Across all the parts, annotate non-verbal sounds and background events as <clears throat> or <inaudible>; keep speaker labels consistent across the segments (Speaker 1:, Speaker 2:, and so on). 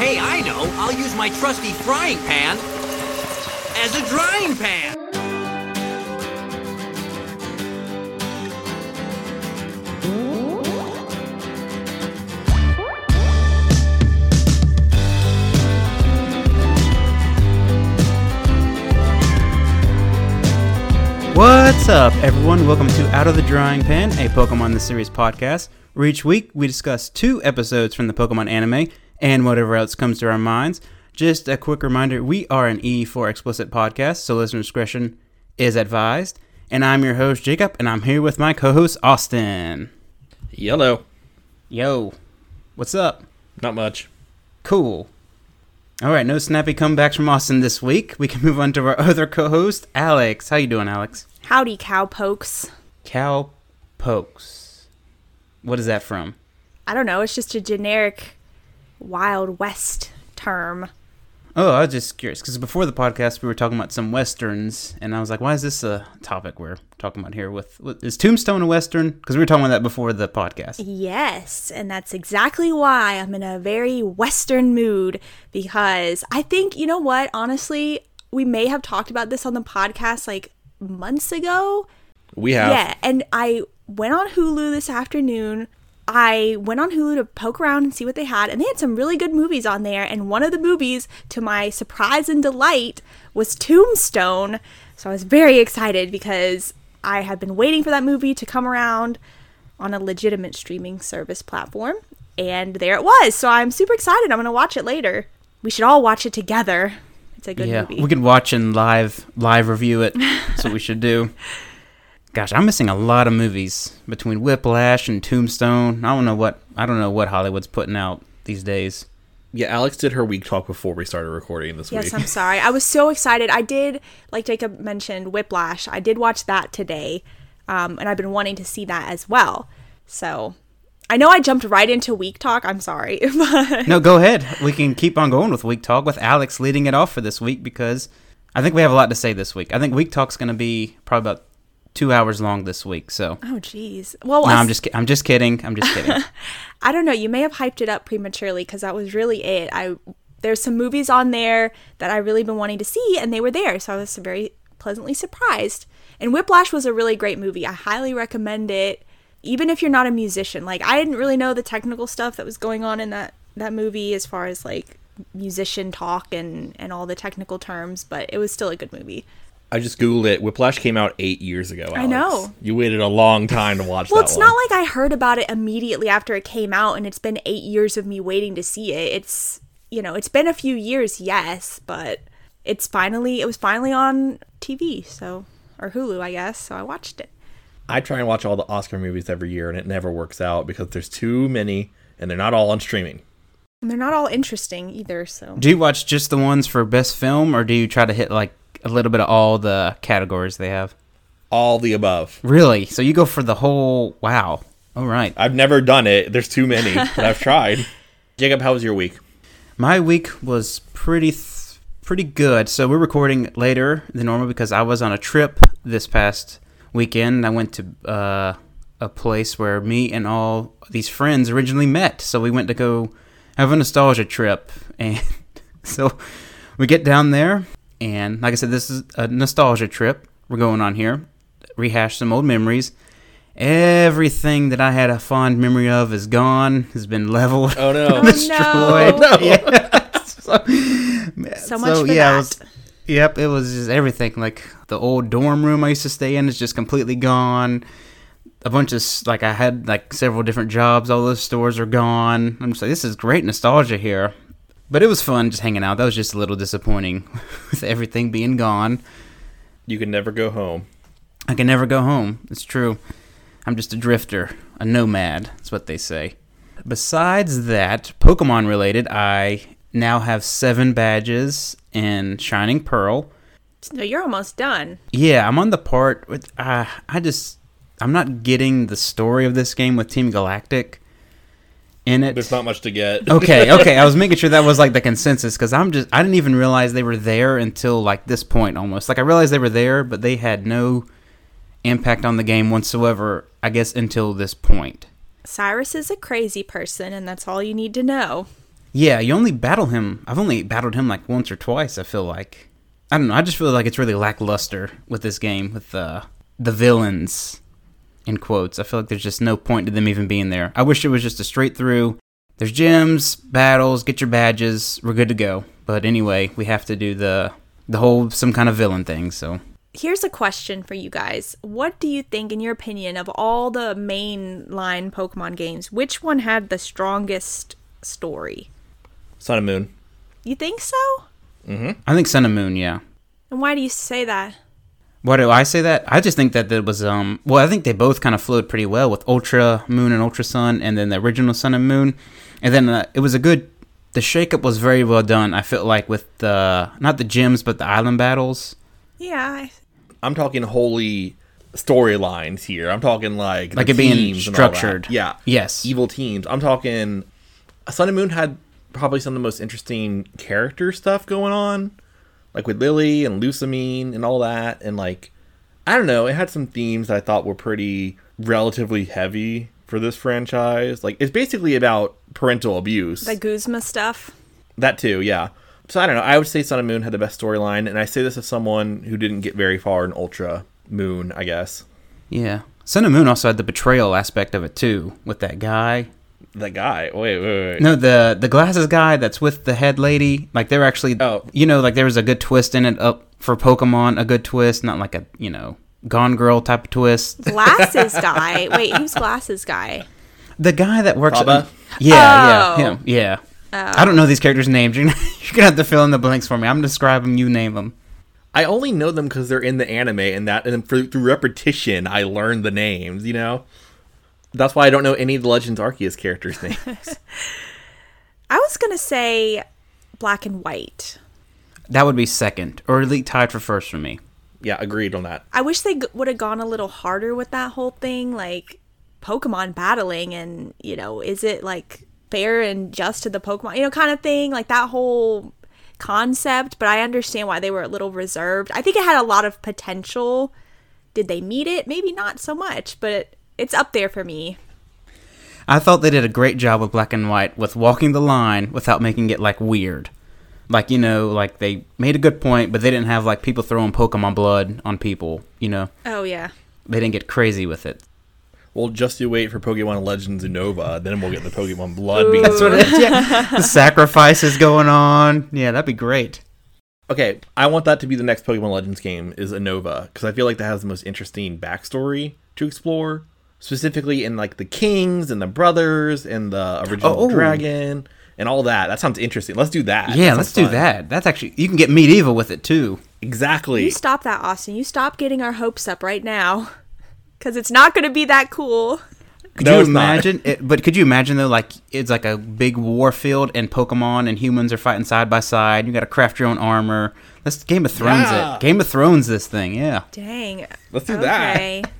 Speaker 1: Hey, I know. I'll use my trusty frying pan as a drying pan.
Speaker 2: What's up, everyone? Welcome to Out of the Drying Pan, a Pokemon the Series podcast, where each week we discuss two episodes from the Pokemon anime and whatever else comes to our minds. Just a quick reminder we are an E4 explicit podcast, so listener discretion is advised. And I'm your host, Jacob, and I'm here with my co host, Austin.
Speaker 3: Yellow.
Speaker 2: Yo, what's up?
Speaker 3: Not much.
Speaker 2: Cool. All right, no snappy comebacks from Austin this week. We can move on to our <laughs> other co-host, Alex. How you doing, Alex?
Speaker 4: Howdy, cowpokes.
Speaker 2: Cow pokes. What is that from?
Speaker 4: I don't know. It's just a generic Wild West term.
Speaker 2: Oh, I was just curious because before the podcast we were talking about some westerns, and I was like, "Why is this a topic we're talking about here?" With, with is Tombstone a western? Because we were talking about that before the podcast.
Speaker 4: Yes, and that's exactly why I'm in a very Western mood because I think, you know what, honestly, we may have talked about this on the podcast like months ago.
Speaker 3: We have.
Speaker 4: Yeah, and I went on Hulu this afternoon. I went on Hulu to poke around and see what they had, and they had some really good movies on there. And one of the movies, to my surprise and delight, was Tombstone. So I was very excited because I had been waiting for that movie to come around on a legitimate streaming service platform. And there it was. So I'm super excited. I'm going to watch it later. We should all watch it together. It's a good
Speaker 2: yeah,
Speaker 4: movie.
Speaker 2: we could watch and live live review it. That's what we should do. <laughs> Gosh, I'm missing a lot of movies between Whiplash and Tombstone. I don't know what I don't know what Hollywood's putting out these days.
Speaker 3: Yeah, Alex did her week talk before we started recording this
Speaker 4: Yes,
Speaker 3: week.
Speaker 4: Yes, I'm sorry. I was so excited. I did, like Jacob mentioned, Whiplash. I did watch that today, um, and I've been wanting to see that as well. So I know I jumped right into week talk. I'm sorry, <laughs> but
Speaker 2: No, go ahead. We can keep on going with Week Talk with Alex leading it off for this week because I think we have a lot to say this week. I think Week Talk's going to be probably about two hours long this week. So
Speaker 4: oh jeez. Well,
Speaker 2: no, I'm just I'm just kidding. I'm just kidding. <laughs>
Speaker 4: I don't know. You may have hyped it up prematurely because that was really it. I there's some movies on there that I really been wanting to see, and they were there, so I was very pleasantly surprised. And Whiplash was a really great movie. I highly recommend it, even if you're not a musician. Like I didn't really know the technical stuff that was going on in that that movie as far as like musician talk and and all the technical terms, but it was still a good movie.
Speaker 3: I just googled it. Whiplash came out eight years ago.
Speaker 4: I know.
Speaker 3: You waited a long time to watch
Speaker 4: Well,
Speaker 3: that
Speaker 4: it's
Speaker 3: one.
Speaker 4: not like I heard about it immediately after it came out, and it's been eight years of me waiting to see it. It's you know, it's been a few years, yes, but it's finally it was finally on TV, so or Hulu, I guess. So I watched it.
Speaker 3: I try and watch all the Oscar movies every year, and it never works out because there's too many, and they're not all on streaming.
Speaker 4: And they're not all interesting either. So
Speaker 2: do you watch just the ones for best film, or do you try to hit like a little bit of all the categories they have?
Speaker 3: All the above.
Speaker 2: Really? So you go for the whole? Wow. All right.
Speaker 3: I've never done it. There's too many, but I've <laughs> tried. Jacob, how was your week?
Speaker 2: My week was pretty th- pretty good. So we're recording later than normal because I was on a trip this past weekend. I went to uh, a place where me and all these friends originally met. So we went to go have a nostalgia trip, and <laughs> so we get down there, and like I said, this is a nostalgia trip we're going on here. Rehash some old memories. Everything that I had a fond memory of is gone, has been leveled
Speaker 3: Oh no. <laughs>
Speaker 2: Oh, destroyed. <laughs>
Speaker 4: Oh, no.
Speaker 2: Yeah. <laughs> so,
Speaker 4: So much for
Speaker 2: yeah,
Speaker 4: that.
Speaker 2: It was, yep, it was just everything. Like the old dorm room I used to stay in is just completely gone. A bunch of like I had like several different jobs. All those stores are gone. I'm just like, this is great nostalgia here. But it was fun just hanging out. That was just a little disappointing <laughs> with everything being gone.
Speaker 3: you can never go home.
Speaker 2: I can never go home. It's true. I'm just a drifter, a nomad. That's what they say. Besides that, Pokemon related, I now have seven badges in Shining Pearl.
Speaker 4: no, you're almost done.
Speaker 2: Yeah, I'm on the part with. Uh, I just. I'm not getting the story of this game with Team Galactic in it.
Speaker 3: There's not much to get. <laughs>
Speaker 2: okay, <laughs> okay. I was making sure that was like the consensus because I'm just. I didn't even realize they were there until like this point almost. Like I realized they were there, but they had no impact on the game whatsoever. I guess until this point.
Speaker 4: Cyrus is a crazy person, and that's all you need to know.
Speaker 2: Yeah, you only battle him. I've only battled him like once or twice. I feel like I don't know. I just feel like it's really lackluster with this game with the the villains in quotes. I feel like there's just no point to them even being there. I wish it was just a straight through. There's gyms, battles, get your badges, we're good to go. But anyway, we have to do the the whole some kind of villain thing. So
Speaker 4: Here's a question for you guys. What do you think, in your opinion, of all the mainline Pokemon games, which one had the strongest story?
Speaker 3: Sun and Moon.
Speaker 4: You think so? Mhm.
Speaker 2: I think Sun and Moon. Yeah.
Speaker 4: And why do you say that?
Speaker 2: Why do I say that? I just think that it was um well I think they both kind of flowed pretty well with Ultra Moon and Ultra Sun and then the original Sun and Moon. And then uh, it was a good the shakeup was very well done. I felt like with the not the gyms but the island battles.
Speaker 4: Yeah, I-
Speaker 3: I'm talking holy storylines here. I'm talking like
Speaker 2: Like
Speaker 3: the
Speaker 2: it being
Speaker 3: teams and all that.
Speaker 2: structured.
Speaker 3: Yeah.
Speaker 2: Yes.
Speaker 3: Evil teams. I'm talking. Sun and Moon had probably some of the most interesting character stuff going on, like with Lillie and Lusamine and all that, and like I don't know. It had some themes that I thought were pretty relatively heavy for this franchise. Like it's basically about parental abuse.
Speaker 4: the Guzma stuff.
Speaker 3: That too, yeah. So I don't know. I would say Sun and Moon had the best storyline, and I say this as someone who didn't get very far in Ultra Moon, I guess.
Speaker 2: Yeah. Sun and Moon also had the betrayal aspect of it too with that guy.
Speaker 3: That guy. Wait, wait, wait.
Speaker 2: No, the the glasses guy that's with the head lady. Like they're actually
Speaker 3: Oh.
Speaker 2: you know like there was a good twist in it up for Pokemon, a good twist, not like a, you know, Gone Girl type of twist. <laughs>
Speaker 4: Glasses guy. Wait, who's glasses guy?
Speaker 2: The guy that works.
Speaker 3: Bubba?
Speaker 2: Yeah,
Speaker 4: Oh.
Speaker 2: yeah, him. Yeah. Oh. I don't know these characters' names. <laughs> You're gonna, you're gonna have to fill in the blanks for me. I'm gonna describe them. You name them.
Speaker 3: I only know them because they're in the anime, and that and for, through repetition, I learned the names. You know, that's why I don't know any of the Legends Arceus characters' <laughs> names.
Speaker 4: I was gonna say black and white.
Speaker 2: That would be second, or at least tied for first for me.
Speaker 3: yeah, agreed on that.
Speaker 4: I wish they g- would have gone a little harder with that whole thing, like Pokemon battling, and you know, is it like fair and just to the Pokemon, you know, kind of thing, like that whole concept. But I understand why they were a little reserved. I think it had a lot of potential. Did they meet it? Maybe not so much, but it's up there for me.
Speaker 2: I thought they did a great job with black and white with walking the line without making it like weird. Like you know, like they made a good point, but they didn't have like people throwing Pokemon blood on people. You know,
Speaker 4: Oh yeah.
Speaker 2: they didn't get crazy with it.
Speaker 3: Well, just you wait for Pokemon Legends Unova, then we'll get the Pokemon Blood. being
Speaker 2: That's what it is. Yeah, the sacrifices going on. Yeah, that'd be great.
Speaker 3: Okay, I want that to be the next Pokemon Legends game is Unova because I feel like that has the most interesting backstory to explore, specifically in like the kings and the brothers and the original
Speaker 2: Oh.
Speaker 3: dragon and all that. That sounds interesting. Let's do that.
Speaker 2: Yeah,
Speaker 3: That
Speaker 2: let's
Speaker 3: sounds
Speaker 2: do that. That's actually you can get medieval with it too.
Speaker 3: Exactly.
Speaker 4: You stop that, Austin. You stop getting our hopes up right now. <laughs> Because it's not going to be that cool.
Speaker 2: Could
Speaker 3: No,
Speaker 2: you imagine it? But could you imagine though, like it's like a big war field and Pokemon and humans are fighting side by side. You got to craft your own armor. Let's Game of Thrones
Speaker 3: Yeah.
Speaker 2: it. Game of Thrones this thing. Yeah.
Speaker 4: Dang.
Speaker 3: Let's do.
Speaker 4: Okay. That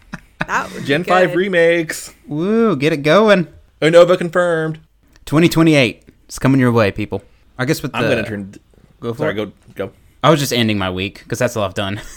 Speaker 4: would be
Speaker 3: Gen 5 remakes.
Speaker 2: Woo, get it going.
Speaker 3: Unova confirmed.
Speaker 2: 2028. It's coming your way, people. I guess with the
Speaker 3: I'm going to turn.
Speaker 2: go for
Speaker 3: Sorry,
Speaker 2: it.
Speaker 3: go. go.
Speaker 2: I was just ending my week because that's all I've done. <laughs>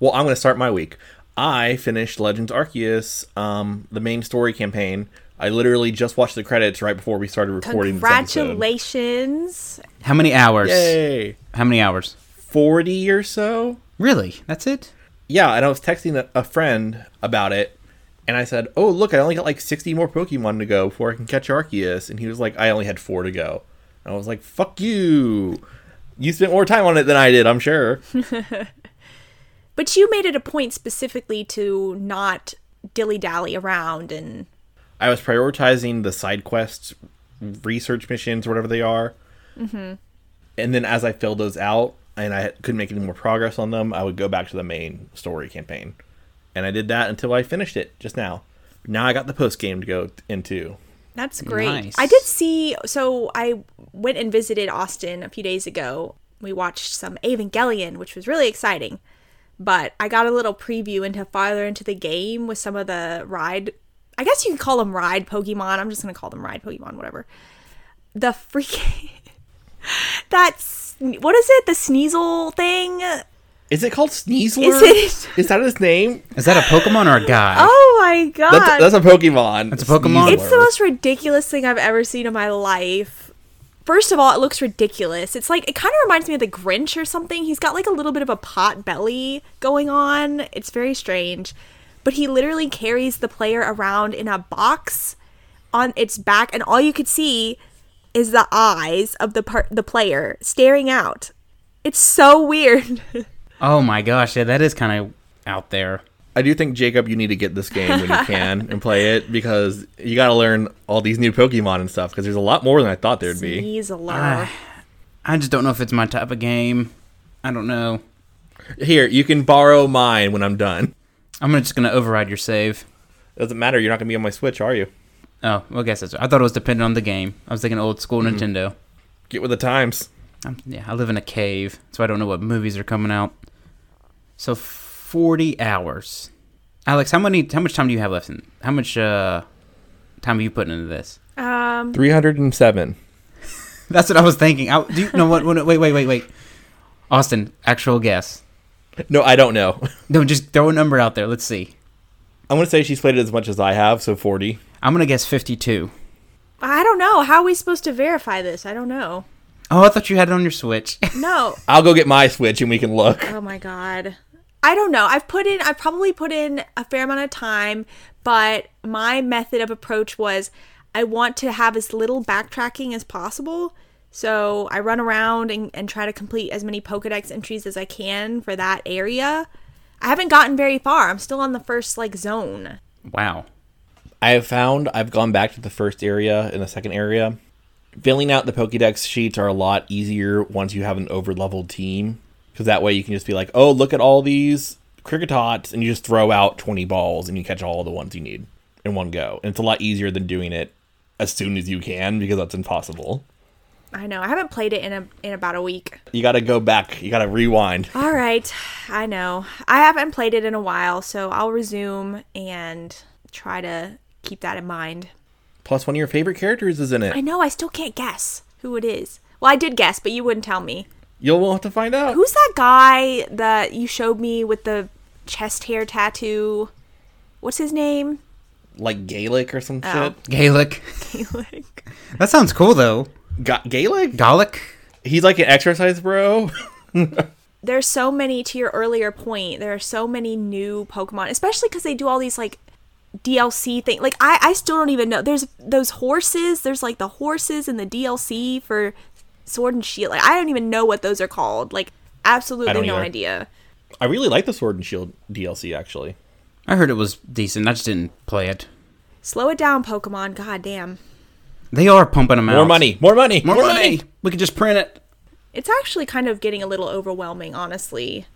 Speaker 3: Well, I'm going to start my week. I finished Legends Arceus, um, the main story campaign. I literally just watched the credits right before we started recording this.
Speaker 4: Congratulations.
Speaker 2: How many hours?
Speaker 3: Yay!
Speaker 2: How many hours?
Speaker 3: 40 or so?
Speaker 2: Really? That's it?
Speaker 3: Yeah, and I was texting a, a friend about it, and I said, "Oh, look, I only got like 60 more Pokemon to go before I can catch Arceus." And he was like, "I only had four to go." And I was like, "Fuck you! You spent more time on it than I did, I'm sure." <laughs>
Speaker 4: But you made it a point specifically to not dilly dally around and
Speaker 3: I was prioritizing the side quests, research missions, whatever they are. Mm-hmm. And then as I filled those out and I couldn't make any more progress on them, I would go back to the main story campaign. And I did that until I finished it just now. Now I got the post game to go into.
Speaker 4: that's great.
Speaker 2: Nice.
Speaker 4: I did see so I went and visited Austin a few days ago. We watched some Evangelion, which was really exciting. But I got a little preview into farther into the game with some of the ride I guess you can call them ride Pokemon. I'm just gonna call them ride Pokemon, whatever. The freaking <laughs> that's what is it? The Sneasel thing?
Speaker 3: Is it called Sneasler?
Speaker 4: Is it?
Speaker 3: Is that his name?
Speaker 2: Is that a Pokemon or a guy?
Speaker 4: Oh my god!
Speaker 3: That's, that's a Pokemon.
Speaker 2: That's a Pokemon?
Speaker 3: Sneasler.
Speaker 4: It's the most ridiculous thing I've ever seen in my life. First of all, it looks ridiculous. It's like it kind of reminds me of the Grinch or something. He's got like a little bit of a pot belly going on. It's very strange. But he literally carries the player around in a box on its back and all you could see is the eyes of the part the player staring out. It's so weird. <laughs>
Speaker 2: Oh my gosh, yeah, that is kind of out there.
Speaker 3: I do think Jacob, you need to get this game when you can <laughs> and play it because you got to learn all these new Pokemon and stuff because there's a lot more than I thought there'd be.
Speaker 4: Sneasler.
Speaker 2: Ah, I just don't know if it's my type of game. I don't know.
Speaker 3: Here, you can borrow mine when I'm done.
Speaker 2: I'm just gonna override your save.
Speaker 3: Doesn't matter. You're not gonna be on my Switch, are you?
Speaker 2: Oh, well, I guess that's. I thought it was dependent on the game. I was thinking old school
Speaker 3: Mm-hmm.
Speaker 2: Nintendo.
Speaker 3: Get with the times.
Speaker 2: I'm, yeah, I live in a cave, so I don't know what movies are coming out. So forty hours. Alex, how many? How much time do you have left? In, how much uh, time are you putting into this?
Speaker 4: Um
Speaker 3: 307. <laughs>
Speaker 2: That's what I was thinking. I, do you know what? Wait, wait, wait, wait. Austin, actual guess.
Speaker 3: No, I don't know.
Speaker 2: No, just throw a number out there. Let's see.
Speaker 3: I'm gonna say she's played it as much as I have, so 40.
Speaker 2: I'm gonna guess fifty-two.
Speaker 4: I don't know. How are we supposed to verify this? I don't know.
Speaker 2: Oh, I thought you had it on your Switch. <laughs>
Speaker 4: No.
Speaker 3: I'll go get my Switch and we can look.
Speaker 4: Oh my god. I don't know. I've put in I've probably put in a fair amount of time, but my method of approach was I want to have as little backtracking as possible. So I run around and, and try to complete as many Pokedex entries as I can for that area. I haven't gotten very far. I'm still on the first like zone.
Speaker 2: wow.
Speaker 3: I have found I've gone back to the first area and the second area. Filling out the Pokédex sheets are a lot easier once you have an over leveled team. Because that way you can just be like, oh, look at all these Kricketots, and you just throw out 20 balls and you catch all the ones you need in one go. And it's a lot easier than doing it as soon as you can because that's impossible.
Speaker 4: I know. I haven't played it in a in about a week.
Speaker 3: You got to go back, you got to rewind.
Speaker 4: All right. I know. I haven't played it in a while, so I'll resume and try to keep that in mind.
Speaker 3: Plus, one of your favorite characters is in it.
Speaker 4: I know I still can't guess who it is. Well, I did guess, but you wouldn't tell me.
Speaker 3: You'll have to find out.
Speaker 4: Who's that guy that you showed me with the chest hair tattoo? What's his name?
Speaker 3: Like Gaelic or some
Speaker 4: Oh.
Speaker 3: shit?
Speaker 2: Gaelic.
Speaker 4: Gaelic. <laughs>
Speaker 2: That sounds cool though.
Speaker 3: Ga- Gaelic?
Speaker 2: Gaelic.
Speaker 3: He's like an exercise bro. <laughs>
Speaker 4: There's so many to your earlier point. There are so many new Pokemon, especially because they do all these like DLC thing. Like I, I still don't even know. There's those horses. There's like the horses in the DLC for Sword and Shield. Like I don't even know what those are called. Like absolutely no
Speaker 3: either.
Speaker 4: idea.
Speaker 3: I really like the Sword and Shield DLC actually.
Speaker 2: I heard it was decent. I just didn't play it.
Speaker 4: Slow it down, Pokemon. God damn.
Speaker 2: They are pumping them out.
Speaker 3: More money, more money,
Speaker 2: More, money. We could just print it.
Speaker 4: It's actually kind of getting a little overwhelming, honestly.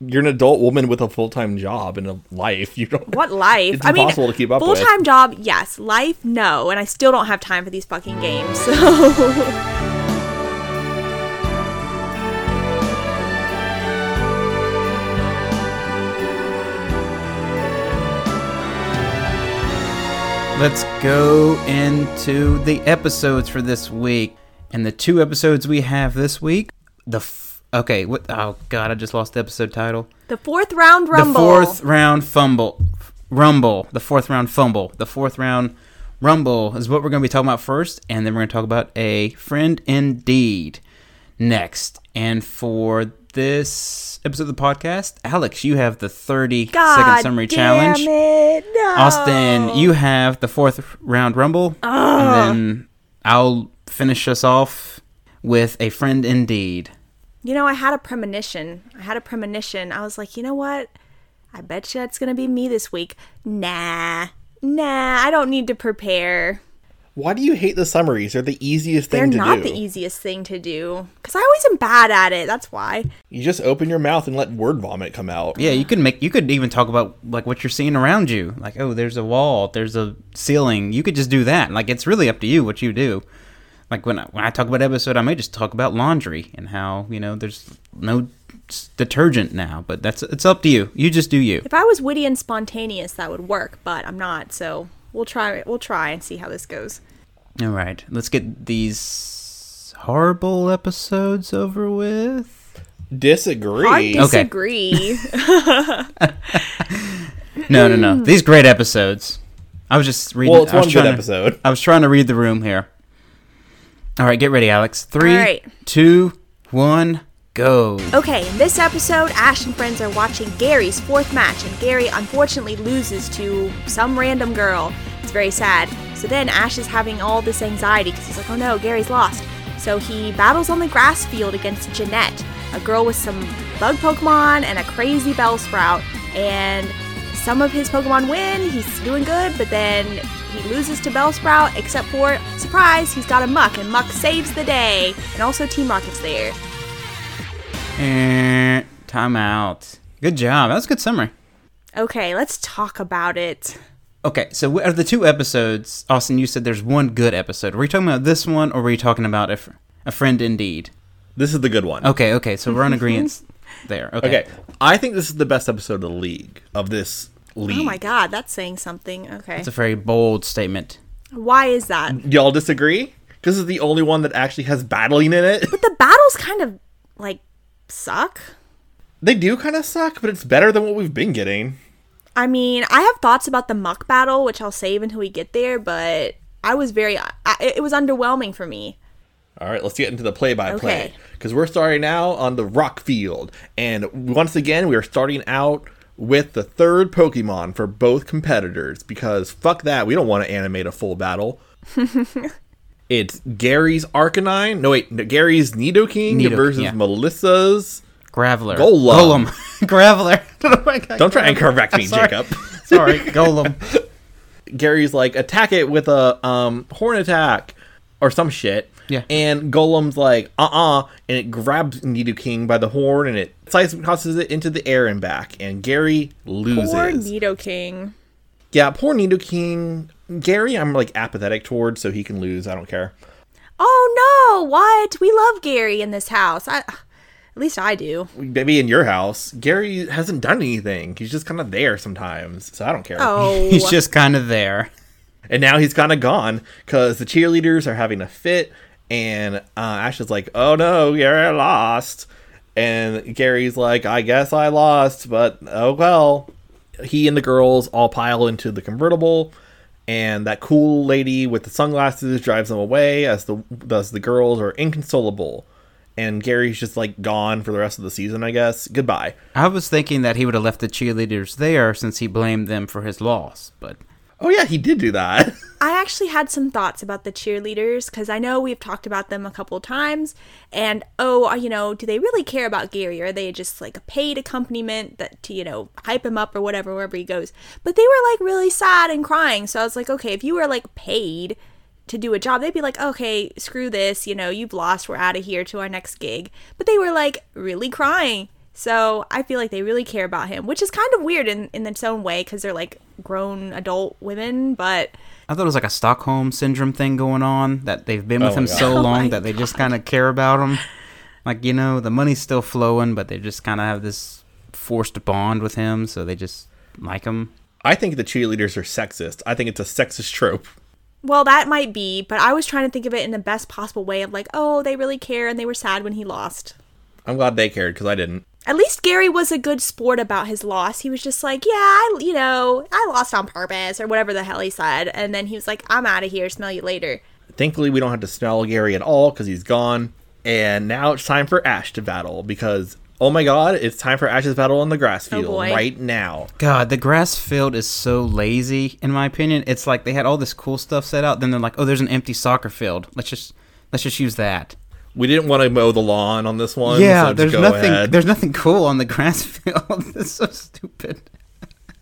Speaker 3: You're an adult woman with a full time job and a life. You don't.
Speaker 4: What life?
Speaker 3: It's impossible to keep up.
Speaker 4: Full time job, yes. Life, no. And I still don't have time for these fucking games. So <laughs>
Speaker 2: Let's go into the episodes for this week. And the two episodes we have this week, the f- okay, what? Oh God, I just lost the episode title.
Speaker 4: the fourth round rumble.
Speaker 2: The fourth round fumble, rumble. The fourth round fumble. The fourth round rumble is what we're going to be talking about first, and then we're going to talk about a friend indeed next. And for this episode of the podcast, Alex, you have the thirty second
Speaker 4: God
Speaker 2: summary
Speaker 4: damn
Speaker 2: challenge.
Speaker 4: It. No.
Speaker 2: Austin, you have the fourth round rumble, and then I'll finish us off with a friend indeed.
Speaker 4: You know, I had a premonition. I had a premonition. I was like, you know what? I bet you it's gonna be me this week. Nah, nah. I don't need to prepare.
Speaker 3: Why do you hate the summaries? They're the easiest thing to do.
Speaker 4: They're not the easiest thing to do because I always am bad at it. That's why.
Speaker 3: You just open your mouth and let word vomit come out.
Speaker 2: Yeah, you could make you could even talk about like what you're seeing around you. Like, oh, there's a wall, there's a ceiling. You could just do that. Like it's really up to you what you do. Like when I, when I talk about episode, I may just talk about laundry and how, you know, there's no detergent now, but that's it's up to you. You just do you.
Speaker 4: If I was witty and spontaneous, that would work, but I'm not. So we'll try. We'll try and see how this goes.
Speaker 2: All right. Let's get these horrible episodes over with.
Speaker 4: Hard
Speaker 3: Disagree.
Speaker 2: Okay.
Speaker 4: disagree. <laughs>
Speaker 2: No, no, no. These great episodes. I was just reading
Speaker 3: Well, it's one good
Speaker 2: trying to-
Speaker 3: episode.
Speaker 2: I was trying to read the room here. All right, get ready, Alex. Three,
Speaker 4: right.
Speaker 2: two, one, go.
Speaker 4: Okay, in this episode, Ash and friends are watching Gary's fourth match, and Gary unfortunately loses to some random girl. It's very sad. So then Ash is having all this anxiety because he's like, oh no, Gary's lost. So he battles on the grass field against Jeanette, a girl with some bug Pokemon and a crazy Bellsprout. And some of his Pokemon win, he's doing good, but then he loses to Bellsprout, except for, surprise, he's got a Muk, and Muk saves the day. And also Team Rocket's there.
Speaker 2: And time out. Good job. That was a good summary.
Speaker 4: Okay, let's talk about it.
Speaker 2: Okay, so out of the two episodes, Austin, you said there's one good episode. Were you talking about this one, or were you talking about a, fr- a friend indeed?
Speaker 3: This is the good one.
Speaker 2: Okay, okay, so we're on <laughs> agreement there. Okay.
Speaker 3: Okay, I think this is the best episode of the league of this league.
Speaker 4: Oh my god, that's saying something. Okay.
Speaker 2: It's a very bold statement.
Speaker 4: Why is that?
Speaker 3: Y'all disagree? Because it's the only one that actually has battling in it.
Speaker 4: But the battles kind of like suck.
Speaker 3: They do kind of suck, but it's better than what we've been getting.
Speaker 4: I mean, I have thoughts about the Muk battle, which I'll save until we get there, but I was very I, it was underwhelming for me.
Speaker 3: All right, let's get into the play-by-play
Speaker 4: Okay.
Speaker 3: because we're starting now on the rock field, and once again we are starting out with the third Pokemon for both competitors because fuck that, we don't want to animate a full battle. <laughs> it's Gary's Arcanine. No wait, no, Gary's Nidoking
Speaker 2: Nidoking,
Speaker 3: versus
Speaker 2: yeah.
Speaker 3: Melissa's.
Speaker 2: Graveler.
Speaker 3: Golem.
Speaker 2: Golem. <laughs> Graveler. <laughs> Oh God,
Speaker 3: Don't try and correct me,
Speaker 2: Sorry.
Speaker 3: Jacob.
Speaker 2: Sorry, Golem.
Speaker 3: Gary's like attack it with a um horn attack or some shit.
Speaker 2: Yeah.
Speaker 3: And Golem's like uh uh and it grabs Nidoking by the horn and it slices tosses it into the air and back and Gary loses.
Speaker 4: Poor Nidoking.
Speaker 3: yeah, poor Nidoking. Gary, I'm like apathetic towards, so he can lose. I don't care.
Speaker 4: Oh no! What? We love Gary in this house. I, at least I do.
Speaker 3: Maybe in your house, Gary hasn't done anything. He's just kind of there sometimes, so I don't care.
Speaker 4: Oh, <laughs>
Speaker 2: He's just kind of there.
Speaker 3: And now he's kind of gone because the cheerleaders are having a fit, and uh, Ash is like, "Oh no, you're lost," and Gary's like, "I guess I lost, but oh well." He and the girls all pile into the convertible, and that cool lady with the sunglasses drives them away as the as the girls are inconsolable, and Gary's just like gone for the rest of the season. I guess goodbye.
Speaker 2: I was thinking that he would have left the cheerleaders there since he blamed them for his loss, but
Speaker 3: Oh yeah, he did do that. <laughs>
Speaker 4: I actually had some thoughts about the cheerleaders because I know we've talked about them a couple times. And oh, uh, you know, do they really care about Gary? Or are they just like a paid accompaniment that to, you know, hype him up or whatever, wherever he goes? But they were like really sad and crying. So I was like, okay, if you were like paid to do a job, they'd be like, okay, screw this, you know, you've lost, we're out of here to our next gig. But they were like really crying. So I feel like they really care about him, which is kind of weird in, in its own way because they're like grown adult women, but.
Speaker 2: I thought it was like a Stockholm syndrome thing going on that they've been oh with
Speaker 3: Oh my
Speaker 2: him
Speaker 3: God.
Speaker 2: so <laughs>
Speaker 4: Oh
Speaker 2: long
Speaker 4: my
Speaker 2: that they just kind of care about him. Like you know, the money's still flowing, but they just kind of have this forced bond with him, so they just like him.
Speaker 3: I think the cheerleaders are sexist. I think it's a sexist trope.
Speaker 4: Well, that might be, but I was trying to think of it in the best possible way of like, oh, they really care and they were sad when he lost.
Speaker 3: I'm glad they cared because I didn't.
Speaker 4: At least Gary was a good sport about his loss. He was just like, yeah, I, you know, I lost on purpose or whatever the hell he said. And then he was like, I'm out of here. Smell you later.
Speaker 3: Thankfully, we don't have to smell Gary at all because he's gone. And now it's time for Ash to battle because, oh my god, it's time for Ash's battle on the grass
Speaker 4: Oh
Speaker 3: field
Speaker 4: boy.
Speaker 3: right now.
Speaker 2: God, the grass field is so lazy, in my opinion. It's like they had all this cool stuff set out, then they're like, "Oh, there's an empty soccer field. Let's just let's just use that."
Speaker 3: We didn't want to mow the lawn on this one.
Speaker 2: yeah,
Speaker 3: so
Speaker 2: there's
Speaker 3: go
Speaker 2: nothing.
Speaker 3: ahead.
Speaker 2: There's nothing cool on the grass <laughs> field. it's so stupid.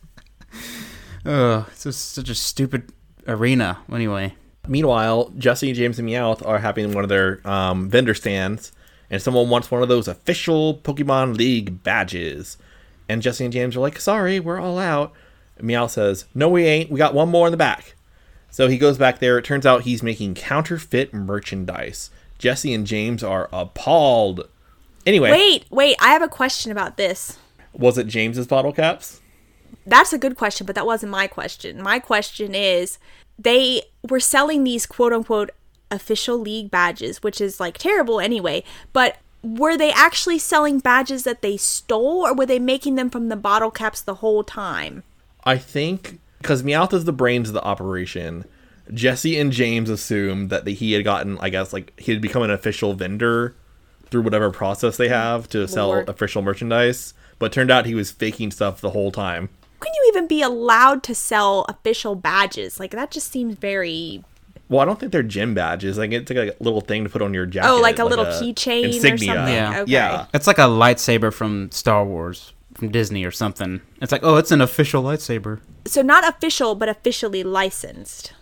Speaker 2: <laughs> oh, it's just such a stupid arena. Anyway,
Speaker 3: Meanwhile, Jesse, and James, and Meowth are having one of their um, vendor stands, and someone wants one of those official Pokemon League badges. And Jesse and James are like, "Sorry, we're all out." And Meowth says, "No, we ain't. We got one more in the back." So he goes back there. It turns out he's making counterfeit merchandise. Jesse and James are appalled. Anyway,
Speaker 4: Wait, wait, I have a question about this.
Speaker 3: was it James's bottle caps?
Speaker 4: That's a good question, but that wasn't my question. My question is they were selling these quote unquote official league badges, which is like terrible anyway, but were they actually selling badges that they stole or were they making them from the bottle caps the whole time?
Speaker 3: I think because Meowth is the brains of the operation, Jesse and James assumed that the, he had gotten, I guess, like he had become an official vendor through whatever process they have to sell
Speaker 4: Lord.
Speaker 3: official merchandise. But turned out he was faking stuff the whole time.
Speaker 4: Can you even be allowed to sell official badges? Like that just seems very
Speaker 3: Well, I don't think they're gym badges. Like it's like a little thing to put on your jacket.
Speaker 4: Oh, like a little keychain or
Speaker 3: insignia.
Speaker 4: something?
Speaker 2: Yeah.
Speaker 4: Okay.
Speaker 3: Yeah.
Speaker 2: It's like a lightsaber from Star Wars, from Disney or something. It's like, oh, it's an official lightsaber.
Speaker 4: So not official, but officially licensed.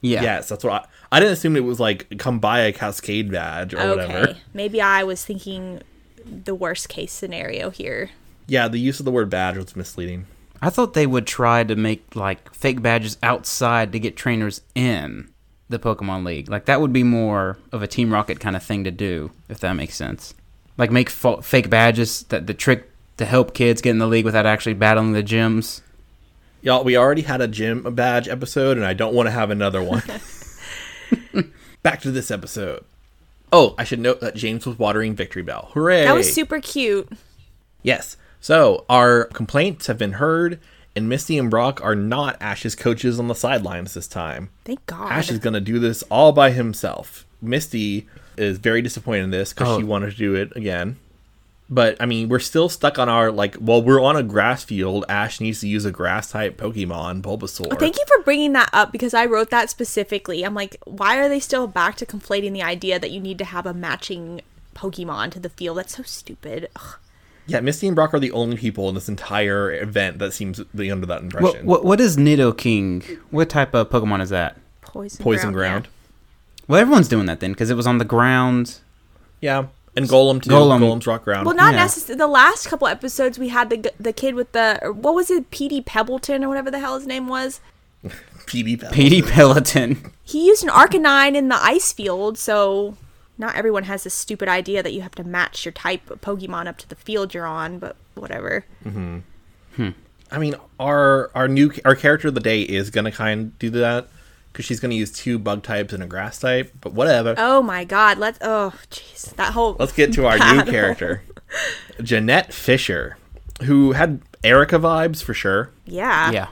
Speaker 2: Yeah.
Speaker 3: Yes, that's what I, I didn't assume it was like come buy a Cascade badge or whatever.
Speaker 4: Okay. Maybe I was thinking the worst case scenario here.
Speaker 3: Yeah, the use of the word badge was misleading.
Speaker 2: I thought they would try to make like fake badges outside to get trainers in the Pokemon League. Like that would be more of a Team Rocket kind of thing to do, if that makes sense. Like make fa- fake badges that the trick to help kids get in the league without actually battling the gyms.
Speaker 3: Y'all, we already had a gym badge episode, and I don't want to have another one. <laughs> <laughs> Back to this episode. Oh, I should note that James was watering Victreebel. Hooray!
Speaker 4: That was super cute.
Speaker 3: Yes. So our complaints have been heard, and Misty and Brock are not Ash's coaches on the sidelines this time.
Speaker 4: Thank God.
Speaker 3: Ash is going to do this all by himself. Misty is very disappointed in this because
Speaker 2: Oh.
Speaker 3: she wanted to do it again. But I mean, we're still stuck on our like. Well, we're on a grass field. Ash needs to use a grass type Pokemon, Bulbasaur.
Speaker 4: Thank you for bringing that up because I wrote that specifically. I'm like, why are they still back to conflating the idea that you need to have a matching Pokemon to the field? That's so stupid. Ugh.
Speaker 3: Yeah, Misty and Brock are the only people in this entire event that seems to be under that impression.
Speaker 2: what what is Nidoking? What type of Pokemon is that?
Speaker 4: Poison,
Speaker 3: Poison
Speaker 4: ground.
Speaker 3: ground.
Speaker 2: Well, everyone's doing that then because it was on the ground.
Speaker 3: Yeah, and Golem too.
Speaker 2: Golem.
Speaker 3: Golem's rock ground.
Speaker 4: Well, not
Speaker 2: Yeah.
Speaker 4: necessarily. The last couple episodes, we had the the kid with the what was it, Petey Pebbleton or whatever the hell his name was.
Speaker 3: PD Pebble.
Speaker 2: Petey Peloton.
Speaker 4: He used an Arcanine in the ice field, so not everyone has this stupid idea that you have to match your type of Pokemon up to the field you're on. But whatever. Hmm.
Speaker 3: I mean, our our new our character of the day is gonna kind of do that because she's gonna use two bug types and a grass type. But whatever.
Speaker 4: Oh my God! Let's. Oh, jeez, that whole.
Speaker 3: Let's get to our <laughs> new character, Jeanette Fisher, who had Erika vibes for sure.
Speaker 4: Yeah.
Speaker 2: yeah.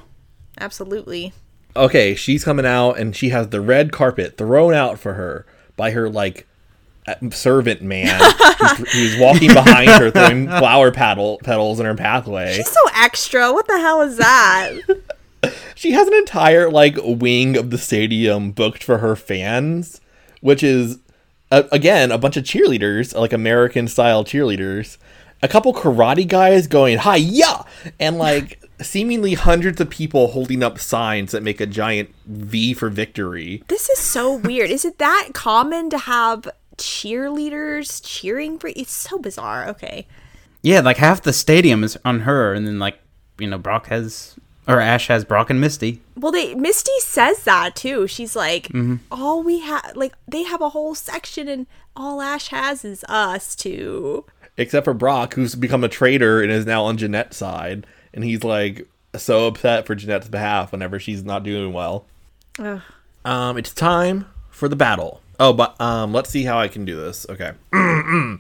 Speaker 4: Absolutely.
Speaker 3: Okay, she's coming out and she has the red carpet thrown out for her by her like servant man <laughs> who's, who's walking behind her throwing flower petal petals in her pathway.
Speaker 4: She's so extra. What the hell is that? <laughs>
Speaker 3: she has an entire like wing of the stadium booked for her fans, which is uh, again a bunch of cheerleaders, like American style cheerleaders, a couple karate guys going hi ya, and like <laughs> seemingly hundreds of people holding up signs that make a giant V for victory.
Speaker 4: this is so weird. Is it that common to have cheerleaders cheering for? It's so bizarre. Okay.
Speaker 2: Yeah, like half the stadium is on her, and then like you know Brock has or Ash has Brock and Misty.
Speaker 4: Well, they Misty says that too. She's like,
Speaker 3: Mm-hmm.
Speaker 4: all we have, like, they have a whole section, and all Ash has is us too.
Speaker 3: Except for Brock, who's become a traitor and is now on Jeanette's side, and he's like so upset for Jeanette's behalf whenever she's not doing well.
Speaker 4: Ugh.
Speaker 3: Um, it's time for the battle. Oh, but um, let's see how I can do this. Okay. <clears throat>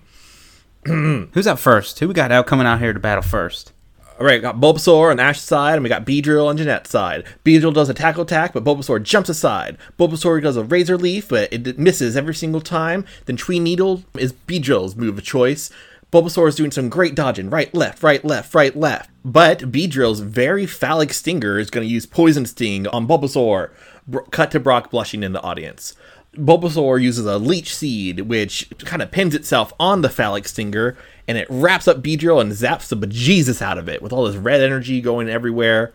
Speaker 2: Who's out first? Who we got out coming out here to battle first?
Speaker 3: All right, we got Bulbasaur on Ash's side, and we got Beedrill on Jeanette's side. Beedrill does a tackle attack, but Bulbasaur jumps aside. Bulbasaur does a Razor Leaf, but it misses every single time. Then Twineedle is Beedrill's move of choice. Bulbasaur is doing some great dodging, right, left, right, left, right, left. But Beedrill's very phallic stinger is going to use Poison Sting on Bulbasaur. Cut to Brock blushing in the audience. Bulbasaur uses a Leech Seed, which kind of pins itself on the phallic stinger, and it wraps up Beedrill and zaps the bejesus out of it with all this red energy going everywhere.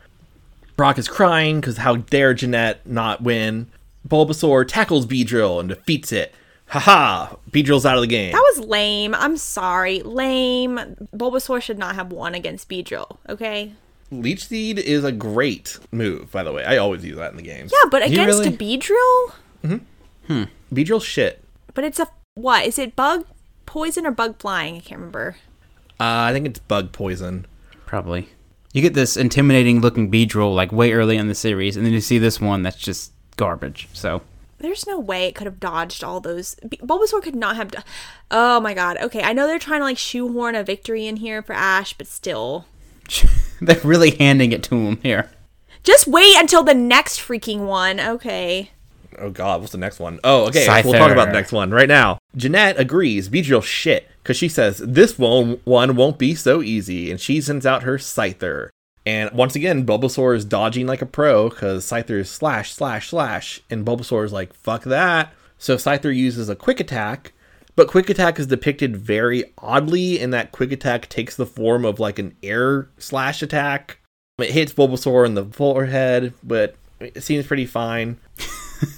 Speaker 3: Brock is crying because how dare Jeanette not win. Bulbasaur tackles Beedrill and defeats it. Haha! Beedrill's out of the game.
Speaker 4: That was lame. I'm sorry. Lame. Bulbasaur should not have won against Beedrill, okay?
Speaker 3: Leech Seed is a great move, by the way. I always use that in the games.
Speaker 4: Yeah, but against
Speaker 2: really?
Speaker 4: a Beedrill? Mm-hmm. Hmm.
Speaker 3: Beedrill's shit.
Speaker 4: But it's a. What? Is it bug poison or bug flying? I can't remember.
Speaker 3: Uh, I think it's bug poison.
Speaker 2: Probably. You get this intimidating looking Beedrill like way early in the series, and then you see this one that's just garbage. So
Speaker 4: There's no way it could have dodged all those. B- Bulbasaur could not have. Do- oh my god. Okay, I know they're trying to like shoehorn a victory in here for Ash, but still. <laughs>
Speaker 2: they're really handing it to him here.
Speaker 4: Just wait until the next freaking one. Okay.
Speaker 3: Oh God, what's the next one? Oh, okay.
Speaker 2: Scyther.
Speaker 3: We'll talk about the next one right now. Jeanette agrees. Beedrill shit because she says this one one won't be so easy, and she sends out her Scyther. And once again, Bulbasaur is dodging like a pro because Scyther is slash slash slash, and Bulbasaur is like fuck that. So Scyther uses a quick attack, but quick attack is depicted very oddly in that quick attack takes the form of like an air slash attack. It hits Bulbasaur in the forehead, but it seems pretty fine. <laughs> <laughs>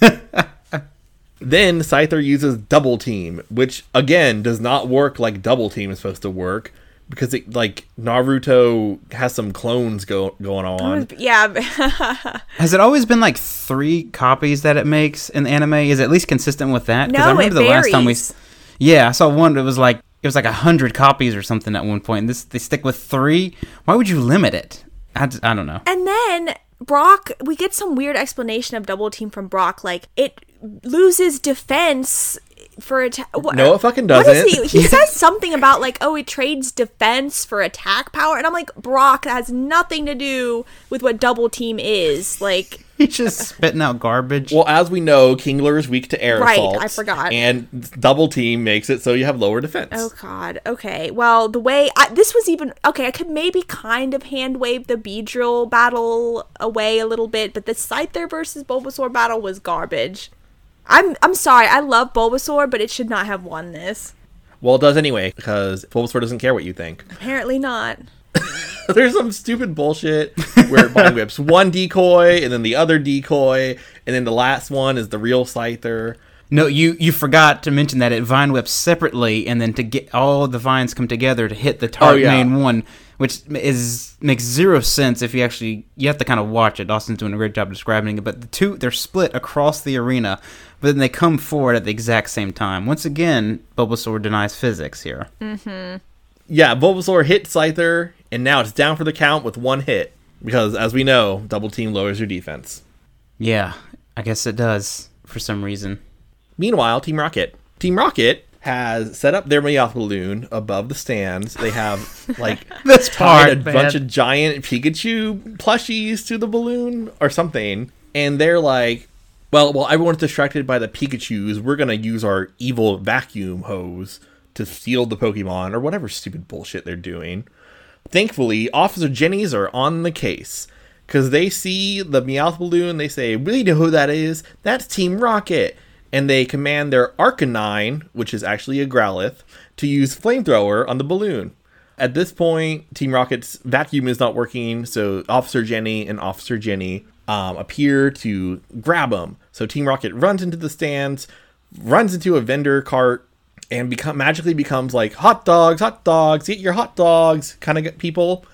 Speaker 3: then Scyther uses double team, which again does not work like double team is supposed to work because it like Naruto has some clones go going on.
Speaker 4: Yeah. <laughs>
Speaker 2: Has it always been like three copies that it makes in the anime? Is it at least consistent with that?
Speaker 4: No, it varies.
Speaker 2: Yeah, I saw one. It was like it was like a hundred copies or something at one point. And this they stick with three. Why would you limit it? I I don't know.
Speaker 4: and then Brock, we get some weird explanation of double team from Brock. Like it loses defense for attack.
Speaker 3: No, it fucking doesn't.
Speaker 4: he? He <laughs> says something about like, oh, it trades defense for attack power, and I'm like, Brock, that has nothing to do with what double team is. Like, <laughs>
Speaker 2: He's just spitting out garbage.
Speaker 3: Well, as we know, Kingler is weak to air
Speaker 4: Right,
Speaker 3: assaults.
Speaker 4: I forgot.
Speaker 3: And double team makes it so you have lower defense.
Speaker 4: oh god, okay. Well, the way I, this was even okay, I could maybe kind of hand wave the Beedrill battle away a little bit, but the Scyther versus Bulbasaur battle was garbage. I'm I'm sorry, I love Bulbasaur, but it should not have won this.
Speaker 3: Well, it does anyway because Bulbasaur doesn't care what you think.
Speaker 4: Apparently not. <laughs> <laughs>
Speaker 3: There's some stupid bullshit where it vine <laughs> whips one decoy and then the other decoy, and then the last one is the real Scyther.
Speaker 2: No, you you forgot to mention that it vine whips separately, and then to get all the vines come together to hit the oh, target
Speaker 3: Oh, yeah.
Speaker 2: main one, which is makes zero sense if you actually you have to kind of watch it. Austin's doing a great job describing it, but the two they're split across the arena, but then they come forward at the exact same time. Once again, Bulbasaur denies physics here. Mm-hmm.
Speaker 3: Yeah, Bulbasaur hit Scyther, and now it's down for the count with one hit because, as we know, double team lowers your defense.
Speaker 2: Yeah, I guess it does for some reason.
Speaker 3: Meanwhile, Team Rocket. Team Rocket has set up their Meowth balloon above the stands. They have <laughs> like
Speaker 2: This
Speaker 3: part a
Speaker 2: man.
Speaker 3: bunch of giant Pikachu plushies to the balloon or something, and they're like, "Well, while everyone's distracted by the Pikachu's, we're gonna use our evil vacuum hose to steal the Pokemon or whatever stupid bullshit they're doing." Thankfully, Officer Jenny's are on the case because they see the Meowth balloon. They say, "We know who that is. That's Team Rocket." And they command their Arcanine, which is actually a Growlithe, to use flamethrower on the balloon. At this point, Team Rocket's vacuum is not working, so Officer Jenny and Officer Jenny um, appear to grab them. So Team Rocket runs into the stands, runs into a vendor cart, and become magically becomes like hot dogs, hot dogs, eat your hot dogs kind of people,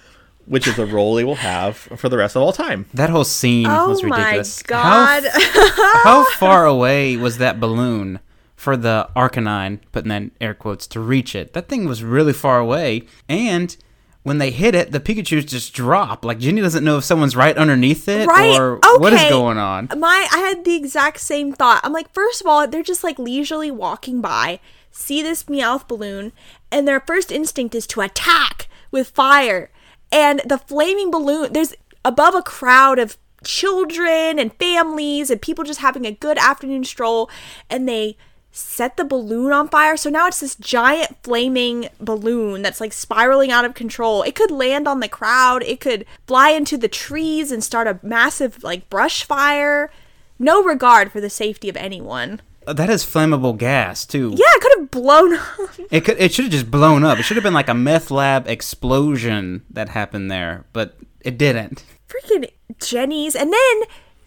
Speaker 3: which is a role they will have for the rest of all time.
Speaker 2: That whole scene
Speaker 4: Oh
Speaker 2: was
Speaker 4: my
Speaker 2: ridiculous.
Speaker 4: god.
Speaker 2: How, <laughs> how far away was that balloon for the Arcanine, putting that in air quotes, to reach it? That thing was really far away. And when they hit it, the Pikachu's just drop. Like Jenny doesn't know if someone's right underneath it
Speaker 4: right?
Speaker 2: or
Speaker 4: okay.
Speaker 2: what is going on.
Speaker 4: My I had the exact same thought. I'm like, first of all, they're just like leisurely walking by, see this Meowth balloon, and their first instinct is to attack with fire. And the flaming balloon, there's above a crowd of children and families and people just having a good afternoon stroll, and they set the balloon on fire. So now it's this giant flaming balloon that's like spiraling out of control. It could land on the crowd, it could fly into the trees and start a massive like brush fire. No regard for the safety of anyone.
Speaker 2: Uh, that is flammable gas too.
Speaker 4: Yeah, it could have blown up. <laughs>
Speaker 2: It could. It should have just blown up. It should have been like a meth lab explosion that happened there, but it didn't.
Speaker 4: Freaking Jenny's. And then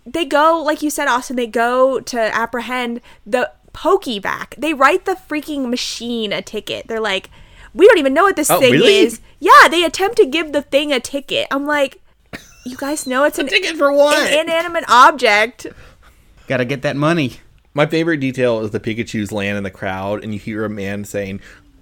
Speaker 4: they go, like you said, Austin, they go to apprehend the Pokeback. They write the freaking machine a ticket. They're like, we don't even know what this
Speaker 3: Oh,
Speaker 4: thing
Speaker 3: really?
Speaker 4: is. Yeah, they attempt to give the thing a ticket. I'm like, you guys know it's <laughs> an,
Speaker 3: Ticket for what?
Speaker 4: an inanimate object.
Speaker 2: Got to get that money.
Speaker 3: My favorite detail is the Pikachu's land in the crowd, and you hear a man saying,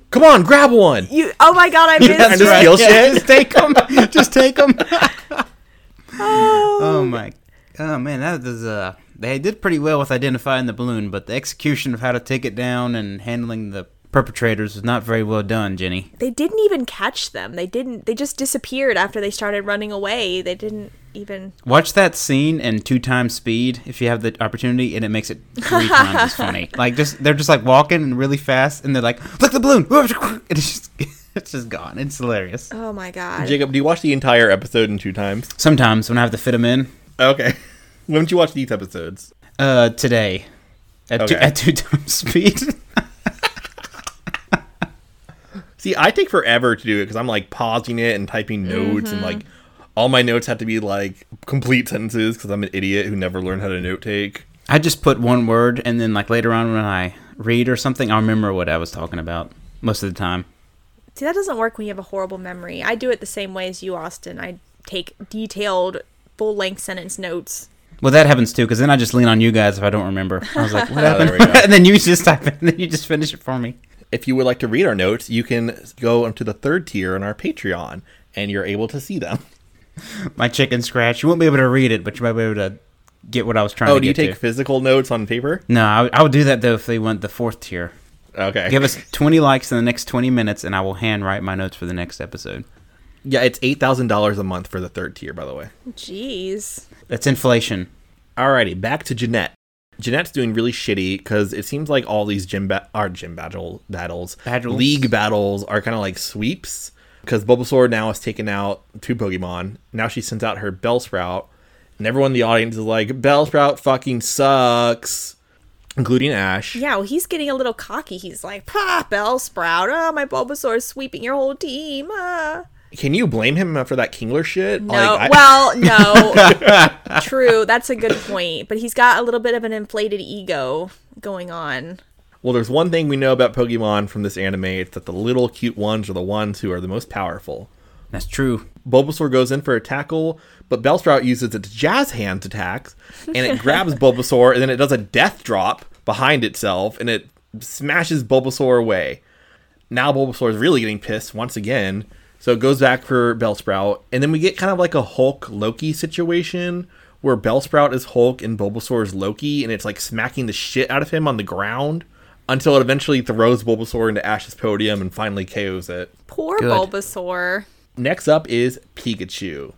Speaker 3: "Come on, grab one."
Speaker 4: You, oh my god, I <laughs> missed
Speaker 3: And just
Speaker 4: it.
Speaker 3: steal shit.
Speaker 2: Just take them. <laughs> just take them. <laughs> oh my. Oh man, that was uh. They did pretty well with identifying the balloon, but the execution of how to take it down and handling the perpetrators was not very well done, Jenny.
Speaker 4: They didn't even catch them. They didn't. They just disappeared after they started running away. They didn't. even.
Speaker 2: Watch that scene in two times speed if you have the opportunity, and it makes it three <laughs> times as funny. Like just they're just like walking really fast, and they're like, "Look the balloon!" <laughs> And it's just <laughs> it's just gone. It's hilarious.
Speaker 4: Oh my god.
Speaker 3: Jacob, do you watch the entire episode in two times?
Speaker 2: Sometimes when I have to fit them in,
Speaker 3: Okay. when did you watch these episodes?
Speaker 2: uh, today at two, at two times speed.
Speaker 3: See, I take forever to do it because I'm like pausing it and typing notes, and mm-hmm. like all my notes have to be like complete sentences because I'm an idiot who never learned how to note take.
Speaker 2: I just put one word, and then like later on when I read or something, I'll remember what I was talking about most of the time.
Speaker 4: See, that doesn't work when you have a horrible memory. I do it the same way as you, Austin. I take detailed, full length sentence notes.
Speaker 2: Well, that happens too, because then I just lean on you guys if I don't remember. I was like, <laughs> "What
Speaker 3: Oh,
Speaker 2: happened?"
Speaker 3: we go. <laughs>
Speaker 2: and then you just type it, and then you just finish it for me.
Speaker 3: If you would like to read our notes, you can go into the third tier on our Patreon, and you're able to see them. <laughs>
Speaker 2: My chicken scratch. You won't be able to read it, but you might be able to get what I was trying
Speaker 3: Oh,
Speaker 2: to
Speaker 3: do you
Speaker 2: get
Speaker 3: take
Speaker 2: to.
Speaker 3: physical notes on paper?
Speaker 2: No, I, would- I would do that though if they went the fourth tier.
Speaker 3: Okay.
Speaker 2: Give us 20 likes in the next 20 minutes, and I will handwrite my notes for the next episode.
Speaker 3: yeah, it's eight thousand dollars a month for the third tier, by the way.
Speaker 4: Jeez.
Speaker 2: That's inflation.
Speaker 3: Alrighty, back to Jeanette. Jeanette's doing really shitty because it seems like all these gym ba- are gym battle battles,
Speaker 2: Battles.
Speaker 3: league battles are kind of like sweeps. Because Bulbasaur now has taken out two Pokemon. Now she sends out her Bellsprout, and everyone in the audience is like, "Bellsprout fucking sucks," including Ash.
Speaker 4: Yeah, well, he's getting a little cocky. He's like, "Pah, Bellsprout! Oh, my Bulbasaur is sweeping your whole team." Ah.
Speaker 3: Can you blame him for that Kingler shit?
Speaker 4: No,
Speaker 3: Like, I-
Speaker 4: well, <laughs> no. <laughs> True, that's a good point. But he's got a little bit of an inflated ego going on.
Speaker 3: Well, there's one thing we know about Pokemon from this anime. It's that the little cute ones are the ones who are the most powerful.
Speaker 2: That's true.
Speaker 3: Bulbasaur goes in for a tackle, but Bellsprout uses its Jazz Hands attacks, and it grabs <laughs> Bulbasaur, and then it does a death drop behind itself, and it smashes Bulbasaur away. Now Bulbasaur is really getting pissed once again, so it goes back for Bellsprout, and then we get kind of like a Hulk Loki situation where Bellsprout is Hulk and Bulbasaur is Loki, and it's like smacking the shit out of him on the ground until it eventually throws Bulbasaur into Ash's podium and finally KOs it.
Speaker 4: Poor
Speaker 2: Good.
Speaker 4: Bulbasaur.
Speaker 3: Next up is Pikachu.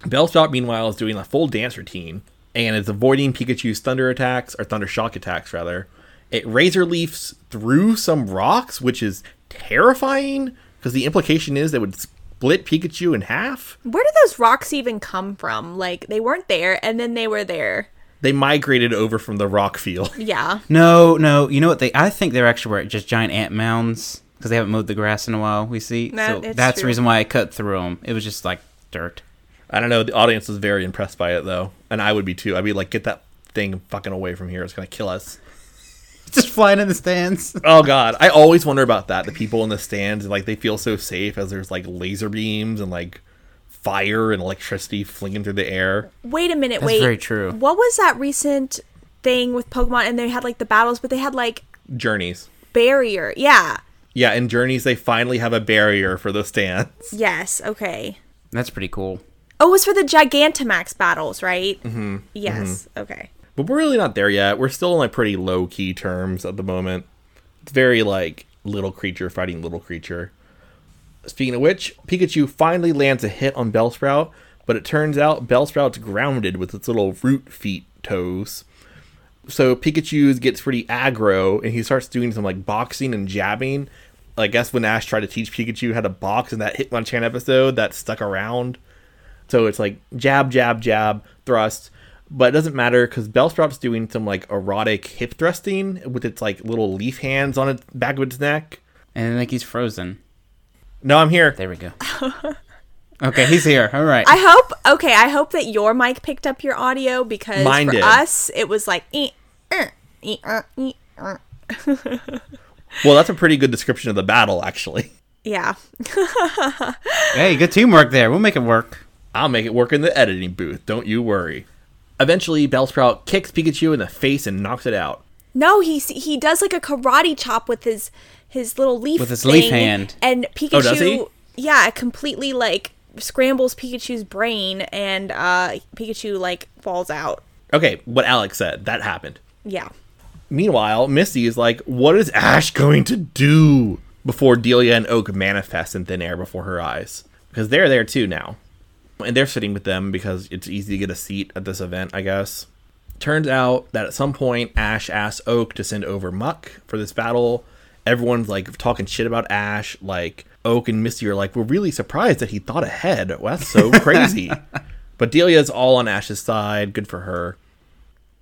Speaker 3: Bellsprout, meanwhile, is doing a full dance routine and is avoiding Pikachu's thunder attacks, or thunder shock attacks, rather. It razor leafs through some rocks, which is terrifying because the implication is they would split Pikachu in half.
Speaker 4: Where did those rocks even come from? Like, they weren't there, and then they were there.
Speaker 3: They migrated over from the rock field. <laughs>
Speaker 4: Yeah.
Speaker 2: No, no. You know what? They I think they're actually were just giant ant mounds because they haven't mowed the grass in a while. We see.
Speaker 4: That-
Speaker 2: so
Speaker 4: it's
Speaker 2: that's the reason why I cut through them. It was just like dirt.
Speaker 3: I don't know. The audience was very impressed by it, though. And I would be too. I'd be like, get that thing fucking away from here. It's going to kill us. <laughs>
Speaker 2: Just flying in the stands. <laughs>
Speaker 3: Oh god, I always wonder about that. The people in the stands, like they feel so safe as there's like laser beams and like fire and electricity flinging through the air.
Speaker 4: Wait a minute,
Speaker 2: That's
Speaker 4: wait.
Speaker 2: very true.
Speaker 4: What was that recent thing with Pokemon? And they had like the battles, but they had like
Speaker 3: Journeys,
Speaker 4: barrier. Yeah.
Speaker 3: yeah, in Journeys they finally have a barrier for the stands.
Speaker 4: Yes. Okay.
Speaker 2: That's pretty cool.
Speaker 4: Oh, it was for the Gigantamax battles, right? Mm-hmm. Yes. Okay.
Speaker 3: But we're really not there yet. We're still on like pretty low key terms at the moment. It's very like little creature fighting little creature. Speaking of which, Pikachu finally lands a hit on Bellsprout, but it turns out Bellsprout's grounded with its little root feet toes. So Pikachu gets pretty aggro and he starts doing some like boxing and jabbing. I guess when Ash tried to teach Pikachu how to box in that Hitmonchan episode that stuck around. So it's like jab, jab, jab, thrust. But it doesn't matter because Bellsprout's doing some like erotic hip thrusting with its like little leaf hands on its back of its neck.
Speaker 2: And I think he's frozen.
Speaker 3: No, I'm here.
Speaker 2: There we go. <laughs> okay, he's here. All right.
Speaker 4: I hope. Okay, I hope that your mic picked up your audio because
Speaker 3: Mine
Speaker 4: for
Speaker 3: did.
Speaker 4: us it was like. "Eh, eh, eh, er." <laughs>
Speaker 3: Well, that's a pretty good description of the battle, actually.
Speaker 4: Yeah. <laughs>
Speaker 2: hey, good teamwork there. We'll make it work.
Speaker 3: I'll make it work in the editing booth. Don't you worry. Eventually, Bellsprout kicks Pikachu in the face and knocks it out.
Speaker 4: No, he he does like a karate chop with his his little leaf
Speaker 2: With his leaf hand.
Speaker 4: and Pikachu.
Speaker 3: Oh, does he?
Speaker 4: Yeah, completely like scrambles Pikachu's brain, and uh Pikachu like falls out.
Speaker 3: Okay, what Alex said, that happened.
Speaker 4: Yeah.
Speaker 3: Meanwhile, Misty is like, what is Ash going to do? Before Delia and Oak manifest in thin air before her eyes. Because they're there too now. And they're sitting with them because it's easy to get a seat at this event, I guess. Turns out that at some point, Ash asks Oak to send over Muk for this battle. Everyone's like talking shit about Ash. Like Oak and Misty are like, "We're really surprised that he thought ahead. Well, that's so <laughs> crazy." but Delia's all on Ash's side. Good for her.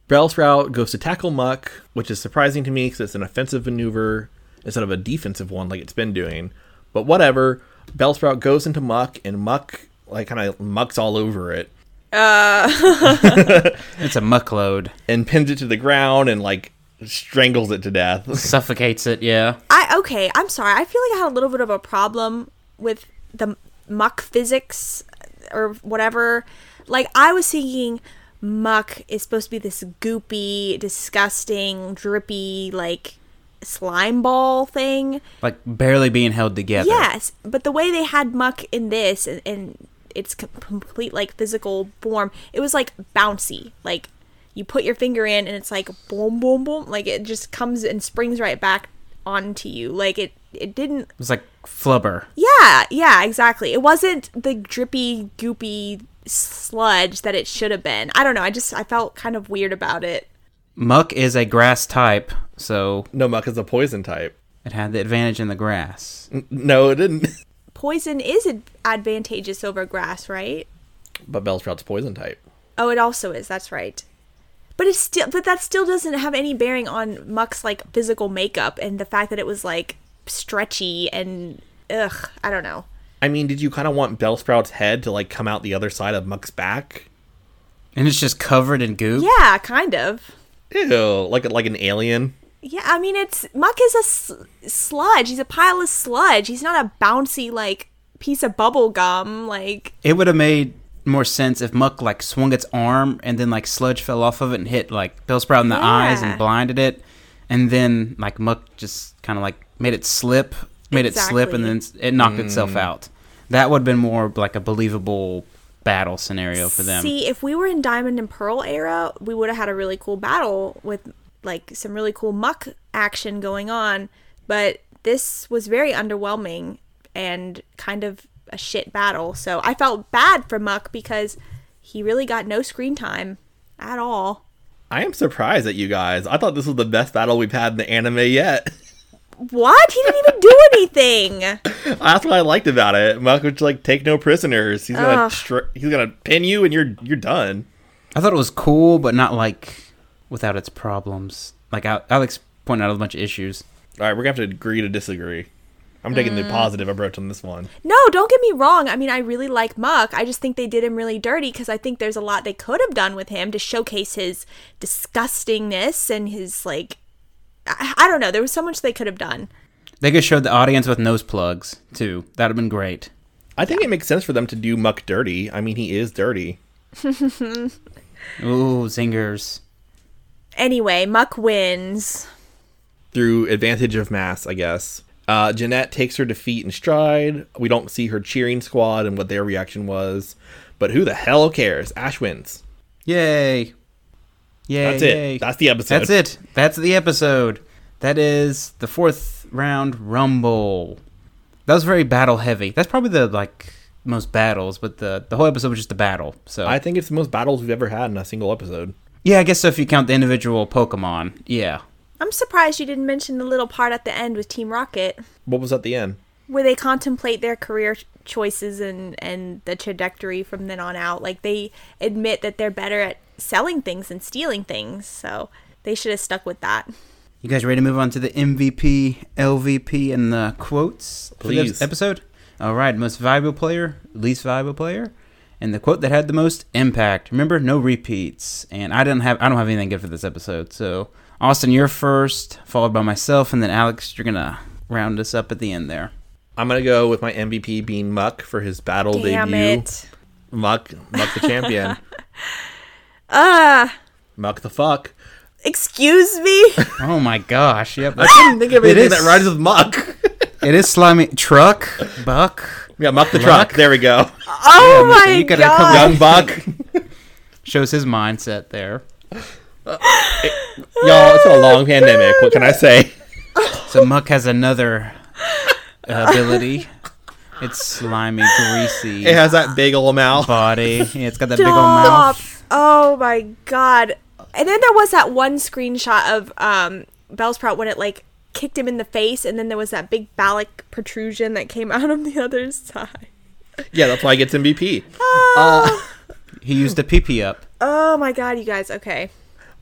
Speaker 3: Bellsprout goes to tackle Muk, which is surprising to me because it's an offensive maneuver instead of a defensive one like it's been doing. But whatever. Bellsprout goes into Muk, and Muk like kind of mucks all over it uh. <laughs>
Speaker 2: It's a muck load.
Speaker 3: and pins it to the ground and like strangles it to death. <laughs>
Speaker 2: Suffocates it, yeah.
Speaker 4: I okay, I'm sorry. I feel like I had a little bit of a problem with the muck physics uh, or whatever. Like I was thinking muck is supposed to be this goopy, disgusting, drippy like slime ball thing.
Speaker 2: Like barely being held together.
Speaker 4: Yes, but the way they had muck in this and, and its com- complete like physical form, it was like bouncy. Like you put your finger in and it's like boom, boom, boom. Like it just comes and springs right back onto you. Like it, it didn't.
Speaker 2: It was like flubber.
Speaker 4: Yeah, yeah, exactly. It wasn't the drippy, goopy sludge that it should have been. I don't know. I just I felt kind of weird about it.
Speaker 2: Muk is a grass type, so
Speaker 3: no, Muk is a poison type.
Speaker 2: it had the advantage in the grass.
Speaker 3: N- No, it didn't. <laughs>
Speaker 4: Poison is ad- advantageous over grass, right?
Speaker 3: but Bellsprout's poison type.
Speaker 4: Oh, it also is. That's right. But it's still, but that still doesn't have any bearing on Muk's like physical makeup and the fact that it was like stretchy and ugh. I don't know.
Speaker 3: I mean, did you kind of want Bellsprout's head to like come out the other side of Muk's back?
Speaker 2: And it's just covered in goop.
Speaker 4: Yeah, kind of.
Speaker 3: Ew, like like an alien.
Speaker 4: Yeah, I mean, it's Muk is a sl- sludge. He's a pile of sludge. He's not a bouncy like piece of bubble gum. Like
Speaker 2: It would have made more sense if Muk like swung its arm and then like sludge fell off of it and hit like Bellsprout in the eyes and blinded it, and then like Muk just kind of like made it slip, made it slip, and then it knocked itself mm. out. That would have been more like a believable battle scenario for them.
Speaker 4: See, if we were in Diamond and Pearl era, we would have had a really cool battle with like some really cool muck action going on. But this was very underwhelming and kind of a shit battle. So I felt bad for Muk because he really got no screen time at all.
Speaker 3: I am surprised at you guys. I thought this was the best battle we've had in the anime yet.
Speaker 4: What? He didn't even do <laughs> anything.
Speaker 3: That's what I liked about it. Muk would like take no prisoners. He's gonna
Speaker 4: Ugh.
Speaker 3: he's gonna pin you, and you're you're done.
Speaker 2: I thought it was cool, but not like without its problems. Like Alex pointed out a bunch of issues.
Speaker 3: All right, we're gonna have to agree to disagree. I'm taking the mm. positive approach on this one.
Speaker 4: No, don't get me wrong. I mean, I really like Muk. I just think they did him really dirty because I think there's a lot they could have done with him to showcase his disgustingness and his, like, I, I don't know. There was so much they could have done.
Speaker 2: They could show the audience with nose plugs too. That'd have been great.
Speaker 3: I think it makes sense for them to do Muk dirty. I mean, he is dirty. <laughs>
Speaker 2: Ooh, zingers.
Speaker 4: Anyway, Muk wins.
Speaker 3: through advantage of mass, I guess. Uh, Jeanette takes her defeat in stride. We don't see her cheering squad and what their reaction was, but who the hell cares? Ash wins.
Speaker 2: Yay. Yay.
Speaker 3: That's
Speaker 2: yay.
Speaker 3: it. That's the episode.
Speaker 2: That's it. That's the episode. That is the fourth round rumble. That was very battle heavy. That's probably the like most battles, but the the whole episode was just a battle. So
Speaker 3: I think it's the most battles we've ever had in a single episode.
Speaker 2: Yeah, I guess so if you count the individual Pokemon. Yeah.
Speaker 4: I'm surprised you didn't mention the little part at the end with Team Rocket
Speaker 3: What was at the end?
Speaker 4: where they contemplate their career choices and, and the trajectory from then on out. Like, they admit that they're better at selling things than stealing things. So they should have stuck with that.
Speaker 2: You guys ready to move on to the MVP, LVP, and the quotes for
Speaker 3: Please.
Speaker 2: this episode? All right, most valuable player, least valuable player, and the quote that had the most impact. Remember, no repeats. And I didn't have, I don't have anything good for this episode. So, Austin, you're first, followed by myself, and then Alex, you're gonna round us up at the end there.
Speaker 3: I'm gonna go with my MVP being Muk for his battle
Speaker 4: Damn
Speaker 3: debut.
Speaker 4: it.
Speaker 3: Muk, Muk the champion. <laughs>
Speaker 4: Ah,
Speaker 3: Muk the fuck.
Speaker 4: excuse me? <laughs>
Speaker 2: Oh my gosh! Yep,
Speaker 3: I couldn't think of anything
Speaker 2: is-
Speaker 3: that rhymes with Muk. <laughs>
Speaker 2: it is slimy. Truck, buck,
Speaker 3: yeah, Muck the
Speaker 2: Muck.
Speaker 3: truck. There we go. <laughs>
Speaker 4: Oh my
Speaker 2: you gotta come
Speaker 4: god.
Speaker 3: Young Buck. <laughs>
Speaker 2: shows his mindset there.
Speaker 3: Y'all, it's been a long pandemic. What can I say? <laughs>
Speaker 2: So Muk has another uh, ability. It's slimy, greasy
Speaker 3: It has that big old mouth.
Speaker 2: body. Yeah, it's got that big old
Speaker 4: Stop.
Speaker 2: mouth.
Speaker 4: Oh my god. And then there was that one screenshot of um Bellsprout when it like kicked him in the face and then there was that big phallic protrusion that came <laughs> out of the other side.
Speaker 3: Yeah, that's why he gets MVP. Ah.
Speaker 2: Uh, he used a pee pee up.
Speaker 4: Oh my god, you guys. Okay.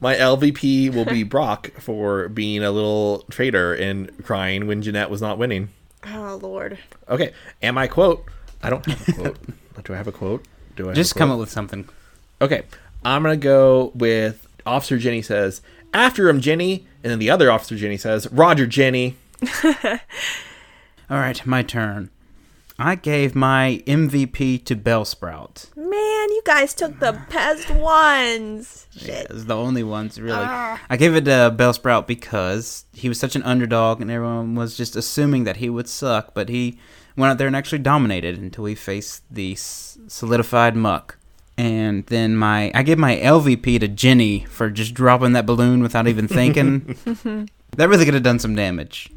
Speaker 3: My LVP will be <laughs> Brock for being a little traitor and crying when Jeanette was not winning.
Speaker 4: Oh lord.
Speaker 3: Okay, and I quote. I don't have a quote. <laughs> Do I have a quote? Do I have
Speaker 2: Just
Speaker 3: a
Speaker 2: come up with something.
Speaker 3: Okay, I'm gonna go with Officer Jenny says, "After him, Jenny," and then the other Officer Jenny says, "Roger, Jenny." <laughs>
Speaker 2: All right, my turn. I gave my MVP to Bellsprout.
Speaker 4: Man, you guys took the best ones.
Speaker 2: Yeah, it's the only ones really.
Speaker 4: Ah.
Speaker 2: I gave it to Bellsprout because he was such an underdog, and everyone was just assuming that he would suck. But he went out there and actually dominated until he faced the solidified Muk. And then my I gave my LVP to Jenny for just dropping that balloon without even thinking. <laughs> that really could have done some damage.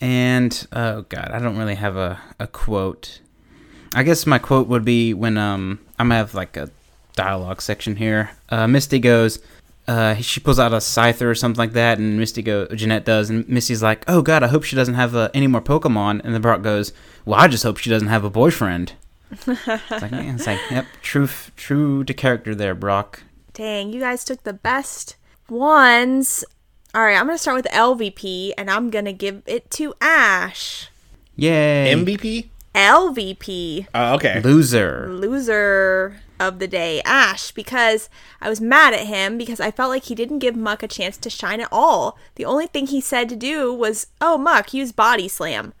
Speaker 2: And oh god, I don't really have a, a quote. I guess my quote would be when um I'm gonna have like a dialogue section here. Uh, Misty goes, uh, she pulls out a scyther or something like that, and Misty go, Jeanette does, and Misty's like, "Oh God, I hope she doesn't have uh, any more Pokemon." And then Brock goes, "Well, I just hope she doesn't have a boyfriend." It's like, it's like, yep, true, true to character there, Brock.
Speaker 4: Dang, you guys took the best ones. All right, I'm going to start with LVP and I'm going to give it to Ash.
Speaker 2: Yay,
Speaker 3: MVP.
Speaker 4: LVP,
Speaker 3: Uh, okay.
Speaker 2: loser.
Speaker 4: loser of the day, Ash, because I was mad at him because I felt like he didn't give Muk a chance to shine at all. The only thing he said to do was, "Oh, Muk, use Body Slam."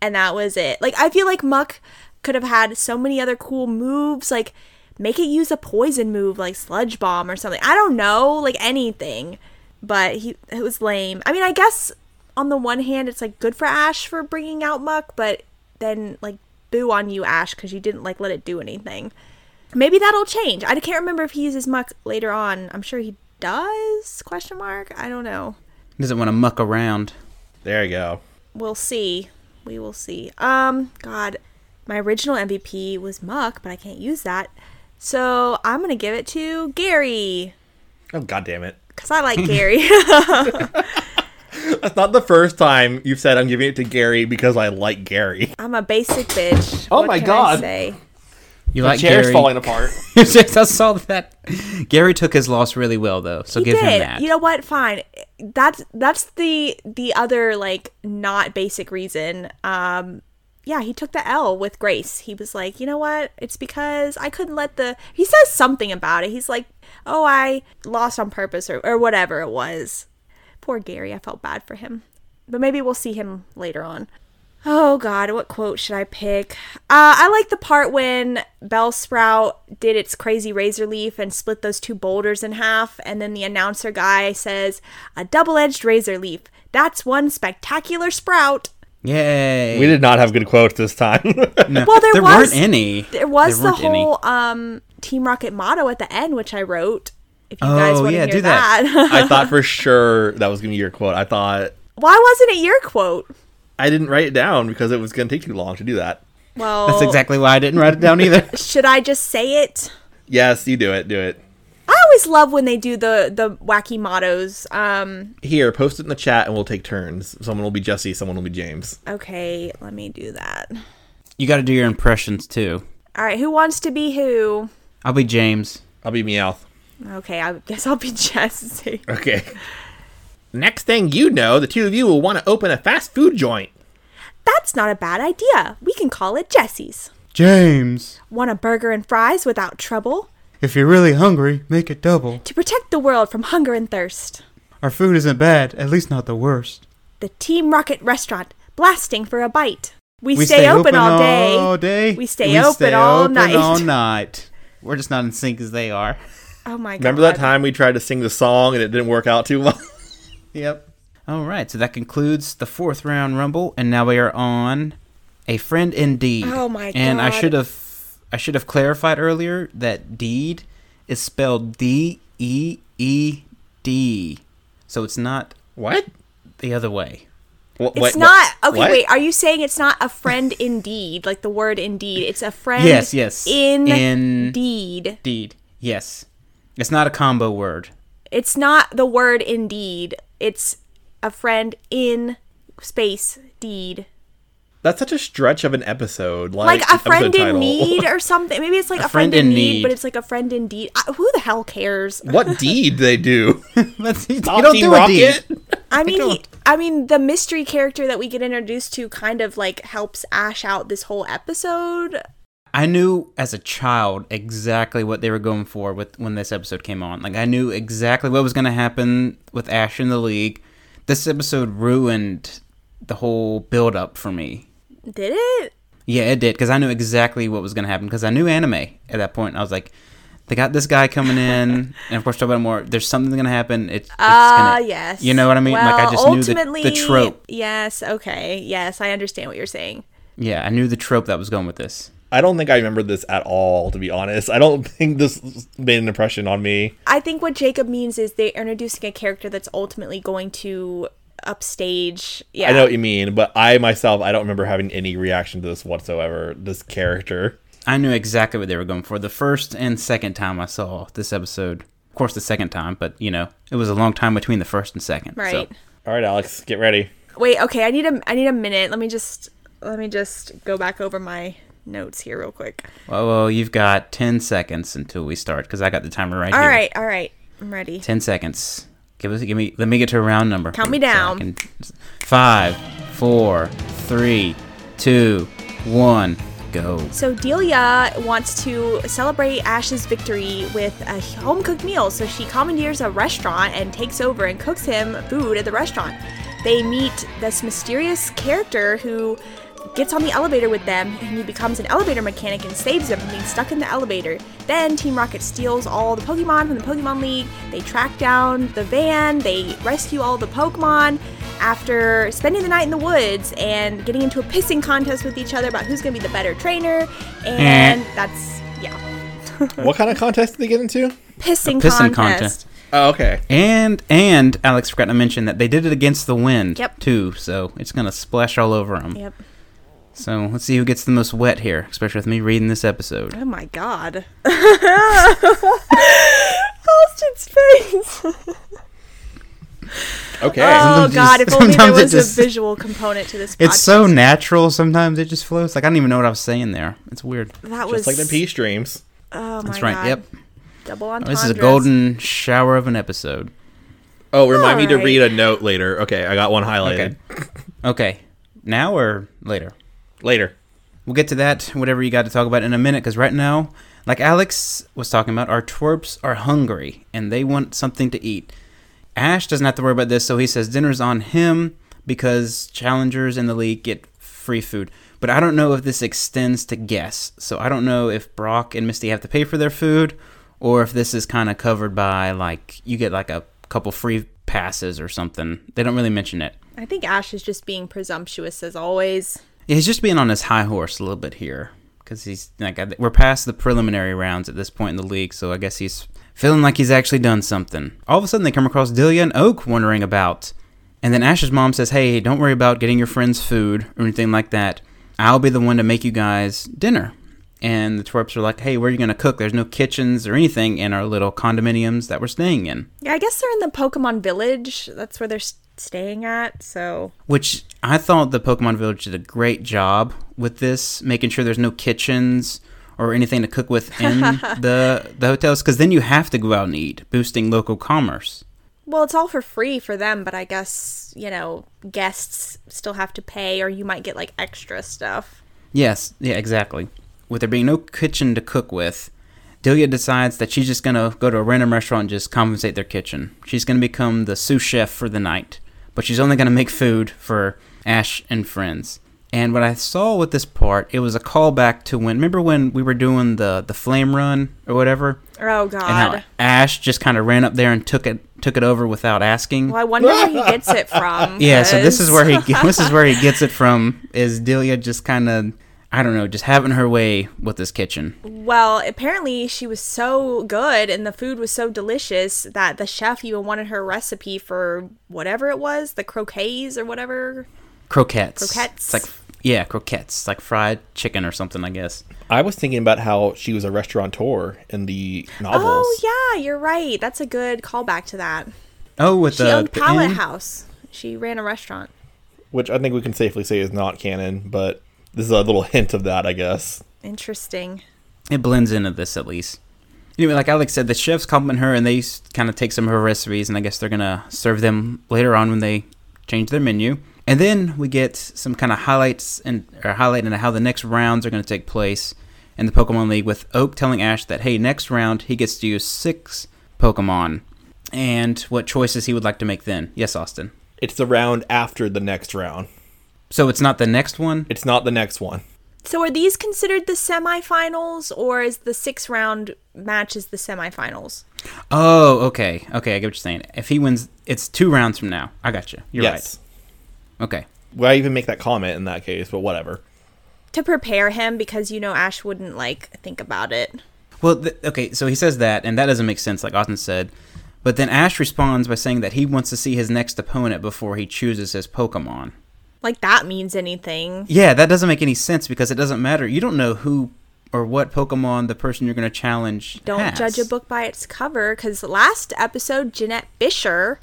Speaker 4: And that was it. Like I feel like Muk could have had so many other cool moves, like make it use a poison move like Sludge Bomb or something. I don't know, like anything. But he it was lame. I mean, I guess on the one hand it's like good for Ash for bringing out Muk, but then like boo on you Ash cuz you didn't like let it do anything. Maybe that'll change. I can't remember if he uses Muk later on. I'm sure he does? Question mark. I don't know.
Speaker 2: He Doesn't want to muck around.
Speaker 3: There you go.
Speaker 4: we'll see. We will see. Um, God, my original MVP was Muk, but I can't use that. So I'm gonna give it to Gary
Speaker 3: Oh God damn it!
Speaker 4: because I like <laughs> Gary.
Speaker 3: That's not the first time you've said I'm giving it to Gary because I like Gary.
Speaker 4: I'm a basic bitch.
Speaker 3: Oh
Speaker 4: What
Speaker 3: my
Speaker 4: can I
Speaker 3: God.
Speaker 4: say?
Speaker 2: You
Speaker 3: My
Speaker 2: like
Speaker 3: chair's
Speaker 2: Gary?
Speaker 3: falling apart. <laughs>
Speaker 2: Yes, I saw that. Gary took his loss really well, though, so
Speaker 4: He
Speaker 2: give him that.
Speaker 4: You know what? Fine. That's that's the the other like not basic reason. Um, yeah, he took the L with grace. He was like, you know what? It's because I couldn't let the. He says something about it. He's like, oh, I lost on purpose or or whatever it was. Poor Gary. I felt bad for him. But maybe we'll see him later on. Oh God, what quote should I pick? Uh, I like the part when Bellsprout did its crazy razor leaf and split those two boulders in half, and then the announcer guy says, "A double-edged razor leaf. That's one spectacular sprout."
Speaker 2: Yay!
Speaker 3: we did not have good quotes this time. <laughs>
Speaker 2: No,
Speaker 4: Well, there was-
Speaker 2: weren't any.
Speaker 4: There was the whole um, Team Rocket motto at the end, which I wrote. If you guys
Speaker 2: Oh,
Speaker 4: want to
Speaker 2: yeah,
Speaker 4: hear
Speaker 2: do that.
Speaker 4: that,
Speaker 3: I thought <laughs> for sure that was gonna be your quote. I thought
Speaker 4: why wasn't it your quote?
Speaker 3: I didn't write it down because it was gonna take too long to do that.
Speaker 4: Well,
Speaker 2: That's exactly why I didn't write it down either. <laughs>
Speaker 4: Should I just say it?
Speaker 3: Yes, you do it. Do it.
Speaker 4: I always love when they do the the wacky mottos. Um,
Speaker 3: Here, post it in the chat, and we'll take turns. Someone will be Jessie. Someone will be James.
Speaker 4: okay, let me do that.
Speaker 2: You got to do your impressions too.
Speaker 4: All right, who wants to be who?
Speaker 2: I'll be James.
Speaker 3: I'll be Meowth.
Speaker 4: Okay, I guess I'll be <laughs> Jessie.
Speaker 3: Okay. Next thing you know, the two of you will want to open a fast food joint.
Speaker 4: That's not a bad idea. We can call it Jessie's.
Speaker 2: James,
Speaker 4: Want a burger and fries without trouble?
Speaker 2: If you're really hungry, make it double.
Speaker 4: To protect the world from hunger and thirst.
Speaker 2: Our food isn't bad, at least not the worst.
Speaker 4: The Team Rocket restaurant, blasting for a bite. We, stay, open, all day.
Speaker 2: all day.
Speaker 4: We stay open all night.
Speaker 2: We stay open all <laughs> night. We're just not in sync as they are.
Speaker 4: Oh my god.
Speaker 3: Remember that time we tried to sing the song and it didn't work out too well? <laughs>
Speaker 2: Yep. All right, so that concludes the fourth round rumble, and now we are on a friend indeed.
Speaker 4: Oh my god!
Speaker 2: And I should have I should have clarified earlier that deed is spelled D E E D, so it's not
Speaker 3: what?
Speaker 2: the other way.
Speaker 3: Wha-
Speaker 4: It's
Speaker 3: what-
Speaker 4: not okay.
Speaker 3: what?
Speaker 4: Wait, are you saying it's not a friend indeed, like the word indeed? It's a friend.
Speaker 2: Yes, yes.
Speaker 4: In
Speaker 2: In-
Speaker 4: indeed.
Speaker 2: Indeed. Yes. It's not a combo word.
Speaker 4: It's not the word indeed. It's a friend in space deed.
Speaker 3: That's such a stretch of an episode. Like,
Speaker 4: Like a friend in need or <laughs> something. Maybe it's like a, friend, in need, but it's like a friend indeed. I, who the hell cares?
Speaker 3: what <laughs> deed they do? <laughs>
Speaker 2: That's, you don't
Speaker 3: Team
Speaker 2: do a deed.
Speaker 4: I mean, he. I mean, the mystery character that we get introduced to kind of like helps Ash out this whole episode.
Speaker 2: I knew as a child exactly what they were going for with when this episode came on. Like I knew exactly what was going to happen with Ash in the league. This episode ruined the whole build up for me.
Speaker 4: Did it?
Speaker 2: Yeah, it did because I knew exactly what was going to happen because I knew anime at that point. I was like, they got this guy coming in, <laughs> and of course, talk about more. There's something going to happen. It's, it's
Speaker 4: Ah,
Speaker 2: gonna,
Speaker 4: yes.
Speaker 2: You know what I mean? like I just knew the, the trope.
Speaker 4: Yes. Okay. Yes, I understand what you're saying.
Speaker 2: Yeah, I knew the trope that was going with this.
Speaker 3: I don't think I remember this at all, to be honest. I don't <laughs> think this made an impression on me.
Speaker 4: I think what Jacob means is they're introducing a character that's ultimately going to upstage. Yeah.
Speaker 3: I know what you mean, but I myself, I don't remember having any reaction to this whatsoever. This character.
Speaker 2: I knew exactly what they were going for. The first and second time I saw this episode, of course, the second time, but you know, it was a long time between the first and second. so-
Speaker 4: Right.
Speaker 3: All right, Alex, get ready.
Speaker 4: Wait. Okay. I need a. I need a minute. Let me just. Let me just go back over my notes here real quick.
Speaker 2: Well, well, you've got 10 seconds until we start because I got the timer right
Speaker 4: All
Speaker 2: here.
Speaker 4: right. All right. I'm ready.
Speaker 2: 10 seconds. Give us, give me, let me get to a round number.
Speaker 4: Count me
Speaker 2: So
Speaker 4: down.
Speaker 2: can- Five, four, three, two, one, go.
Speaker 4: So Delia wants to celebrate Ash's victory with a home cooked meal. So she commandeers a restaurant and takes over and cooks him food at the restaurant. They meet this mysterious character who gets on the elevator with them and he becomes an elevator mechanic and saves them from being stuck in the elevator. Then Team Rocket steals all the Pokemon from the Pokemon League. They track down the van, they rescue all the Pokemon after spending the night in the woods and getting into a pissing contest with each other about who's going to be the better trainer. And eh. that's, yeah, <laughs>
Speaker 3: what kind of contest did they get into?
Speaker 4: pissing,
Speaker 2: pissing
Speaker 4: contest.
Speaker 2: contest.
Speaker 3: Oh, okay.
Speaker 2: And, and Alex forgot to mention that they did it against the wind
Speaker 4: Yep.
Speaker 2: too, so it's going to splash all over them.
Speaker 4: Yep.
Speaker 2: So let's see who gets the most wet here, especially with me reading this episode.
Speaker 4: Oh my god. <laughs> Austin's face.
Speaker 3: Okay.
Speaker 4: Oh
Speaker 2: Sometimes
Speaker 4: god,
Speaker 2: it
Speaker 4: if only there was
Speaker 2: just-
Speaker 4: a visual component to this podcast. <laughs>
Speaker 2: It's so natural sometimes it just flows. Like I don't even know what I was saying there. It's weird.
Speaker 4: that was
Speaker 3: Just like the pea streams.
Speaker 4: Oh my
Speaker 2: That's right.
Speaker 4: god.
Speaker 2: Yep.
Speaker 4: Double entendres.
Speaker 2: This is a golden shower of an episode.
Speaker 3: Oh, remind me to read a note later. Okay, I got one highlighted.
Speaker 2: Okay. Okay. Now or later?
Speaker 3: Later.
Speaker 2: We'll get to that, whatever you got to talk about in a minute, because right now, like Alex was talking about, our twerps are hungry and they want something to eat. Ash doesn't have to worry about this, so he says dinner's on him because challengers in the league get free food. But I don't know if this extends to guests, so I don't know if Brock and Misty have to pay for their food or if this is kind of covered by, like, you get like a couple free passes or something. They don't really mention it.
Speaker 4: I think Ash is just being presumptuous as always.
Speaker 2: Yeah, he's just being on his high horse a little bit here because he's like we're past the preliminary rounds at this point in the league, so I guess he's feeling like he's actually done something. All of a sudden, they come across Delia and Oak wondering about, and then Ash's mom says, "Hey, don't worry about getting your friends food or anything like that. I'll be the one to make you guys dinner." And the twerps are like, "Hey, where are you gonna cook? There's no kitchens or anything in our little condominiums that we're staying in."
Speaker 4: Yeah, I guess they're in the Pokemon Village. That's where they're staying at. So
Speaker 2: Which I thought the Pokemon Village did a great job with this, making sure there's no kitchens or anything to cook with in <laughs> the the hotels, because then you have to go out and eat, boosting local commerce.
Speaker 4: Well, it's all for free for them, but I guess, you know, guests still have to pay or you might get like extra stuff.
Speaker 2: Yes, yeah, exactly. With there being no kitchen to cook with, Delia decides that she's just gonna go to a random restaurant and just compensate their kitchen. She's gonna become the sous chef for the night, but she's only gonna make food for Ash and friends. And what I saw with this part, it was a callback to when remember when we were doing the the flame run or whatever,
Speaker 4: Oh
Speaker 2: and
Speaker 4: god.
Speaker 2: how Ash just kind of ran up there and took it took it over without asking.
Speaker 4: Well, I wonder where he gets it <laughs> from.
Speaker 2: Yeah, so this is where he <laughs> this is where he gets it from. Is Delia just kind of I don't know, just having her way with this kitchen.
Speaker 4: Well, apparently she was so good and the food was so delicious that the chef even wanted her recipe for whatever it was, the croquets or whatever.
Speaker 2: croquettes.
Speaker 4: Croquettes.
Speaker 2: It's like yeah, croquettes, like fried chicken or something, I guess.
Speaker 3: I was thinking about how she was a restaurateur in the novels.
Speaker 4: Oh yeah, you're right. That's a good callback to that.
Speaker 2: Oh, with
Speaker 4: She
Speaker 2: the
Speaker 4: owned
Speaker 2: the
Speaker 4: Pallet
Speaker 2: inn?
Speaker 4: House. She ran a restaurant.
Speaker 3: Which I think we can safely say is not canon, but this is a little hint of that, I guess.
Speaker 4: Interesting.
Speaker 2: It blends into this at least. Anyway, like Alex said, the chefs compliment her, and they kind of take some of her recipes, and I guess they're gonna serve them later on when they change their menu. And then we get some kind of highlights and or highlight into how the next rounds are going to take place in the Pokemon League, with Oak telling Ash that hey, next round he gets to use six Pokemon, and what choices he would like to make then. Yes, Austin.
Speaker 3: It's the round after the next round.
Speaker 2: So it's not the next one.
Speaker 3: It's not the next one.
Speaker 4: So are these considered the semifinals, or is the six round matches the semifinals?
Speaker 2: Oh, okay, okay, I get what you're saying. If he wins, it's two rounds from now. I got you. You're
Speaker 3: yes.
Speaker 2: right. Okay.
Speaker 3: Why even make that comment in that case? But whatever.
Speaker 4: To prepare him because you know Ash wouldn't like think about it.
Speaker 2: Well, th- okay, so he says that, and that doesn't make sense, like Austin said. But then Ash responds by saying that he wants to see his next opponent before he chooses his Pokemon.
Speaker 4: Like that means anything.
Speaker 2: Yeah, that doesn't make any sense because it doesn't matter. You don't know who or what Pokemon the person you're going to challenge.
Speaker 4: Don't
Speaker 2: has.
Speaker 4: judge a book by its cover because last episode, Jeanette Fisher,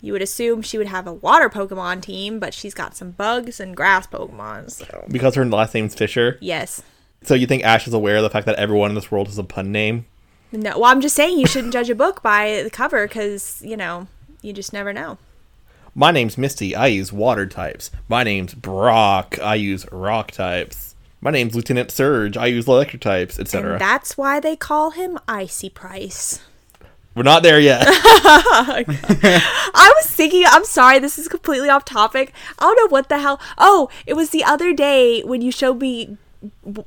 Speaker 4: you would assume she would have a water Pokemon team, but she's got some bugs and grass Pokemon. So
Speaker 3: Because her last name's Fisher.
Speaker 4: yes.
Speaker 3: So you think Ash is aware of the fact that everyone in this world has a pun name?
Speaker 4: No, well, I'm just saying you shouldn't judge a book by the cover because you know you just never know.
Speaker 3: My name's Misty. I use water types. My name's Brock. I use rock types. My name's Lieutenant Surge. I use electric types, etc.
Speaker 4: And that's why they call him Icy Pryce.
Speaker 3: We're not there yet. <laughs>
Speaker 4: I was thinking, I'm sorry, this is completely off topic. I don't know what the hell. Oh, it was the other day when you showed me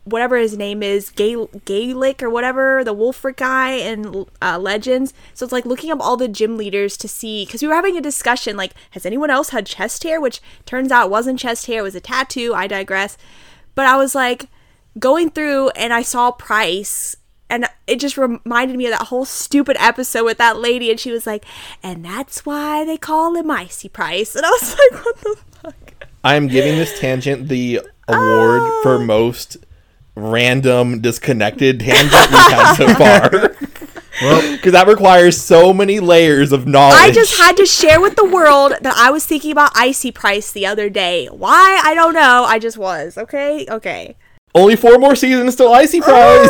Speaker 4: whatever his name is, Gal- Gaelic or whatever, the Wulfric guy in uh, Legends. So it's like looking up all the gym leaders to see, because we were having a discussion like, has anyone else had chest hair? Which turns out wasn't chest hair, it was a tattoo. I digress. But I was like going through and I saw Pryce and it just reminded me of that whole stupid episode with that lady and she was like and that's why they call him icy Pryce and i was <laughs> like what the fuck
Speaker 3: I am giving this tangent the award
Speaker 4: Oh.
Speaker 3: for most random disconnected tangent we've had so <laughs> far.
Speaker 2: Well,
Speaker 3: Because that requires so many layers of knowledge.
Speaker 4: i just had to share with the world that i was thinking about icy Pryce the other day. Why? I don't know. I just was. Okay? Okay.
Speaker 3: Only four more seasons till Icy <laughs> Pryce.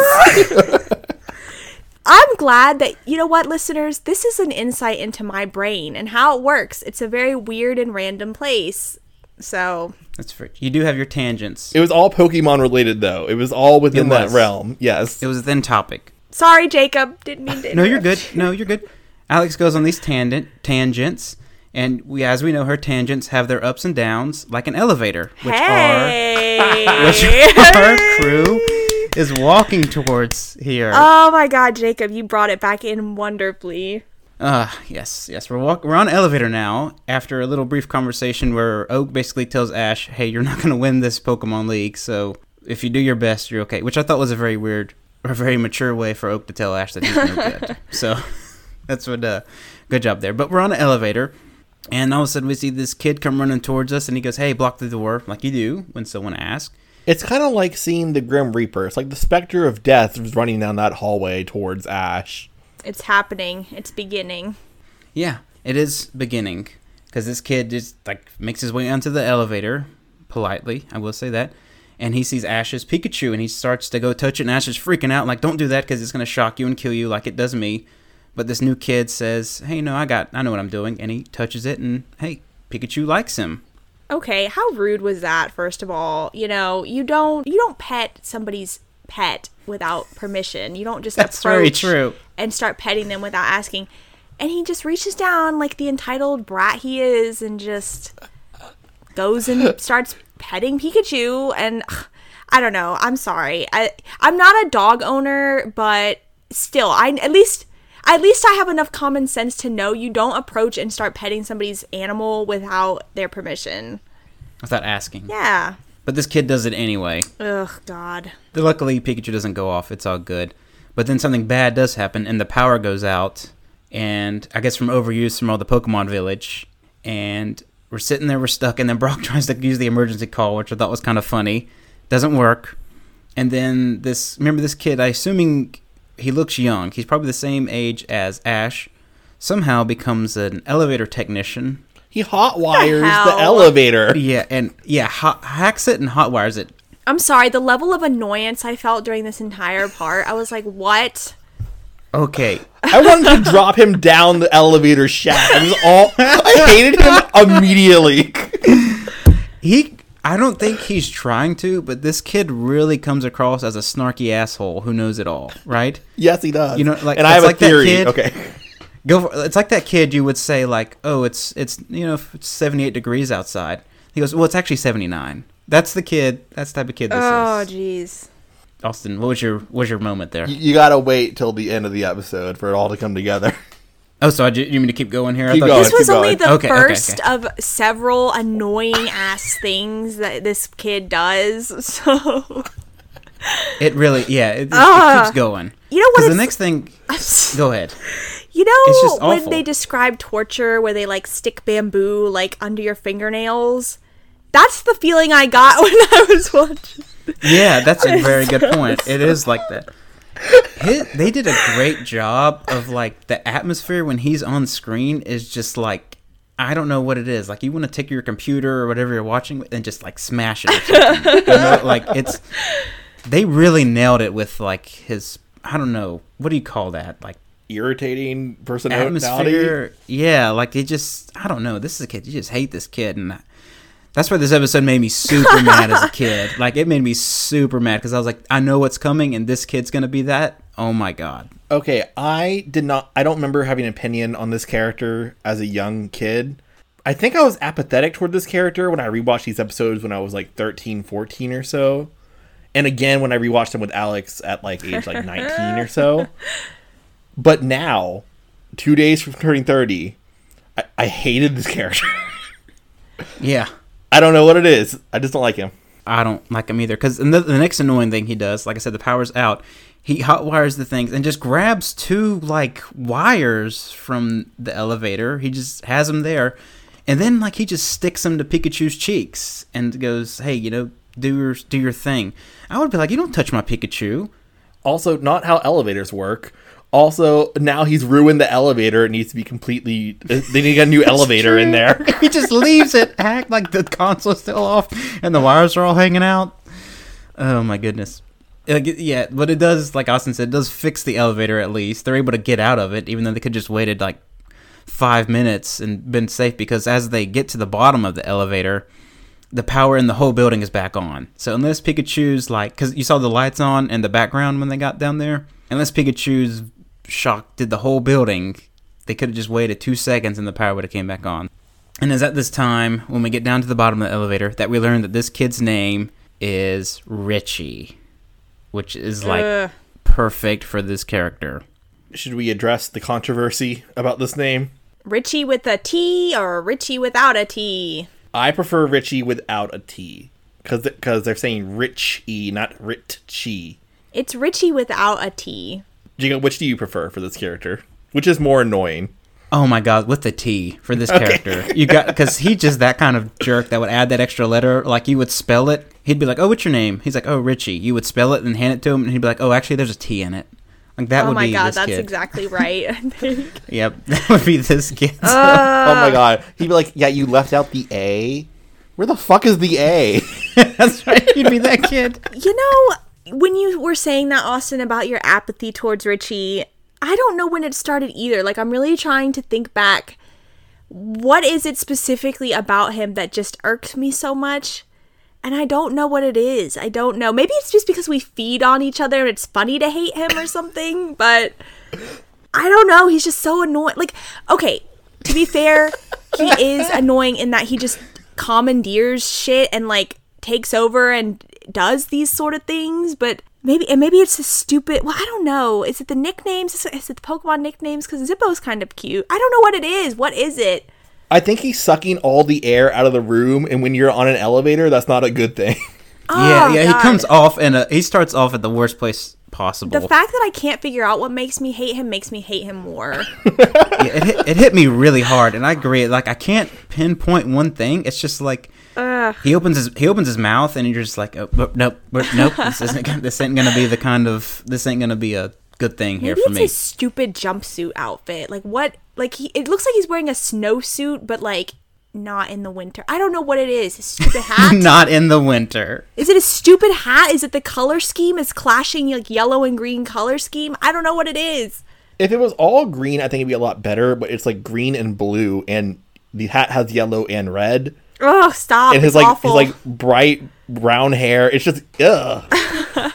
Speaker 4: i'm glad that you know what listeners? This is an insight into my brain and how it works. It's a very weird and random place so
Speaker 2: that's fair. You do have your tangents.
Speaker 3: it was all Pokemon related, though. It was all within
Speaker 2: It
Speaker 3: that realm. Yes.
Speaker 2: It was within topic.
Speaker 4: sorry jacob didn't mean to
Speaker 2: No, you're
Speaker 4: interrupt.
Speaker 2: good. No, you're good. Alex goes on these tangent tangents, and we, as we know, her tangents have their ups and downs, like an elevator, which are
Speaker 4: hey.
Speaker 2: which <laughs> our crew is walking towards here.
Speaker 4: Oh my god, Jacob, you brought it back in wonderfully.
Speaker 2: Uh, yes, yes. We're walk- we're on an elevator now after a little brief conversation where Oak basically tells Ash, "Hey, you're not <laughs> going to win this Pokemon League, so if you do your best, you're okay." Which I thought was a very weird or very mature way for Oak to tell Ash that he's no good. <laughs> So <laughs> that's what uh good job there. But we're on an elevator and all of a sudden we see this kid come running towards us and he goes, "Hey, block the door," like you do when someone asks.
Speaker 3: It's kind of like seeing the Grim Reaper. It's like the specter of death is running down that hallway towards Ash.
Speaker 4: It's happening. It's beginning.
Speaker 2: Yeah, it is beginning because this kid just like makes his way onto the elevator politely. I will say that, and he sees Ash's Pikachu and he starts to go touch it, and Ash is freaking out like, "Don't do that because it's gonna shock you and kill you like it does me." But this new kid says, "Hey, no, I got, I know what I'm doing," and he touches it, and hey, Pikachu likes him.
Speaker 4: Okay, how rude was that? First of all, you know, you don't you don't pet somebody's pet without permission. You don't just
Speaker 2: That's very
Speaker 4: approach
Speaker 2: true.
Speaker 4: and start petting them without asking. And he just reaches down like the entitled brat he is and just goes and <laughs> starts petting Pikachu and ugh, I don't know. I'm sorry. I I'm not a dog owner, but still, I at least at least I have enough common sense to know you don't approach and start petting somebody's animal without their permission.
Speaker 2: Without asking.
Speaker 4: Yeah.
Speaker 2: But this kid does it anyway.
Speaker 4: Ugh, God.
Speaker 2: Luckily, Pikachu doesn't go off. It's all good. But then something bad does happen, and the power goes out. And I guess from overuse from all the Pokemon Village. And we're sitting there, we're stuck, and then Brock <laughs> tries to use the emergency call, which I thought was kind of funny. Doesn't work. And then this, remember this kid? I assuming he looks young. He's probably the same age as Ash. Somehow becomes an elevator technician.
Speaker 3: He hot wires the,
Speaker 4: hell?
Speaker 3: elevator.
Speaker 2: Yeah, and yeah, ha- hacks it and hot wires it.
Speaker 4: I'm sorry, the level of annoyance I felt during this entire part, I was like, what?
Speaker 2: Okay,
Speaker 3: I wanted to drop him down the elevator shaft. It was all I hated him immediately.
Speaker 2: he. I don't think he's trying to, but this kid really comes across as a snarky asshole who knows it all, right?
Speaker 3: yes, he does.
Speaker 2: You know, like,
Speaker 3: and I have
Speaker 2: it's
Speaker 3: a
Speaker 2: like that
Speaker 3: theory.
Speaker 2: kid-
Speaker 3: Okay.
Speaker 2: Go. For, it's like that kid you would say like, "Oh, it's it's you know it's 78 degrees outside." He goes, "Well, it's actually 79." That's the kid. That's the type of kid this
Speaker 4: Oh,
Speaker 2: is.
Speaker 4: Oh, jeez.
Speaker 2: Austin, what was your what was your moment there?
Speaker 3: You, you gotta wait till the end of the episode for it all to come together. <laughs>
Speaker 2: Oh, so I, you mean to keep going here?
Speaker 3: Keep
Speaker 2: I
Speaker 3: going.
Speaker 4: This was
Speaker 3: keep
Speaker 4: only
Speaker 3: going.
Speaker 4: the
Speaker 2: Okay, okay,
Speaker 4: first
Speaker 2: okay.
Speaker 4: of several annoying ass things that this kid does. <laughs> So,
Speaker 2: It really, yeah, it, it
Speaker 4: Ah.
Speaker 2: keeps going.
Speaker 4: you know what?
Speaker 2: The next thing, go ahead. <laughs>
Speaker 4: You know when they describe torture where they like stick bamboo like under your fingernails? That's the feeling I got <laughs> when I was watching.
Speaker 2: Yeah, that's a <laughs> very good point. It is like that. His, they did a great job of like the atmosphere when he's on screen is just like I don't know what it is. Like you want to take your computer or whatever you're watching and just like smash it. Or something. You know, <laughs> like it's they really nailed it with like his I don't know what do you call that like
Speaker 3: Irritating personality.
Speaker 2: atmosphere. Yeah, like they just I don't know. This is a kid. You just hate this kid, and that's why this episode made me super <laughs> mad as a kid. Like it made me super mad because I was like, I know what's coming, and this kid's gonna be that. Oh my god.
Speaker 3: Okay, I did not. I don't remember having an opinion on this character as a young kid. I think I was apathetic toward this character when I rewatched these episodes when I was like 13, 14 or so. And again when I rewatched them with Alex at like age like 19 or so. <laughs> But now, two days from turning 30, I, I hated this character. <laughs>
Speaker 2: Yeah.
Speaker 3: I don't know what it is. I just don't like him.
Speaker 2: I don't like him either. Because the, the next annoying thing he does, like I said, the power's out. He hot wires the things and just grabs two like wires from the elevator. He just has them there, and then like he just sticks them to Pikachu's cheeks and goes, "Hey, you know, do your do your thing." I would be like, "You don't touch my Pikachu."
Speaker 3: Also, not how elevators work. Also, now he's ruined the elevator. It needs to be completely. Uh, they need a new <laughs> elevator in there. <laughs>
Speaker 2: he just leaves it act like the console's still off and the wires are all hanging out. Oh my goodness. Like, yeah, but it does, like Austin said, it does fix the elevator at least. They're able to get out of it, even though they could just waited like five minutes and been safe. Because as they get to the bottom of the elevator, the power in the whole building is back on. So unless Pikachu's like, because you saw the lights on in the background when they got down there, unless Pikachu's shock did the whole building, they could have just waited two seconds and the power would have came back on. And it's at this time when we get down to the bottom of the elevator that we learn that this kid's name is Richie, which is like
Speaker 4: Ugh.
Speaker 2: perfect for this character.
Speaker 3: Should we address the controversy about this name?
Speaker 4: Richie with a T or Richie without a T?
Speaker 3: I prefer Richie without a T because because they're saying rich e, not rit-chi.
Speaker 4: It's Richie without a T.
Speaker 3: Jigo, which do you prefer for this character? Which is more annoying?
Speaker 2: Oh my god, with the T for this character. You got because he's just that kind of jerk that would add that extra letter. Like you would spell it, he'd be like, "Oh, what's your name?" He's like, "Oh, Richie." You would spell it and hand it to him, and he'd be like, "Oh, actually, there's a T in it." Like that
Speaker 4: oh
Speaker 2: would
Speaker 4: my
Speaker 2: be
Speaker 4: god,
Speaker 2: this
Speaker 4: that's
Speaker 2: kid.
Speaker 4: exactly right. I think. <laughs>
Speaker 2: Yep, <laughs> that would be this kid. Uh.
Speaker 3: oh my god, he'd be like, "Yeah, you left out the A. Where the fuck is the A?" <laughs>
Speaker 2: that's right. He'd be that kid.
Speaker 4: You know, when you were saying that, Austin, about your apathy towards Richie, I don't know when it started either. Like, I'm really trying to think back. What is it specifically about him that just irks me so much? And I don't know what it is. I don't know. Maybe it's just because we feed on each other and it's funny to hate him or something, but I don't know. He's just so annoying. Like, okay, to be fair, he is <laughs> annoying in that he just commandeers shit and like takes over and does these sort of things. But maybe and maybe it's a stupid. Well, I don't know. Is it the nicknames? Is it, is it the Pokemon nicknames? Because Zippo's kind of cute. I don't know what it is. What is it?
Speaker 3: I think he's sucking all the air out of the room, and when you're on an elevator, that's not a good thing.
Speaker 2: yeah, <laughs>
Speaker 4: Oh,
Speaker 2: yeah.
Speaker 4: God.
Speaker 2: He comes off and uh, he starts off at the worst place possible.
Speaker 4: The fact that I can't figure out what makes me hate him makes me hate him more. <laughs>
Speaker 2: Yeah, it, hit, it hit me really hard, and I agree. Like I can't pinpoint one thing. It's just like he opens his he opens his mouth, and you're just like, oh, nope, nope, <laughs> nope. This isn't this ain't gonna be the kind of this ain't gonna be a good thing here
Speaker 4: Maybe
Speaker 2: for
Speaker 4: it's
Speaker 2: me.
Speaker 4: his stupid jumpsuit outfit. Like what? Like he? It looks like he's wearing a snowsuit, but like not in the winter. I don't know what it is. His stupid <laughs> hat.
Speaker 2: Not in the winter.
Speaker 4: Is it a stupid hat? Is it the color scheme? Is clashing like yellow and green color scheme? I don't know what it is.
Speaker 3: If it was all green, I think it'd be a lot better. But it's like green and blue, and the hat has yellow and red,
Speaker 4: Oh, stop!
Speaker 3: and his
Speaker 4: it's
Speaker 3: like
Speaker 4: awful.
Speaker 3: his like bright brown hair. It's just ugh. <laughs>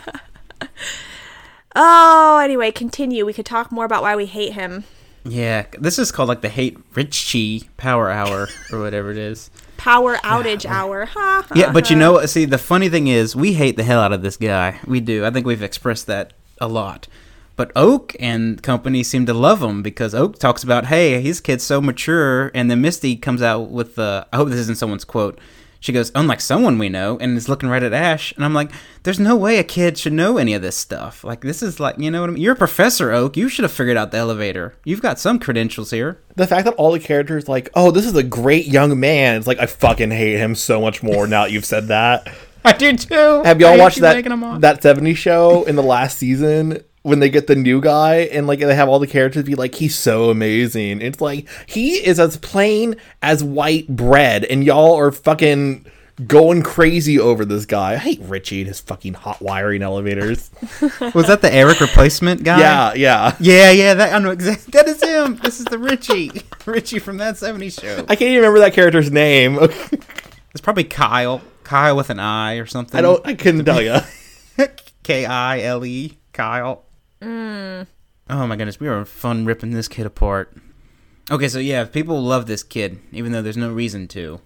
Speaker 4: oh, anyway, continue. We could talk more about why we hate him.
Speaker 2: Yeah, this is called like the hate Richie Power Hour or whatever it is.
Speaker 4: Power outage hour. Ha, ha,
Speaker 2: Yeah, but you know what? See, the funny thing is, we hate the hell out of this guy. We do. I think we've expressed that a lot. But Oak and company seem to love him because Oak talks about, hey, his kid's so mature, and then Misty comes out with the. I hope this isn't someone's quote. She goes, unlike someone we know, and is looking right at Ash, and I'm like, there's no way a kid should know any of this stuff. Like, this is like, you know what I mean? You're a professor, Oak. You should have figured out the elevator. You've got some credentials here.
Speaker 3: The fact that all the characters like, oh, this is a great young man. It's like I fucking hate him so much more now that you've said that. <laughs>
Speaker 2: I do too.
Speaker 3: Have y'all watched that that 70s show in the last season when they get the new guy and like they have all the characters be like he's so amazing. It's like he is as plain as white bread and y'all are fucking going crazy over this guy. I hate Richie and his fucking hot wiring elevators. <laughs>
Speaker 2: Was that the Eric replacement guy?
Speaker 3: yeah, yeah.
Speaker 2: Yeah, yeah, that I know exactly. That is him. This is the Richie, <laughs> Richie from that '70s show.
Speaker 3: I can't even remember that character's name. <laughs>
Speaker 2: It's probably Kyle, Kyle with an I or something.
Speaker 3: I don't I couldn't tell you.
Speaker 2: K I L E, Kyle. Mm. Oh my goodness, we are fun ripping this kid apart. Okay, so yeah, people love this kid, even though there's no reason to.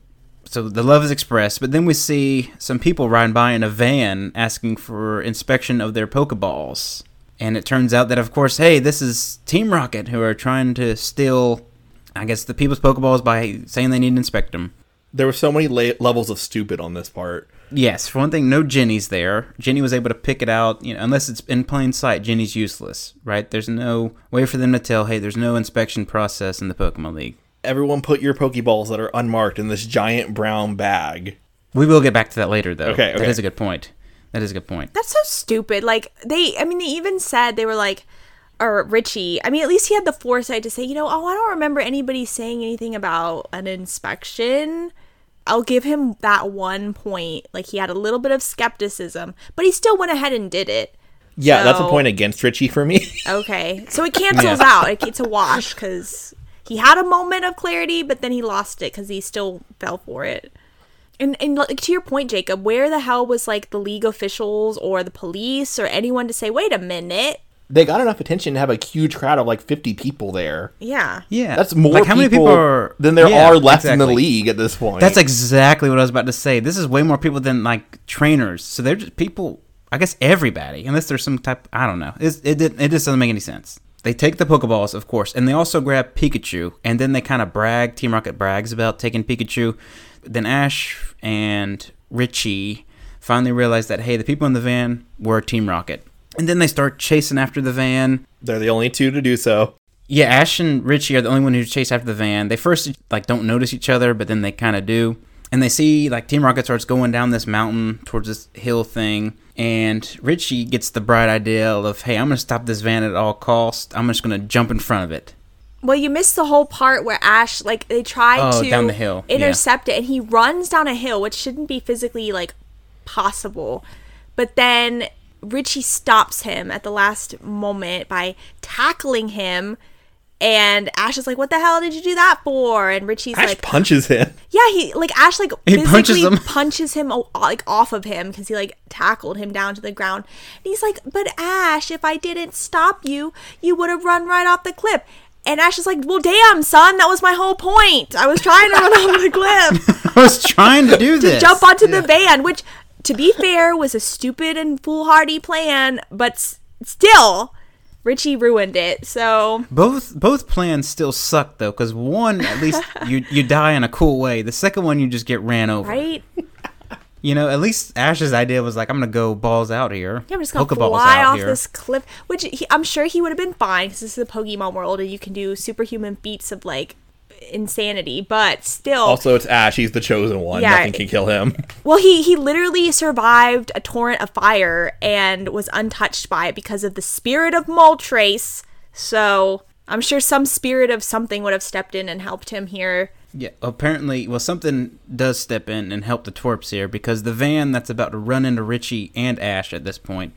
Speaker 2: So the love is expressed, but then we see some people riding by in a van asking for inspection of their Pokeballs. And it turns out that, of course, hey, this is Team Rocket who are trying to steal, I guess, the people's Pokeballs by saying they need to inspect them.
Speaker 3: There were so many la- levels of stupid on this part.
Speaker 2: Yes, for one thing, no Jenny's there. Jenny was able to pick it out, you know, unless it's in plain sight, Jenny's useless, right? There's no way for them to tell, hey, there's no inspection process in the Pokemon League.
Speaker 3: Everyone put your Pokeballs that are unmarked in this giant brown bag.
Speaker 2: We will get back to that later, though.
Speaker 3: Okay,
Speaker 2: That
Speaker 3: okay.
Speaker 2: is a good point. That is a good point.
Speaker 4: That's so stupid. Like they, I mean, they even said they were like, or Richie. I mean, at least he had the foresight to say, you know, oh, I don't remember anybody saying anything about an inspection. I'll give him that one point. Like he had a little bit of skepticism, but he still went ahead and did it.
Speaker 3: Yeah, that's a point against Richie for me. <laughs>
Speaker 4: Okay, so it cancels out. It, it's a wash because he had a moment of clarity, but then he lost it because he still fell for it. And and like to your point, Jacob, where the hell was like the league officials or the police or anyone to say, wait a minute?
Speaker 3: They got enough attention to have a huge crowd of like 50 people there.
Speaker 4: Yeah.
Speaker 2: Yeah.
Speaker 3: That's more
Speaker 2: like, how many people are
Speaker 3: than there
Speaker 2: Yeah,
Speaker 3: are left in the league at this point.
Speaker 2: That's exactly what I was about to say. This is way more people than like trainers. So they're just people. I guess everybody, unless there's some type. I don't know. It's, it did, it just doesn't make any sense. They take the Pokeballs, of course, and they also grab Pikachu, and then they kind of brag. Team Rocket brags about taking Pikachu. Then Ash and Richie finally realize that hey, the people in the van were Team Rocket, and then they start chasing after the van.
Speaker 3: They're the only two to do so.
Speaker 2: Yeah, Ash and Richie are the only one who chase after the van. They first like don't notice each other, but then they kind of do. And they see like Team Rocket starts going down this mountain towards this hill thing, and Richie gets the bright idea of, "Hey, I'm gonna stop this van at all costs. I'm just gonna jump in front of it."
Speaker 4: Well, you missed the whole part where Ash, like, they try
Speaker 2: Oh,
Speaker 4: to
Speaker 2: down the hill, yeah.
Speaker 4: intercept it, and he runs down a hill, which shouldn't be physically like possible. But then Richie stops him at the last moment by tackling him, and Ash is like, "What the hell did you do that for?" And Richie's
Speaker 3: Ash
Speaker 4: like,
Speaker 3: punches him.
Speaker 4: "Yeah, he like Ash like
Speaker 2: He punches him. <laughs>
Speaker 4: punches him like off of him because he like tackled him down to the ground. And he's like, "But Ash, if I didn't stop you, you would have run right off the cliff." And Ash is like, "Well, damn, son, that was my whole point. I was trying to run off the cliff <laughs>
Speaker 2: I was trying to do <laughs>
Speaker 4: to
Speaker 2: this.
Speaker 4: jump onto the van, which, to be fair, was a stupid and foolhardy plan, but s- still, Richie ruined it. So
Speaker 2: Both both plans still suck though, because one at least <laughs> you you die in a cool way. The second one you just get ran over.
Speaker 4: right."
Speaker 2: You know, at least Ash's idea was like, I'm gonna go balls out here.
Speaker 4: Yeah, I'm just gonna
Speaker 2: Pokeballs
Speaker 4: fly off
Speaker 2: here.
Speaker 4: this cliff, which he, I'm sure he would have been fine because this is the Pokemon world and you can do superhuman feats of like insanity. But still,
Speaker 3: Also, it's Ash. He's the chosen one.
Speaker 4: Yeah.
Speaker 3: Nothing can kill him. <laughs>
Speaker 4: well, he he literally survived a torrent of fire and was untouched by it because of the spirit of Moltres. So I'm sure some spirit of something would have stepped in and helped him here.
Speaker 2: Yeah, apparently, well, something does step in and help the twerps here because the van that's about to run into Richie and Ash at this point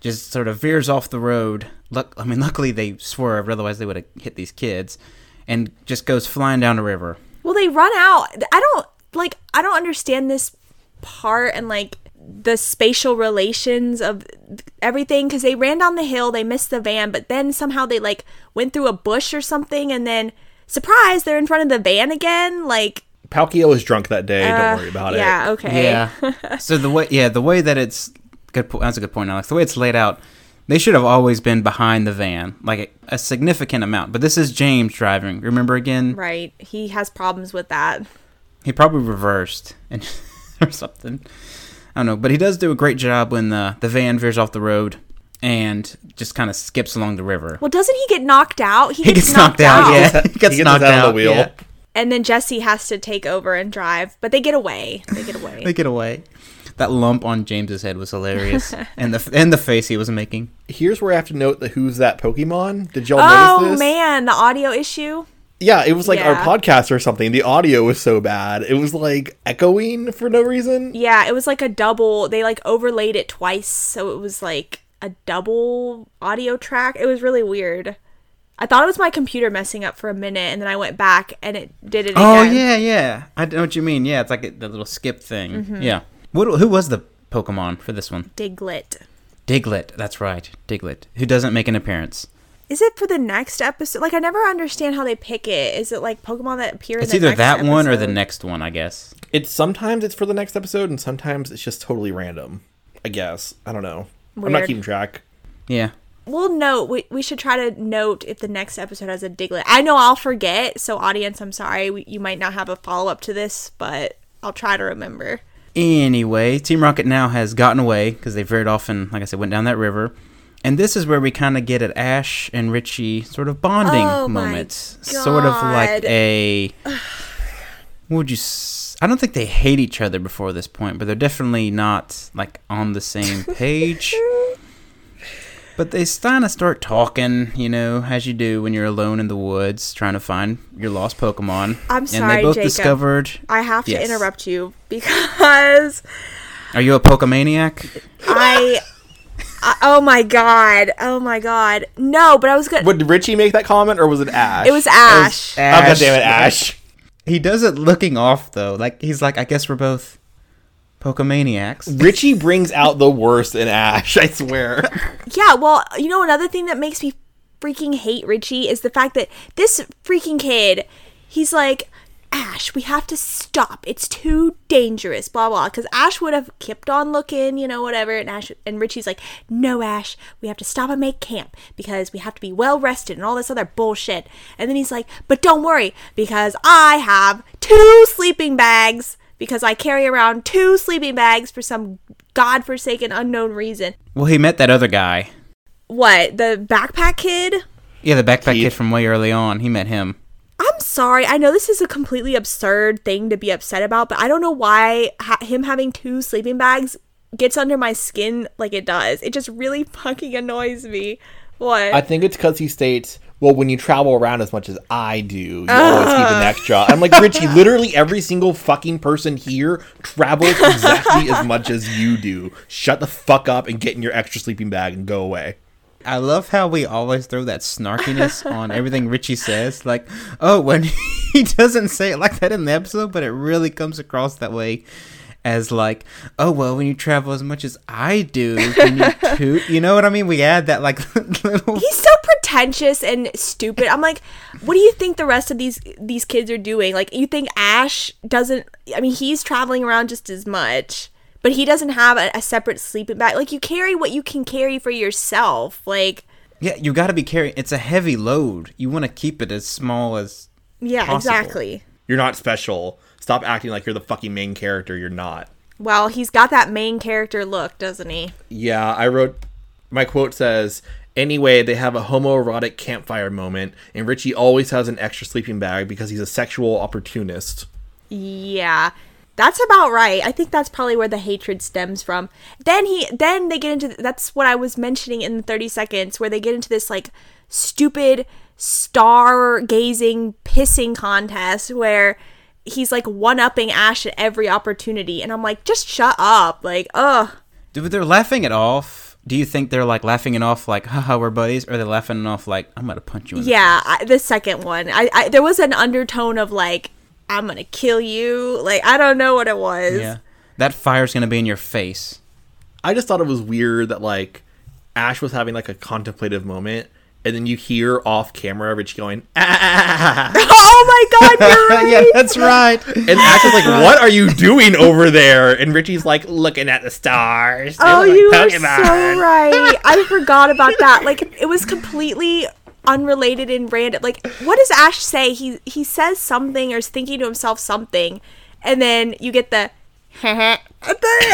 Speaker 2: just sort of veers off the road. Luck, I mean, luckily they swerved, otherwise they would have hit these kids, and just goes flying down the river.
Speaker 4: Well, they run out. I don't like. I don't understand this part and like the spatial relations of everything because they ran down the hill, they missed the van, but then somehow they like went through a bush or something, and then surprise, they're in front of the van again. Like,
Speaker 3: Palkia was drunk that day.
Speaker 4: uh,
Speaker 3: Don't worry about
Speaker 4: yeah,
Speaker 3: it. Yeah.
Speaker 4: Okay,
Speaker 2: Yeah. <laughs> so the way, yeah, the way that it's good. po- That's a good point, Alex. The way it's laid out, they should have always been behind the van, like a, a significant amount. But this is James driving. Remember again?
Speaker 4: right. He has problems with that.
Speaker 2: He probably reversed and <laughs> or something. I don't know, but he does do a great job when the the van veers off the road and just kind of skips along the river.
Speaker 4: Well, doesn't he get knocked out?
Speaker 2: He gets knocked out. Yeah, he
Speaker 3: He
Speaker 2: gets
Speaker 3: gets
Speaker 2: knocked
Speaker 3: out <laughs> of the wheel.
Speaker 2: yeah.
Speaker 4: And then Jessie has to take over and drive, but they get away. They get away. <laughs>
Speaker 2: They get away. That lump on James's head was hilarious, <laughs> and the and the face he was making.
Speaker 3: Here's where I have to note the who's that Pokemon. Did y'all
Speaker 4: oh
Speaker 3: notice this?
Speaker 4: man, the audio issue.
Speaker 3: Yeah, it was like our podcast or something. The audio was so bad. It was like echoing for no reason.
Speaker 4: Yeah, it was like a double. They like overlaid it twice, so it was like a double audio track. It was really weird. I thought it was my computer messing up for a minute, and then I went back and it did it
Speaker 2: Oh
Speaker 4: again.
Speaker 2: yeah, yeah. I know what you mean. Yeah, it's like a, the little skip thing.
Speaker 4: Mm-hmm.
Speaker 2: Yeah. What? Who was the Pokemon for this one?
Speaker 4: Diglett.
Speaker 2: Diglett. That's right, Diglett, who doesn't make an appearance.
Speaker 4: Is it for the next episode? Like I never understand how they pick it. Is it like Pokemon that appear?
Speaker 2: It's
Speaker 4: in the
Speaker 2: either
Speaker 4: next
Speaker 2: that one or the next one, I guess.
Speaker 3: It's sometimes it's for the next episode, and sometimes it's just totally random. I guess I don't know. I'm not keeping track.
Speaker 2: Yeah.
Speaker 4: We'll note. We, we should try to note if the next episode has a Diglett. I know I'll forget. So audience, I'm sorry. We, you might not have a follow up to this, but I'll try to remember.
Speaker 2: Anyway, Team Rocket now has gotten away because they veered off and, like I said, went down that river. And this is where we kind of get at Ash and Richie sort of bonding
Speaker 4: Oh
Speaker 2: moments, sort of like a. What <sighs> oh would you? S- I don't think they hate each other before this point, but they're definitely not like on the same <laughs> page. But they kind of start talking, you know, as you do when you're alone in the woods trying to find your lost Pokemon.
Speaker 4: I'm
Speaker 2: And
Speaker 4: sorry,
Speaker 2: they both
Speaker 4: Jacob.
Speaker 2: discovered.
Speaker 4: I have to
Speaker 2: Yes.
Speaker 4: interrupt you because
Speaker 2: Are you a Pokemaniac?
Speaker 4: I, I. Oh my god! Oh my god! No, but I was gonna.
Speaker 3: Would Richie make that comment, or was it Ash?
Speaker 4: It was Ash.
Speaker 3: Oh god damn it, Ash!
Speaker 2: He does it looking off though. Like he's like, I guess we're both Pokemaniacs.
Speaker 3: Richie brings out the worst in Ash. I swear. <laughs>
Speaker 4: Yeah, well, you know, another thing that makes me freaking hate Richie is the fact that this freaking kid, he's like, Ash, we have to stop. It's too dangerous, blah blah. Because Ash would have kept on looking, you know, whatever. And Ash and Richie's like, No, Ash, we have to stop and make camp because we have to be well rested and all this other bullshit. And then he's like, But don't worry because I have two sleeping bags because I carry around two sleeping bags for some godforsaken unknown reason.
Speaker 2: Well, he met that other guy.
Speaker 4: What the backpack kid?
Speaker 2: Yeah, the backpack
Speaker 3: Keith.
Speaker 2: kid from way early on. He met him.
Speaker 4: I'm sorry. I know this is a completely absurd thing to be upset about, but I don't know why ha- him having two sleeping bags gets under my skin like it does. It just really <laughs> fucking annoys me. What?
Speaker 3: I think it's because he states, "Well, when you travel around as much as I do, you always keep an extra." I'm like Richie. <laughs> Literally every single fucking person here travels exactly as much as you do. Shut the fuck up and get in your extra sleeping bag and go away.
Speaker 2: I love how we always throw that snarkiness on everything Richie says. Like, oh, when <laughs> he doesn't say it like that in the episode, but it really comes across that way as like, oh well, when you travel as much as I do, can you <laughs> toot? You know what I mean? We add that like <laughs> little.
Speaker 4: He's so pretentious and stupid. I'm like, what do you think the rest of these these kids are doing? Like, you think Ash doesn't? I mean, he's traveling around just as much, but he doesn't have a, a separate sleeping bag. Like, you carry what you can carry for yourself. Like,
Speaker 2: Yeah, you got to be carrying. It's a heavy load. You want to keep it as small as.
Speaker 4: yeah,
Speaker 2: Possible.
Speaker 4: exactly.
Speaker 3: You're not special. Stop acting like you're the fucking main character. You're not.
Speaker 4: Well, he's got that main character look, doesn't he?
Speaker 3: Yeah, I wrote my quote says, Anyway, they have a homoerotic campfire moment, and Richie always has an extra sleeping bag because he's a sexual opportunist.
Speaker 4: Yeah. That's about right. I think that's probably where the hatred stems from. Then he then they get into that's what I was mentioning in the 30 seconds where they get into this like stupid star gazing pissing contest where he's like one upping Ash at every opportunity and I'm like just shut up. Like, ugh.
Speaker 2: Dude, they're laughing it off. Do you think they're like laughing it off like, haha, we're buddies? Or they're laughing it off like, I'm gonna punch you in the
Speaker 4: Yeah, I, the second one. I, I there was an undertone of like I'm going to kill you. Like I don't know what it was.
Speaker 2: Yeah. That fire's gonna be in your face.
Speaker 3: I just thought it was weird that, like, Ash was having, like, a contemplative moment, and then you hear off camera Richie going, ah!
Speaker 4: ah, ah, ah <laughs> oh my god, you're <laughs> right.
Speaker 2: yeah, that's right.
Speaker 3: And Ash is like, what are you doing over there? And Richie's like, looking at the stars.
Speaker 4: Oh, you are so <laughs> right. I forgot about that. Like it was completely unrelated and random. Like what does Ash say? He he says something or is thinking to himself something, and then you get the at the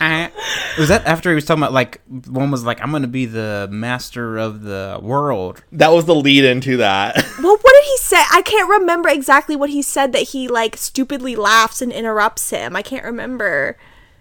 Speaker 4: end.
Speaker 2: was that after he was talking about like one was like, I'm gonna be the master of the world.
Speaker 3: That was the lead into that. <laughs>
Speaker 4: well, what did he say? I can't remember exactly what he said. That he like stupidly laughs and interrupts him. I can't remember.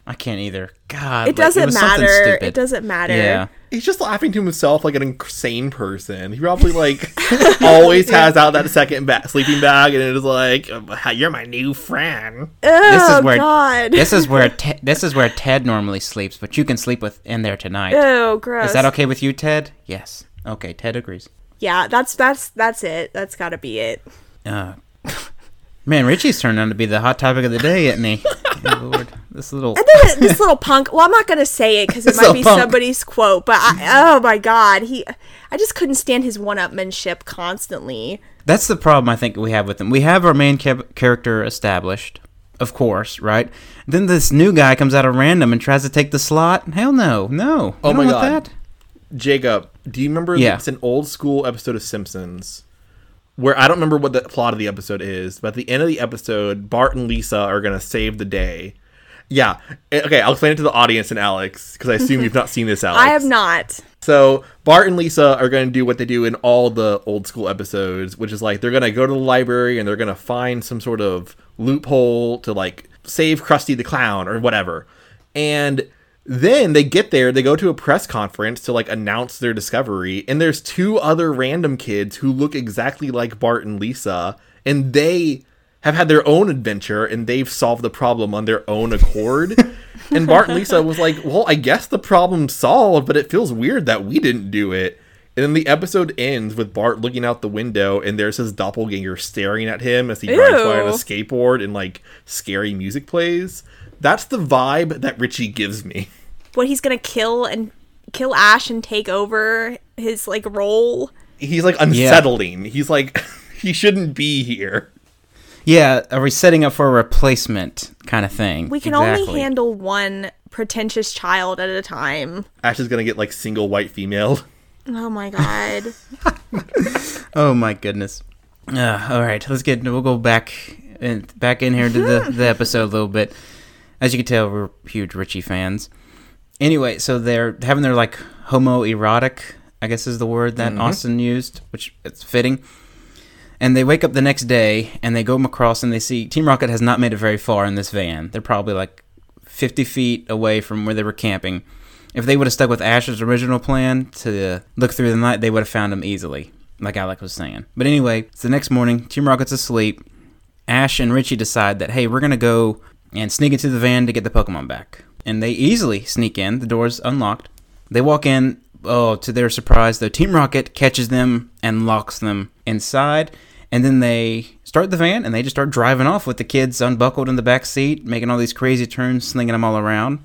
Speaker 2: I can't either. God,
Speaker 4: It
Speaker 2: like,
Speaker 4: doesn't
Speaker 2: was
Speaker 4: matter. It doesn't matter.
Speaker 2: Yeah.
Speaker 3: He's just laughing to himself like an insane person. He probably like <laughs> always has out that second ba- sleeping bag and it is like, "You're my new friend."
Speaker 2: Oh This
Speaker 4: Oh
Speaker 2: is where
Speaker 4: God.
Speaker 2: this is where <laughs> Te- this is where Ted normally sleeps, but you can sleep with in there tonight.
Speaker 4: oh, gross.
Speaker 2: Is that okay with you, Ted? Yes. Okay, Ted agrees.
Speaker 4: Yeah, that's that's that's it. That's got to be it.
Speaker 2: Uh, <laughs> man, Richie's turned out to be the hot topic of the day, isn't he? Good Lord, this little.
Speaker 4: And then this little punk. Well, I'm not gonna say it because it might be
Speaker 2: punk.
Speaker 4: somebody's quote. But I, oh my god, he. I just couldn't stand his one-upmanship constantly.
Speaker 2: That's the problem I think we have with him. We have our main ca- character established, of course, right? Then this new guy comes out of random and tries to take the slot. Hell no, no.
Speaker 3: Oh
Speaker 2: I don't
Speaker 3: my
Speaker 2: want
Speaker 3: God.
Speaker 2: That.
Speaker 3: Jacob, do you remember?
Speaker 2: Yeah.
Speaker 3: It's an old school episode of Simpsons where I don't remember what the plot of the episode is, but at the end of the episode, Bart and Lisa are gonna save the day. Yeah. Eh, Okay, I'll explain it to the audience and Alex because I assume you've not seen this, <laughs> Alex.
Speaker 4: I have not.
Speaker 3: So Bart and Lisa are going to do what they do in all the old school episodes, which is like they're going to go to the library and they're going to find some sort of loophole to like save Krusty the Clown or whatever. And then they get there, they go to a press conference to like announce their discovery, and there's two other random kids who look exactly like Bart and Lisa, and they have had their own adventure and they've solved the problem on their own accord. <laughs> and Bart and Lisa was like, "Well, I guess the problem's solved, but it feels weird that we didn't do it." And then the episode ends with Bart looking out the window and there's his doppelganger staring at him as he drives by on a skateboard and like scary music plays. That's the vibe that Richie gives me.
Speaker 4: What he's gonna kill and kill Ash and take over his like role.
Speaker 3: He's like unsettling. He's like <laughs> he shouldn't be here.
Speaker 2: Yeah, are we setting up for a replacement kind of thing?
Speaker 4: We can
Speaker 2: Exactly.
Speaker 4: only handle one pretentious child at a time.
Speaker 3: Ash is gonna get like single white female.
Speaker 4: Oh my god. <laughs>
Speaker 2: Oh my goodness. Uh, all right, let's get. We'll go back in, back in here to the, the episode a little bit. As you can tell, we're huge Richie fans. Anyway, so they're having their like homoerotic, I guess is the word that mm-hmm. Austin used, which it's fitting. And they wake up the next day and they go across and they see Team Rocket has not made it very far in this van. They're probably like 50 feet away from where they were camping. If they would have stuck with Ash's original plan to look through the night, they would have found him easily, like Alec was saying. But anyway, it's the next morning. Team Rocket's asleep. Ash and Richie decide that, hey, we're going to go and sneak into the van to get the Pokemon back. And they easily sneak in. The door's unlocked. They walk in. Oh, to their surprise, though, Team Rocket catches them and locks them inside. And then they start the van and they just start driving off with the kids unbuckled in the back seat, making all these crazy turns, slinging them all around.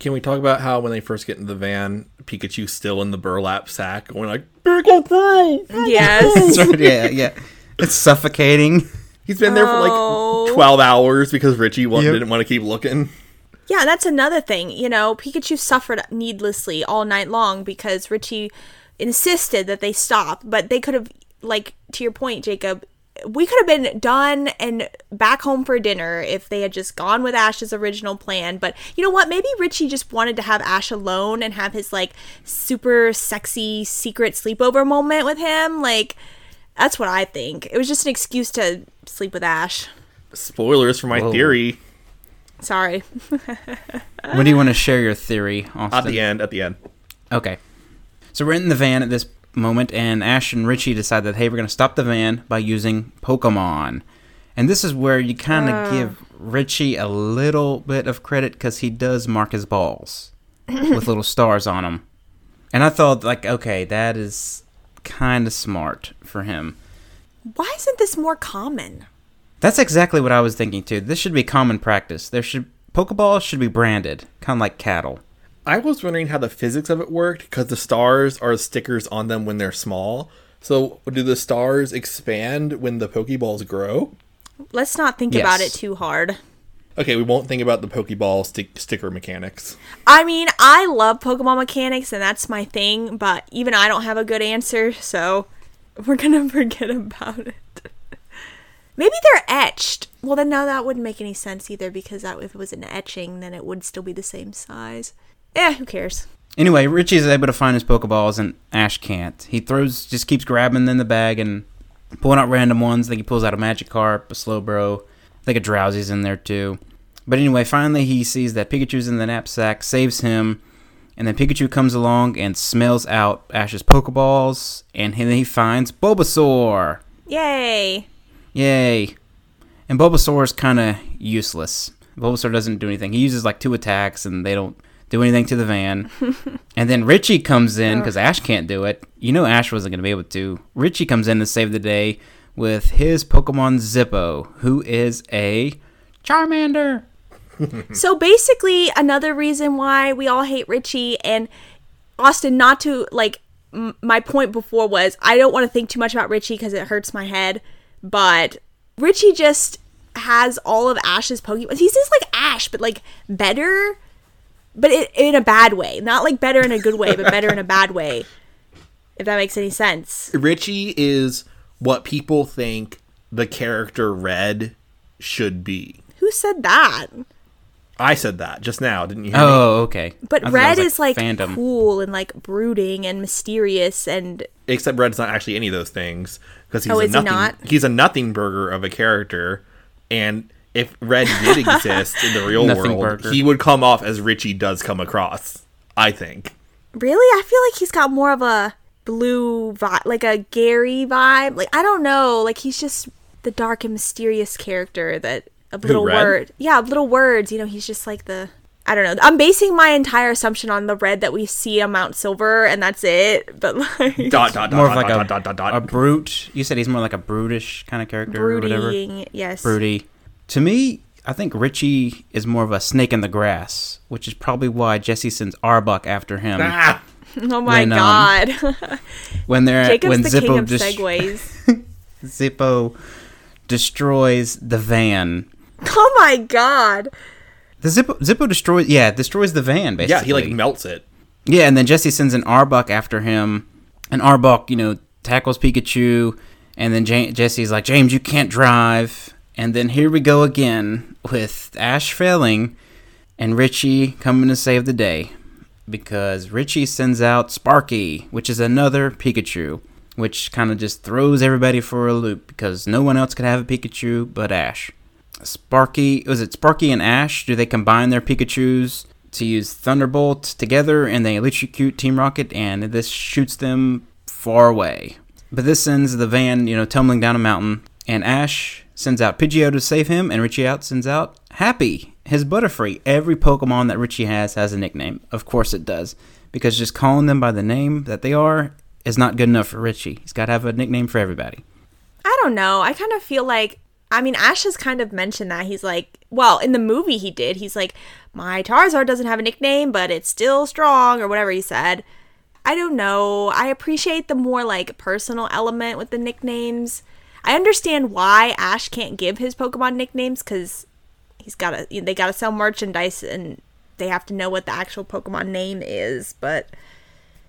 Speaker 3: Can we talk about how when they first get in the van, Pikachu's still in the burlap sack, going like Pikachu?
Speaker 4: yes. <laughs>
Speaker 2: Right, yeah, yeah. It's suffocating.
Speaker 3: He's been there for
Speaker 4: Oh.
Speaker 3: like twelve hours because Richie wa-
Speaker 2: Yep.
Speaker 3: didn't want to keep looking.
Speaker 4: Yeah, that's another thing. You know, Pikachu suffered needlessly all night long because Richie insisted that they stop, but they could have, like, to your point, Jacob, we could have been done and back home for dinner if they had just gone with Ash's original plan. But you know what? Maybe Richie just wanted to have Ash alone and have his like super sexy secret sleepover moment with him. Like, that's what I think. It was just an excuse to sleep with Ash.
Speaker 3: Spoilers for my
Speaker 2: Whoa.
Speaker 3: theory
Speaker 4: Sorry.
Speaker 2: when do you want to share your theory, Austin?
Speaker 3: at the end. At the end.
Speaker 2: Okay. So we're in the van at this moment, and Ash and Richie decide that, hey, we're going to stop the van by using Pokemon. And this is where you kind of ah. give Richie a little bit of credit because he does mark his balls with little <laughs> stars on them. And I thought, like, okay, that is kind of smart for him.
Speaker 4: Why isn't this more common?
Speaker 2: That's exactly what I was thinking too. This should be common practice. There should Pokeballs should be branded, kind of like cattle.
Speaker 3: I was wondering how the physics of it worked because the stars are stickers on them when they're small. So do the stars expand when the Pokeballs grow?
Speaker 4: Let's not think about it too hard.
Speaker 3: Okay, we won't think about the Pokeball stick- sticker mechanics.
Speaker 4: I mean, I love Pokemon mechanics and that's my thing, but even I don't have a good answer, so we're gonna <laughs> forget about it. Maybe they're etched. Well, then no, that wouldn't make any sense either because that if it was an etching, then it would still be the same size. Eh, who cares?
Speaker 2: Anyway, Richie's able to find his Pokeballs and Ash can't. He throws, just keeps grabbing in the bag and pulling out random ones. I think he pulls out a Magikarp, a Slowbro. I think a Drowzee's in there too. But anyway, finally he sees that Pikachu's in the knapsack, saves him, and then Pikachu comes along and smells out Ash's Pokeballs, and then he finds Bulbasaur.
Speaker 4: Yay!
Speaker 2: Yay. And Bulbasaur is kind of useless. Bulbasaur doesn't do anything. He uses like two attacks and they don't do anything to the van. <laughs> and then Richie comes in oh. because Ash can't do it. You know Ash wasn't going to be able to. Richie comes in to save the day with his Pokemon Zippo, who is a Charmander. <laughs>
Speaker 4: So basically, another reason why we all hate Richie and Austin, not to like, m- my point before was I don't want to think too much about Richie because it hurts my head, but Richie just has all of Ash's Pokemon. He's just like Ash, but like better, but it, in a bad way. Not like better in a good way, but better in a bad way. If that makes any sense.
Speaker 3: Richie is what people think the character Red should be.
Speaker 4: Who said that?
Speaker 3: I said that just now, didn't you hear me?
Speaker 2: Oh, okay.
Speaker 4: But
Speaker 2: I thought that
Speaker 4: Red
Speaker 2: was,
Speaker 4: is like
Speaker 2: fandom.
Speaker 4: cool and like brooding and mysterious and
Speaker 3: Except Red's not actually any of those things because he's
Speaker 4: Oh,
Speaker 3: a
Speaker 4: is he
Speaker 3: nothing.
Speaker 4: not?
Speaker 3: He's a nothing burger of a character, and if Red did <laughs> exist in the real
Speaker 2: Nothing
Speaker 3: world,
Speaker 2: burger.
Speaker 3: he would come off as Richie does come across. I think.
Speaker 4: Really? I feel like he's got more of a blue vibe, like a Gary vibe. Like I don't know, like he's just the dark and mysterious character that a little
Speaker 3: Red?
Speaker 4: word. Yeah, little words, you know, he's just like the I don't know. I'm basing my entire assumption on the red that we see on Mount Silver and that's it. <laughs> But like
Speaker 3: Dot dot dot
Speaker 2: More of like
Speaker 3: dot
Speaker 2: a,
Speaker 3: dot dot dot.
Speaker 2: a brute. You said he's more like a brutish kind of character or whatever.
Speaker 4: yes.
Speaker 2: Broody. To me, I think Richie is more of a snake in the grass, which is probably why Jessie sends Arbok after him
Speaker 3: ah, <laughs> <laughs>
Speaker 4: Oh my
Speaker 2: When, um,
Speaker 4: god.
Speaker 2: when they're
Speaker 4: Jacob's
Speaker 2: when
Speaker 4: the
Speaker 2: Zippo
Speaker 4: king of
Speaker 2: dis-
Speaker 4: segues.
Speaker 2: Zippo destroys the van.
Speaker 4: oh my god.
Speaker 2: The Zippo Zippo destroys yeah destroys the van basically.
Speaker 3: yeah, he like melts it.
Speaker 2: Yeah, and then Jessie sends an Arbok after him, and Arbok, you know, tackles Pikachu, and then ja- Jessie's like, James, you can't drive. And then here we go again with Ash failing, and Richie coming to save the day. Because Richie sends out Sparky, which is another Pikachu, which kind of just throws everybody for a loop because no one else could have a Pikachu but Ash. Sparky, was it Sparky and Ash? Do they combine their Pikachus to use Thunderbolt together and they electrocute Team Rocket and this shoots them far away? But this sends the van, you know, tumbling down a mountain and Ash sends out Pidgeot to save him and Richie out sends out Happy, his Butterfree. Every Pokemon that Richie has has a nickname. Of course it does. Because just calling them by the name that they are is not good enough for Richie. He's got to have a nickname for everybody.
Speaker 4: I don't know. I kind of feel like I mean Ash has kind of mentioned that he's like, well, in the movie he did. He's like, my Charizard doesn't have a nickname, but it's still strong or whatever he said. I don't know. I appreciate the more like personal element with the nicknames. I understand why Ash can't give his Pokemon nicknames cuz he's got to they got to sell merchandise and they have to know what the actual Pokemon name is, but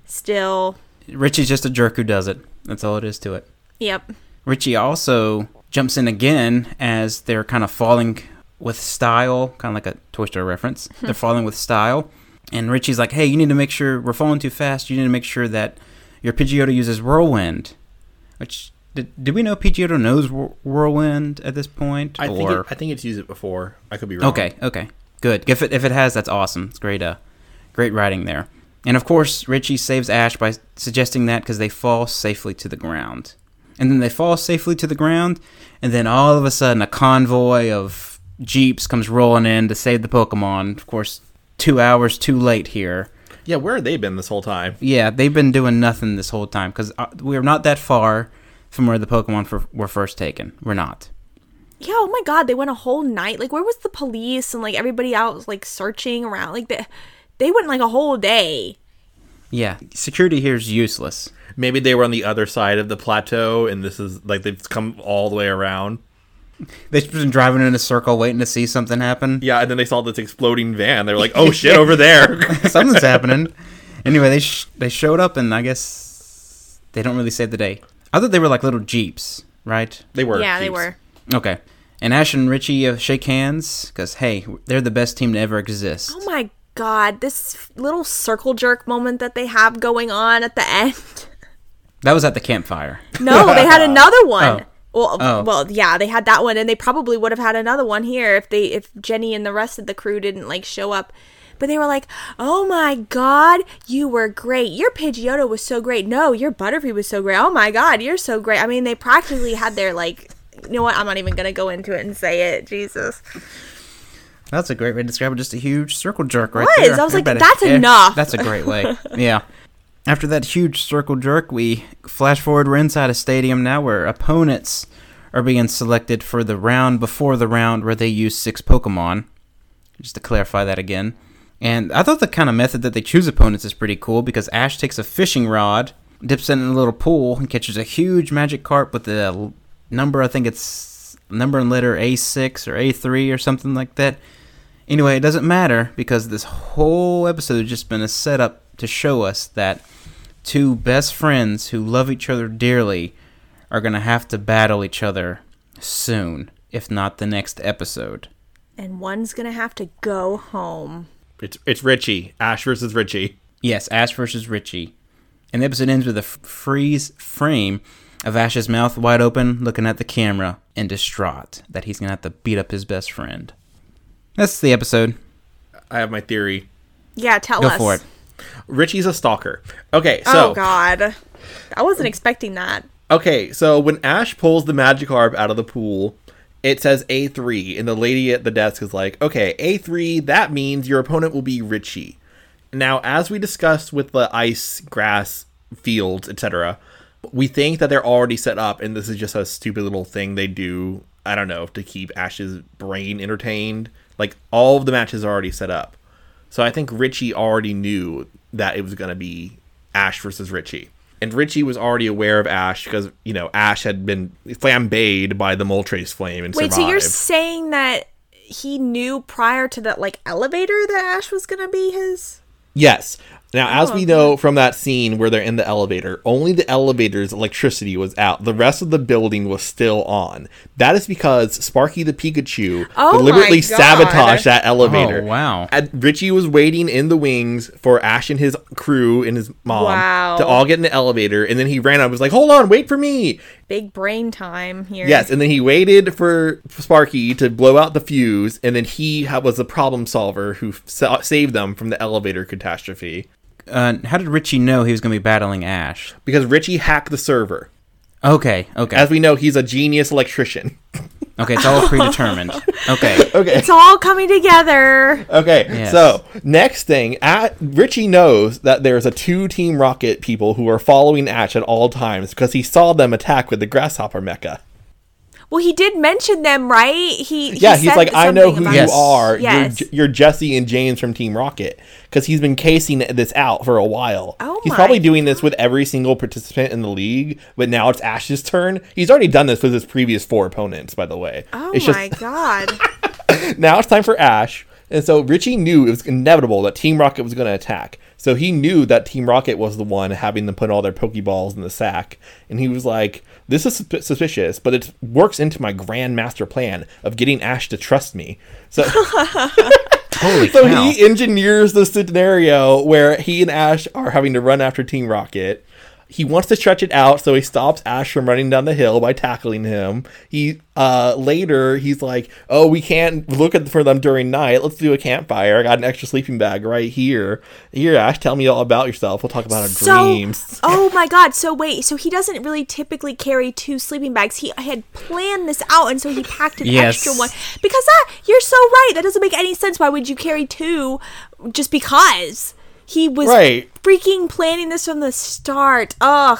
Speaker 4: still,
Speaker 2: Richie's just a jerk who does it. That's all it is to it.
Speaker 4: yep.
Speaker 2: Richie also jumps in again as they're kind of falling with style, kind of like a Toy Story reference. <laughs> they're falling with style. And Richie's like, hey, you need to make sure we're falling too fast. You need to make sure that your Pidgeotto uses Whirlwind. Which, did, did we know Pidgeotto knows Whirlwind at this point?
Speaker 3: I think it, I think it's used it before. I could be wrong.
Speaker 2: Okay, okay, good. If it if it has, that's awesome. It's great, uh, great writing there. And of course, Richie saves Ash by suggesting that because they fall safely to the ground, and then they fall safely to the ground, and then all of a sudden, a convoy of jeeps comes rolling in to save the Pokemon. Of course, two hours too late here.
Speaker 3: Yeah, where have they been this whole time?
Speaker 2: Yeah, they've been doing nothing this whole time because uh, we're not that far from where the Pokemon for, were first taken. We're not.
Speaker 4: Yeah, oh my god, they went a whole night. Like where was the police and like everybody out like searching around? Like they they went like a whole day.
Speaker 2: Yeah, security here is useless.
Speaker 3: Maybe they were on the other side of the plateau, and this is like they've come all the way around.
Speaker 2: They've been driving in a circle waiting to see something happen.
Speaker 3: Yeah, and then they saw this exploding van. They're like, "Oh shit, over there!" <laughs> <laughs>
Speaker 2: Something's happening. Anyway, they sh- they showed up, and I guess they don't really save the day. I thought they were like little jeeps, right?
Speaker 3: they were.
Speaker 4: yeah, they were.
Speaker 2: Okay. And Ash and Richie uh, shake hands because hey, they're the best team to ever exist.
Speaker 4: Oh my god, this little circle jerk moment that they have going on at the end.
Speaker 2: That was at the campfire.
Speaker 4: No, they had <laughs> another one.
Speaker 2: Oh.
Speaker 4: Well,
Speaker 2: Oh.
Speaker 4: well, yeah, they had that one, and they probably would have had another one here if they if Jenny and the rest of the crew didn't like show up. But they were like, "Oh my god, you were great! Your Pidgeotto was so great. No, your Butterfree was so great. Oh my god, you're so great." I mean, they practically had their like, you know what? I'm not even gonna go into it and say it. Jesus.
Speaker 2: That's a great way to describe it. Just a huge circle jerk right
Speaker 4: Was.
Speaker 2: there.
Speaker 4: I was like,
Speaker 2: Everybody-
Speaker 4: that's enough.
Speaker 2: That's a great way. <laughs> yeah. After that huge circle jerk, we flash forward. We're inside a stadium now where opponents are being selected for the round before the round where they use six Pokemon. Just to clarify that again. And I thought the kind of method that they choose opponents is pretty cool because Ash takes a fishing rod, dips it in a little pool, and catches a huge Magikarp with the number, I think it's number and letter A6 or A3 or something like that. Anyway, it doesn't matter because this whole episode has just been a setup to show us that two best friends who love each other dearly are going to have to battle each other soon, if not the next episode.
Speaker 4: And one's gonna have to go home.
Speaker 3: It's it's Richie. Ash versus Richie.
Speaker 2: Yes, Ash versus Richie. And the episode ends with a f- freeze frame of Ash's mouth wide open, looking at the camera and distraught that he's going to have to beat up his best friend. That's the episode.
Speaker 3: I have my theory.
Speaker 4: Yeah, tell
Speaker 2: Go
Speaker 4: us.
Speaker 2: for it.
Speaker 3: Richie's a stalker. Okay, oh, so
Speaker 4: oh God, I wasn't expecting that.
Speaker 3: Okay, so when Ash pulls the Magikarp out of the pool, it says A3, and the lady at the desk is like, okay, A3, that means your opponent will be Richie. Now, as we discussed with the ice, grass, fields, etc., we think that they're already set up, and this is just a stupid little thing they do, I don't know, to keep Ash's brain entertained. Like, all of the matches are already set up. So I think Richie already knew that it was going to be Ash versus Richie. And Richie was already aware of Ash because, you know, Ash had been flambéed by the Moltres flame and
Speaker 4: Wait,
Speaker 3: survived.
Speaker 4: so you're saying that he knew prior to that like elevator that Ash was gonna be his?
Speaker 3: Yes. Now, as
Speaker 4: Oh,
Speaker 3: we
Speaker 4: okay.
Speaker 3: know from that scene where they're in the elevator, only the elevator's electricity was out. The rest of the building was still on. That is because Sparky the Pikachu
Speaker 4: Oh
Speaker 3: deliberately sabotaged that elevator.
Speaker 2: Oh, wow.
Speaker 3: And Richie was waiting in the wings for Ash and his crew and his mom
Speaker 4: Wow.
Speaker 3: to all get in the elevator, and then he ran out and was like, Hold on, wait for me.
Speaker 4: Big brain time here.
Speaker 3: Yes, and then he waited for Sparky to blow out the fuse, and then he was the problem solver who sa- saved them from the elevator catastrophe
Speaker 2: Uh, how did Richie know he was going to be battling Ash?
Speaker 3: because Richie hacked the server.
Speaker 2: Okay, okay.
Speaker 3: As we know, he's a genius electrician. <laughs>
Speaker 2: Okay, it's all predetermined. <laughs> Okay.
Speaker 3: Okay.
Speaker 4: It's all coming together.
Speaker 3: Okay,
Speaker 2: Yes.
Speaker 3: so next thing, at, Richie knows that there's a two Team Rocket people who are following Ash at all times because he saw them attack with the Grasshopper Mecha.
Speaker 4: Well, he did mention them, right? He, he
Speaker 3: Yeah, he's like, I know who
Speaker 4: about-
Speaker 2: Yes.
Speaker 3: you are.
Speaker 4: Yes.
Speaker 3: You're, you're Jessie and James from Team Rocket because he's been casing this out for a while.
Speaker 4: Oh
Speaker 3: he's probably doing this with every single participant in the league, but now it's Ash's turn. He's already done this with his previous four opponents, by the way.
Speaker 4: Oh
Speaker 3: it's
Speaker 4: my god. <laughs>
Speaker 3: now it's time for Ash. And so Richie knew it was inevitable that Team Rocket was going to attack. So he knew that Team Rocket was the one having them put all their Pokeballs in the sack. And he was like, this is suspicious, but it works into my grand master plan of getting Ash to trust me. So, <laughs>
Speaker 2: Holy
Speaker 3: so
Speaker 2: cow.
Speaker 3: he engineers the scenario where he and Ash are having to run after Team Rocket. He wants to stretch it out, so he stops Ash from running down the hill by tackling him. He uh later he's like, "Oh, we can't look at for them during night. Let's do a campfire. I got an extra sleeping bag right here. Here, Ash, tell me all about yourself. We'll talk about our
Speaker 4: So,
Speaker 3: dreams." <laughs>
Speaker 4: oh my god. So wait, so he doesn't really typically carry two sleeping bags. He had planned this out and so he packed an
Speaker 2: Yes.
Speaker 4: extra one. Because that you're so right. That doesn't make any sense. Why would you carry two just because? He was
Speaker 3: Right.
Speaker 4: freaking planning this from the start. Ugh.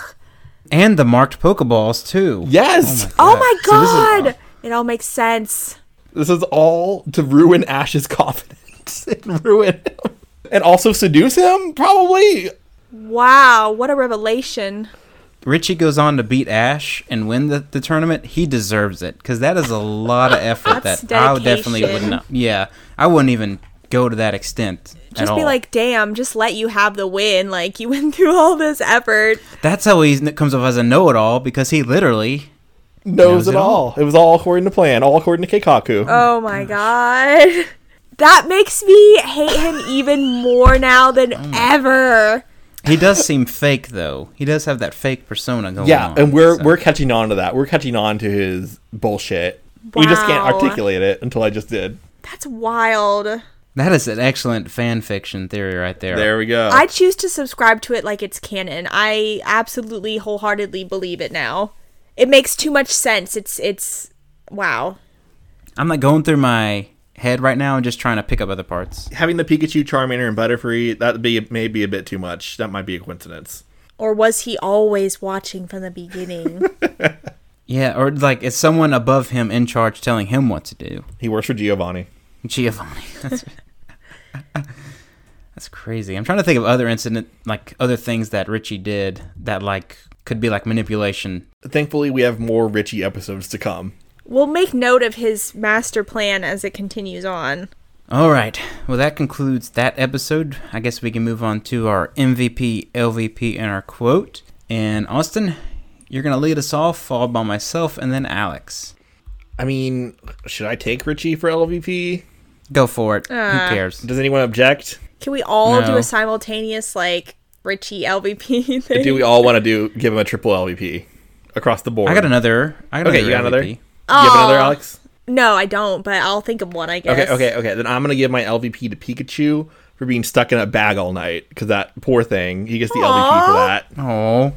Speaker 2: and the marked Pokeballs too.
Speaker 3: Yes,
Speaker 4: Oh my oh
Speaker 2: So this is-
Speaker 4: god. it all makes sense.
Speaker 3: this is all to ruin Ash's confidence <laughs> and ruin him, and also seduce him. Probably.
Speaker 4: Wow, what a revelation.
Speaker 2: Richie goes on to beat Ash and win the, the tournament. He deserves it because that is a lot of effort
Speaker 4: That's
Speaker 2: that I would definitely wouldn't. Yeah, I wouldn't even go to that extent at
Speaker 4: Just
Speaker 2: all.
Speaker 4: be like, damn, just let you have the win. <laughs> Like, you went through all this effort.
Speaker 2: That's how he comes off as a know-it-all because he literally
Speaker 3: knows,
Speaker 2: Knows
Speaker 3: it
Speaker 2: it
Speaker 3: all. It was all according to plan, all according to Keikaku.
Speaker 4: Oh my god. <laughs> That makes me hate him even more now than
Speaker 2: Mm.
Speaker 4: ever.
Speaker 2: he does seem fake though. He does have that fake persona going on.
Speaker 3: yeah,
Speaker 2: on.
Speaker 3: and we're
Speaker 2: so-
Speaker 3: we're catching on to that. We're catching on to his bullshit. We just can't articulate it until I just did.
Speaker 4: That's wild.
Speaker 2: That is an excellent fan fiction theory right there.
Speaker 3: There we go.
Speaker 4: I choose to subscribe to it like it's canon. I absolutely wholeheartedly believe it now. It makes too much sense. It's it's wow.
Speaker 2: I'm like going through my head right now and just trying to pick up other parts.
Speaker 3: Having the Pikachu, Charmander, and Butterfree that would be maybe a bit too much. That might be a coincidence.
Speaker 4: Or was he always watching from the beginning? <laughs>
Speaker 2: Yeah, or like is someone above him in charge telling him what to do?
Speaker 3: He works for Giovanni.
Speaker 2: Giovanni. <laughs> That's, <laughs> that's crazy. I'm trying to think of other incident, like other things that Richie did that like could be like manipulation.
Speaker 3: Thankfully, we have more Richie episodes to come.
Speaker 4: we'll make note of his master plan as it continues on.
Speaker 2: All right. Well, that concludes that episode. I guess we can move on to our MVP, LVP, and our quote. And Austin, you're gonna lead us off, followed by myself, and then Alex.
Speaker 3: I mean, should I take Richie for LVP?
Speaker 2: Go for it.
Speaker 4: Uh,
Speaker 2: Who cares?
Speaker 3: Does anyone object?
Speaker 4: Can we all do a simultaneous like Richie LVP <laughs> thing?
Speaker 3: Do we all want to do give him a triple LVP across the board?
Speaker 2: I got another. I got
Speaker 3: Okay,
Speaker 2: another
Speaker 3: you got another?
Speaker 2: LVP.
Speaker 3: Do you have another, Alex?
Speaker 4: No, I don't, but I'll think of one, I guess.
Speaker 3: Okay, okay, okay. Then I'm gonna give my LVP to Pikachu for being stuck in a bag all night because that poor thing. He gets the LVP for that.
Speaker 2: Oh,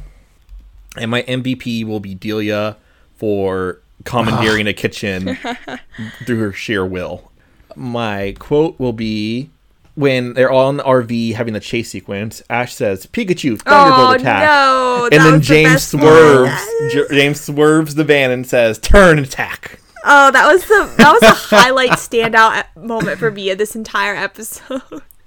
Speaker 3: And my MVP will be Delia for commandeering <sighs> a kitchen <laughs> through her sheer will. My quote will be when they're all in the RV having the chase sequence. Ash says, "Pikachu, Thunderbolt
Speaker 4: Oh,
Speaker 3: attack!"
Speaker 4: no,
Speaker 3: and then
Speaker 4: was the
Speaker 3: James swerves. J- James swerves the van and says, "Turn attack."
Speaker 4: Oh, that was the that was a <laughs> highlight standout moment for me of this entire episode.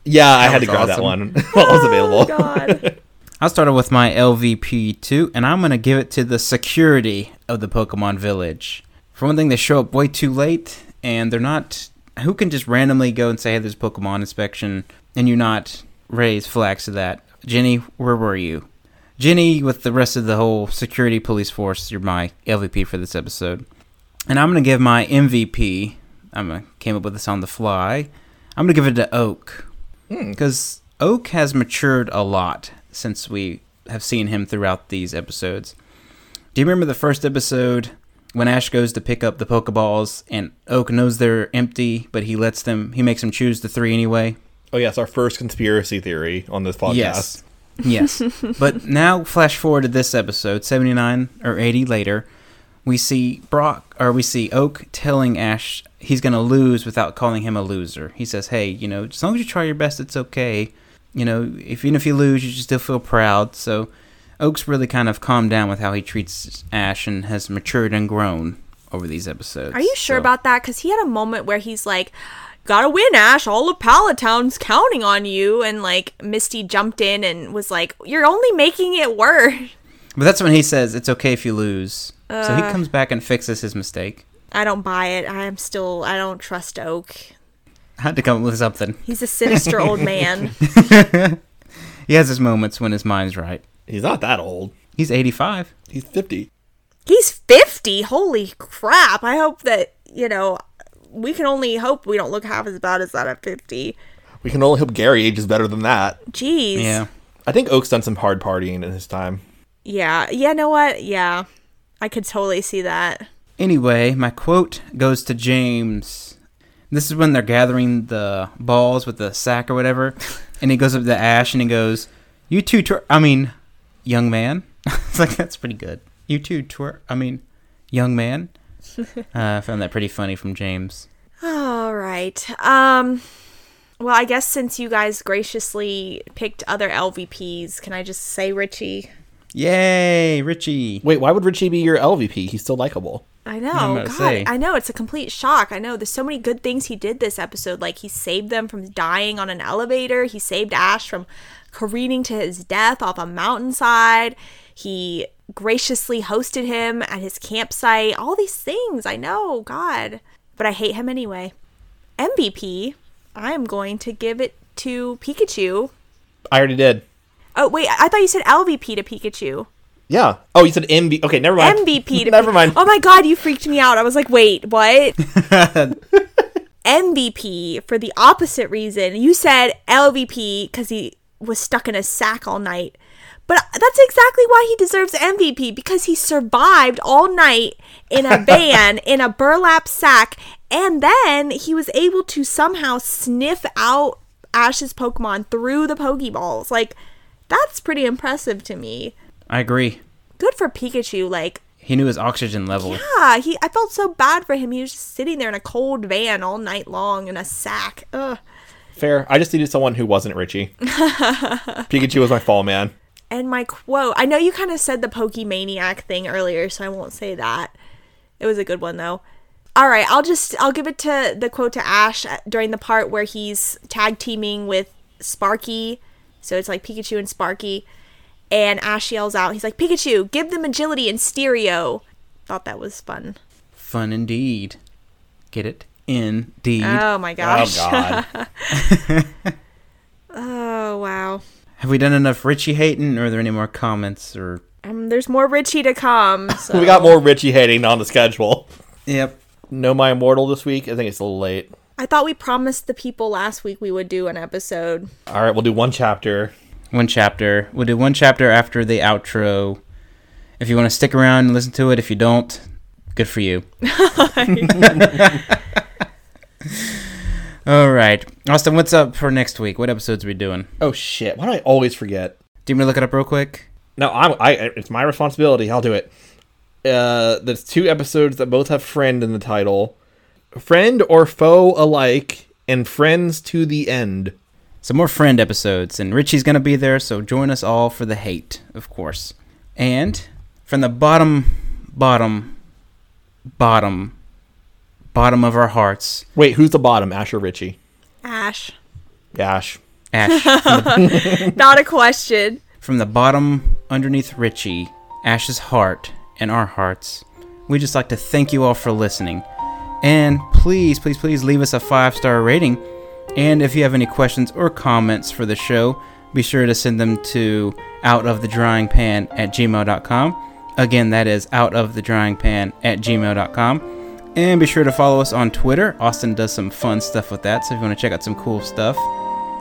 Speaker 3: Yeah, I had to
Speaker 2: was
Speaker 3: grab that one <laughs> while it was available.
Speaker 4: Oh god. <laughs>
Speaker 2: I started with my LVP too, and I'm gonna give it to the security of the Pokemon Village. For one thing, they show up way too late, and they're not. Who can just randomly go and say, "Hey, there's Pokemon inspection," and you not raise flags to that? Jenny, where were you? Jenny, with the rest of the whole security police force, you're my LVP for this episode. And I'm gonna give my MVP. I'm gonna came up with this on the fly. I'm gonna give it to Oak hmm. because Oak has matured a lot since we have seen him throughout these episodes. Do you remember the first episode when Ash goes to pick up the Pokeballs and Oak knows they're empty, but he lets them, he makes them choose the three anyway?
Speaker 3: Oh yes, our first conspiracy theory on this podcast.
Speaker 2: Yes. Yes. <laughs> but now, flash forward to this episode, 79 or 80 later, we see Brock, or we see Oak telling Ash he's going to lose without calling him a loser. He says, hey, you know, as long as you try your best, it's okay. You know, if, even if you lose, you should still feel proud. So Oak's really kind of calmed down with how he treats Ash and has matured and grown over these episodes.
Speaker 4: Are you sure
Speaker 2: So-
Speaker 4: about that? Because he had a moment where he's like, "Gotta win, Ash. All of Pallet Town's counting on you." And like Misty jumped in and was like, "You're only making it worse."
Speaker 2: But that's when he says it's okay if you lose. so he
Speaker 4: Uh.
Speaker 2: comes back and fixes his mistake.
Speaker 4: I don't buy it. I am still. I don't trust Oak.
Speaker 2: I had to come up with something.
Speaker 4: He's a sinister old man. <laughs>
Speaker 2: he has his moments when his mind's right.
Speaker 3: He's not that old.
Speaker 2: He's 85.
Speaker 3: He's 50.
Speaker 4: He's 50. Holy crap. I hope that, you know, we can only hope we don't look half as bad as that at 50.
Speaker 3: We can only hope Gary ages better than that.
Speaker 4: Jeez.
Speaker 2: Yeah.
Speaker 3: I think Oak's done some hard partying in his time.
Speaker 4: Yeah. Yeah, you know what? Yeah. I could totally see that.
Speaker 2: Anyway, my quote goes to James. This is when they're gathering the balls with the sack or whatever, <laughs> and he goes up to Ash and he goes, "You two, twer- I mean, young man." <laughs> it's like that's pretty good. You two, twer- I mean, young man. <laughs> uh, I found that pretty funny from James.
Speaker 4: All right. Um well, I guess since you guys graciously picked other LVPs, can I just say Richie?
Speaker 2: Yay, Richie!
Speaker 3: Wait, why would Richie be your LVP? He's still likable.
Speaker 4: I know.
Speaker 2: I'm about to
Speaker 4: God,
Speaker 2: say.
Speaker 4: I know. It's a complete shock. I know. There's so many good things he did this episode. Like he saved them from dying on an elevator. He saved Ash from careening to his death off a mountainside. He graciously hosted him at his campsite. All these things. I know. God. But I hate him anyway. MVP, I am going to give it to Pikachu.
Speaker 3: I already did.
Speaker 4: Oh, wait. I thought you said LVP to Pikachu.
Speaker 3: Yeah. Oh, you said MV. Okay, never mind.
Speaker 4: MVP to <laughs>
Speaker 3: never mind.
Speaker 4: Oh my god, you freaked me out. I was like, wait, what? <laughs> MVP for the opposite reason. You said LVP because he was stuck in a sack all night. But that's exactly why he deserves MVP because he survived all night in a <laughs> van in a burlap sack and then he was able to somehow sniff out Ash's Pokemon through the Pokeballs. Like that's pretty impressive to me.
Speaker 2: I agree.
Speaker 4: Good for Pikachu. Like
Speaker 2: He knew his oxygen level.
Speaker 4: yeah, he. I felt so bad for him. He was just sitting there in a cold van all night long in a sack. Ugh.
Speaker 3: Fair. I just needed someone who wasn't Richie. <laughs> Pikachu was my fall man.
Speaker 4: And my quote. I know you kind of said the Pokemaniac thing earlier, so I won't say that. It was a good one though. All right, I'll just I'll give it to the quote to Ash during the part where he's tag teaming with Sparky. So it's like Pikachu and Sparky. And Ash yells out, he's like, Pikachu, give them agility and stereo. Thought that was fun.
Speaker 2: Fun indeed. Get it? Indeed.
Speaker 4: Oh my gosh.
Speaker 3: Oh God. <laughs> <laughs>
Speaker 4: Oh wow.
Speaker 2: Have we done enough Richie hating, or are there any more comments? Or
Speaker 4: Um, there's more Richie to come. <laughs> So.
Speaker 3: we got more Richie hating on the schedule.
Speaker 2: yep.
Speaker 3: No, my immortal this week. I think it's a little late.
Speaker 4: I thought we promised the people last week we would do an episode.
Speaker 3: All right, we'll do one chapter.
Speaker 2: One chapter. We'll do one chapter after the outro. If you want to stick around and listen to it, if you don't, good for you. <laughs> All right, Austin. What's up for next week? What episodes are we doing?
Speaker 3: Oh shit! Why do I always forget?
Speaker 2: Do you want me to look it up real quick?
Speaker 3: No, I'm. I. It's my responsibility. I'll do it. Uh, there's two episodes that both have "friend" in the title, "friend" or "foe" alike, and "friends to the end."
Speaker 2: Some more friend episodes, and Richie's gonna be there, so join us all for the hate, of course. And from the bottom, bottom, bottom, bottom of our hearts,
Speaker 3: Wait, who's the bottom? Ash or Richie?
Speaker 4: Ash.
Speaker 3: Ash.
Speaker 2: Ash. <laughs>
Speaker 4: Not a question.
Speaker 2: from the bottom underneath Richie, Ash's heart, and our hearts, we just like to thank you all for listening. And please, please, please leave us a five star rating. And if you have any questions or comments for the show, be sure to send them to outofthedryingpan at gmail.com. Again, that is outofthedryingpan at gmail.com. And be sure to follow us on Twitter. Austin does some fun stuff with that, so if you want to check out some cool stuff,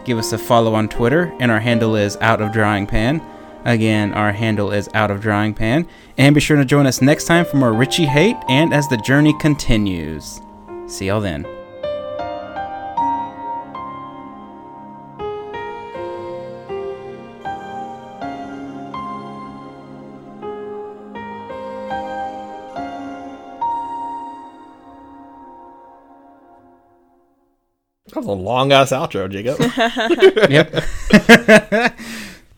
Speaker 2: give us a follow on Twitter, and our handle is Out of Drying Pan. Again, our handle is Out of Drying Pan. And be sure to join us next time for more Richie Hate and as the journey continues. See y'all then.
Speaker 3: Was a long ass outro, Jacob. <laughs>
Speaker 2: Yep. <laughs> <laughs>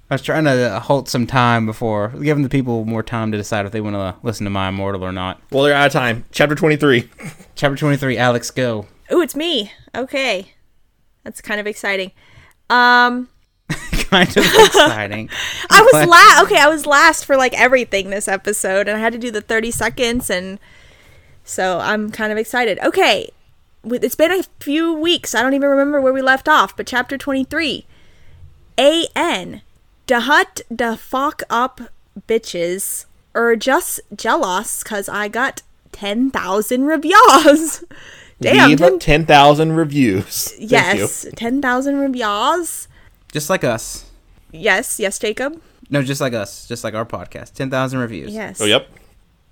Speaker 2: I was trying to halt some time before giving the people more time to decide if they want to listen to My Immortal or not.
Speaker 3: well, they're out of time. Chapter twenty-three.
Speaker 2: Chapter 23, Alex, go.
Speaker 4: Ooh, it's me. Okay. That's kind of exciting. Um
Speaker 2: kind of exciting.
Speaker 4: I was last okay, I was last for like everything this episode and I had to do the 30 seconds and so I'm kind of excited. Okay. With- It's been a few weeks. I don't even remember where we left off, but chapter 23. AN Da hut da fuck up bitches or just jealous cuz I got 10,000 reviews. <laughs> Damn.
Speaker 3: Leave
Speaker 4: 10
Speaker 3: 10,000 reviews. <laughs> Thank you.
Speaker 4: yes, 10,000 reviews.
Speaker 2: Just like us.
Speaker 4: Yes, yes, Jacob.
Speaker 2: No, just like us. Just like our podcast. 10,000 reviews.
Speaker 4: Yes.
Speaker 3: Oh, yep.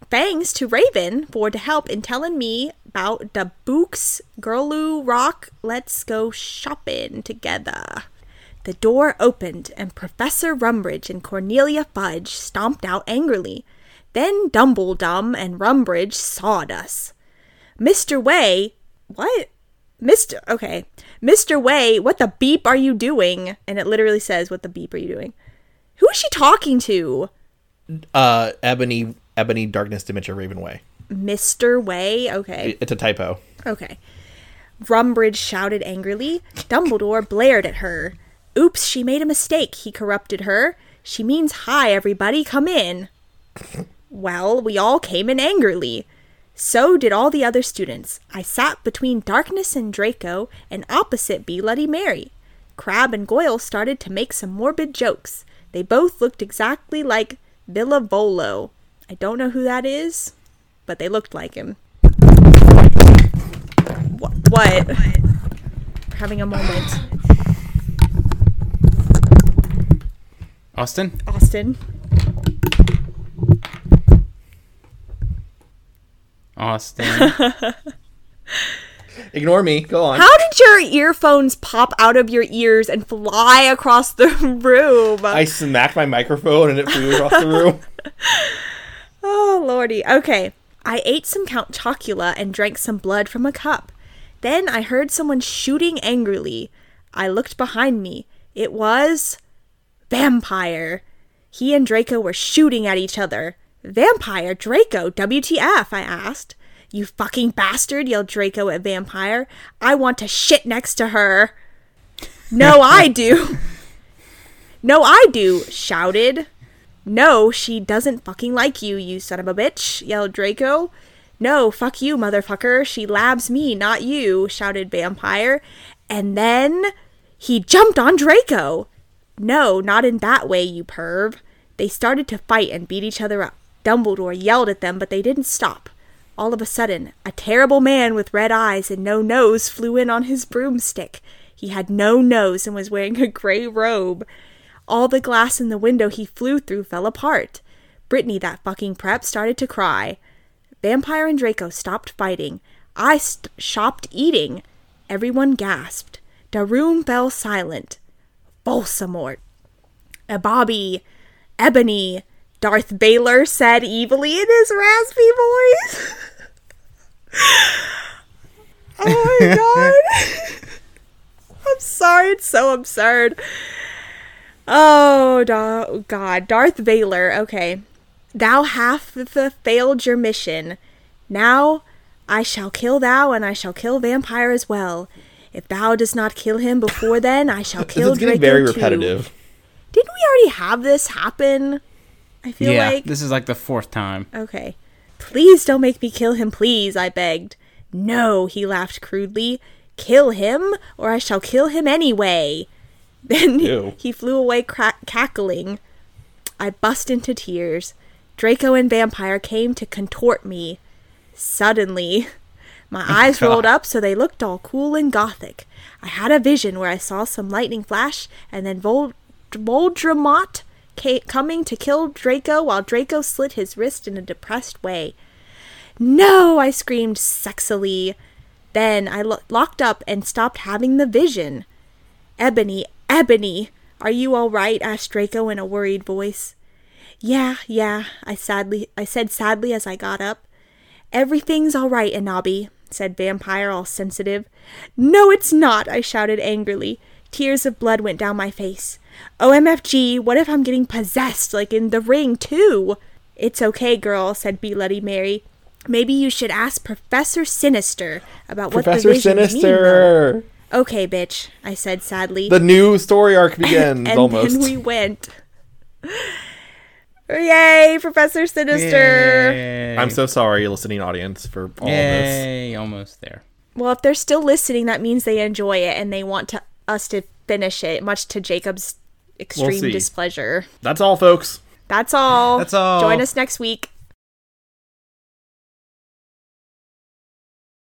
Speaker 4: Thanks to Raven for the help in telling me about the books Girloo Rock. Let's go shopping together. The door opened and Professor Rumbridge and Cornelia Fudge stomped out angrily. Then Dumbledum and Rumbridge sawed us. Mr. Way, what? Mr. Okay. Mr. Way, what the beep are you doing? And it literally says, What the beep are you doing? Who is she talking to?
Speaker 3: Uh, Ebony, Ebony Darkness Dementia Ravenway.
Speaker 4: Mr. Way? Okay.
Speaker 3: It's a typo.
Speaker 4: Okay. Rumbridge shouted angrily. Dumbledore blared at her. Oops, she made a mistake, he corrupted her. She means hi, everybody, come in. Well, we all came in angrily. So did all the other students. I sat between Darkness and Draco and opposite Bloody Mary. Crab and Goyle started to make some morbid jokes. They both looked exactly like Villavolo. I don't know who that is, but they looked like him. Wh- what? We're having a moment.
Speaker 2: Austin?
Speaker 4: Austin.
Speaker 2: Austin. <laughs>
Speaker 3: Ignore me. Go on.
Speaker 4: How did your earphones pop out of your ears and fly across the <laughs> room?
Speaker 3: I smacked my microphone and it flew across the room. <laughs>
Speaker 4: Oh, lordy. Okay. I ate some Count Chocula and drank some blood from a cup. Then I heard someone shooting angrily. I looked behind me. It was. Vampire. He and Draco were shooting at each other. Vampire? Draco? WTF? I asked. You fucking bastard, yelled Draco at Vampire. I want to shit next to her. No, I do. <laughs> No, I do, shouted. No, she doesn't fucking like you, you son of a bitch, yelled Draco. No, fuck you, motherfucker. She labs me, not you, shouted Vampire. And then he jumped on Draco. No, not in that way, you perv. They started to fight and beat each other up. Dumbledore yelled at them, but they didn't stop. All of a sudden, a terrible man with red eyes and no nose flew in on his broomstick. He had no nose and was wearing a gray robe. All the glass in the window he flew through fell apart. Brittany, that fucking prep, started to cry. Vampire and Draco stopped fighting. I st- stopped eating. Everyone gasped. The room fell silent. Voldemort. A Bobby. Ebony. Darth Baylor said evilly in his raspy voice. <laughs> oh my god. <laughs> I'm sorry, it's so absurd. Oh, da- God. Darth Vader. Okay. Thou hast failed your mission. Now I shall kill thou, and I shall kill vampire as well. If thou does not kill him before <laughs> then, I shall
Speaker 3: This
Speaker 4: kill
Speaker 3: is getting
Speaker 4: Draco
Speaker 3: very
Speaker 4: too.
Speaker 3: repetitive.
Speaker 4: Didn't we already have this happen? I feel
Speaker 2: yeah,
Speaker 4: like.
Speaker 2: this is like the fourth time.
Speaker 4: Okay. Please don't make me kill him, please, I begged. No, he laughed crudely. Kill him, or I shall kill him anyway. <laughs> Then
Speaker 3: Ew.
Speaker 4: he flew away cackling. I bust into tears. Draco and Vampire came to contort me. Suddenly, my <laughs> oh eyes rolled up so they looked all cool and gothic. I had a vision where I saw some lightning flash and then Vol- Voldemort ca- coming to kill Draco while Draco slit his wrist in a depressed way. No, I screamed sexily. Then I lo- locked up and stopped having the vision. Ebony, Ebony, are you all right? asked Draco in a worried voice. Yeah, yeah, I sadly I said sadly as I got up. Everything's all right, Anabi, said Vampire all sensitive. No, it's not, I shouted angrily. Tears of blood went down my face. OMFG, what if I'm getting possessed like in the ring too? It's okay, girl, said Bloody Mary. Maybe you should ask Professor Sinister about what
Speaker 3: Professor
Speaker 4: the visions mean. Though."
Speaker 3: Sinister.
Speaker 4: Okay, bitch, I said sadly.
Speaker 3: The new story arc begins <laughs>
Speaker 4: and
Speaker 3: almost.
Speaker 4: And we went. Yay, Professor Sinister!
Speaker 3: I'm so sorry, listening audience, for all of this.
Speaker 2: Yay, almost there.
Speaker 4: Well, if they're still listening, that means they enjoy it and they want to us to finish it, much to Jacob's extreme
Speaker 3: see.
Speaker 4: displeasure.
Speaker 3: That's all, folks.
Speaker 4: That's all.
Speaker 2: That's all.
Speaker 4: Join us next week.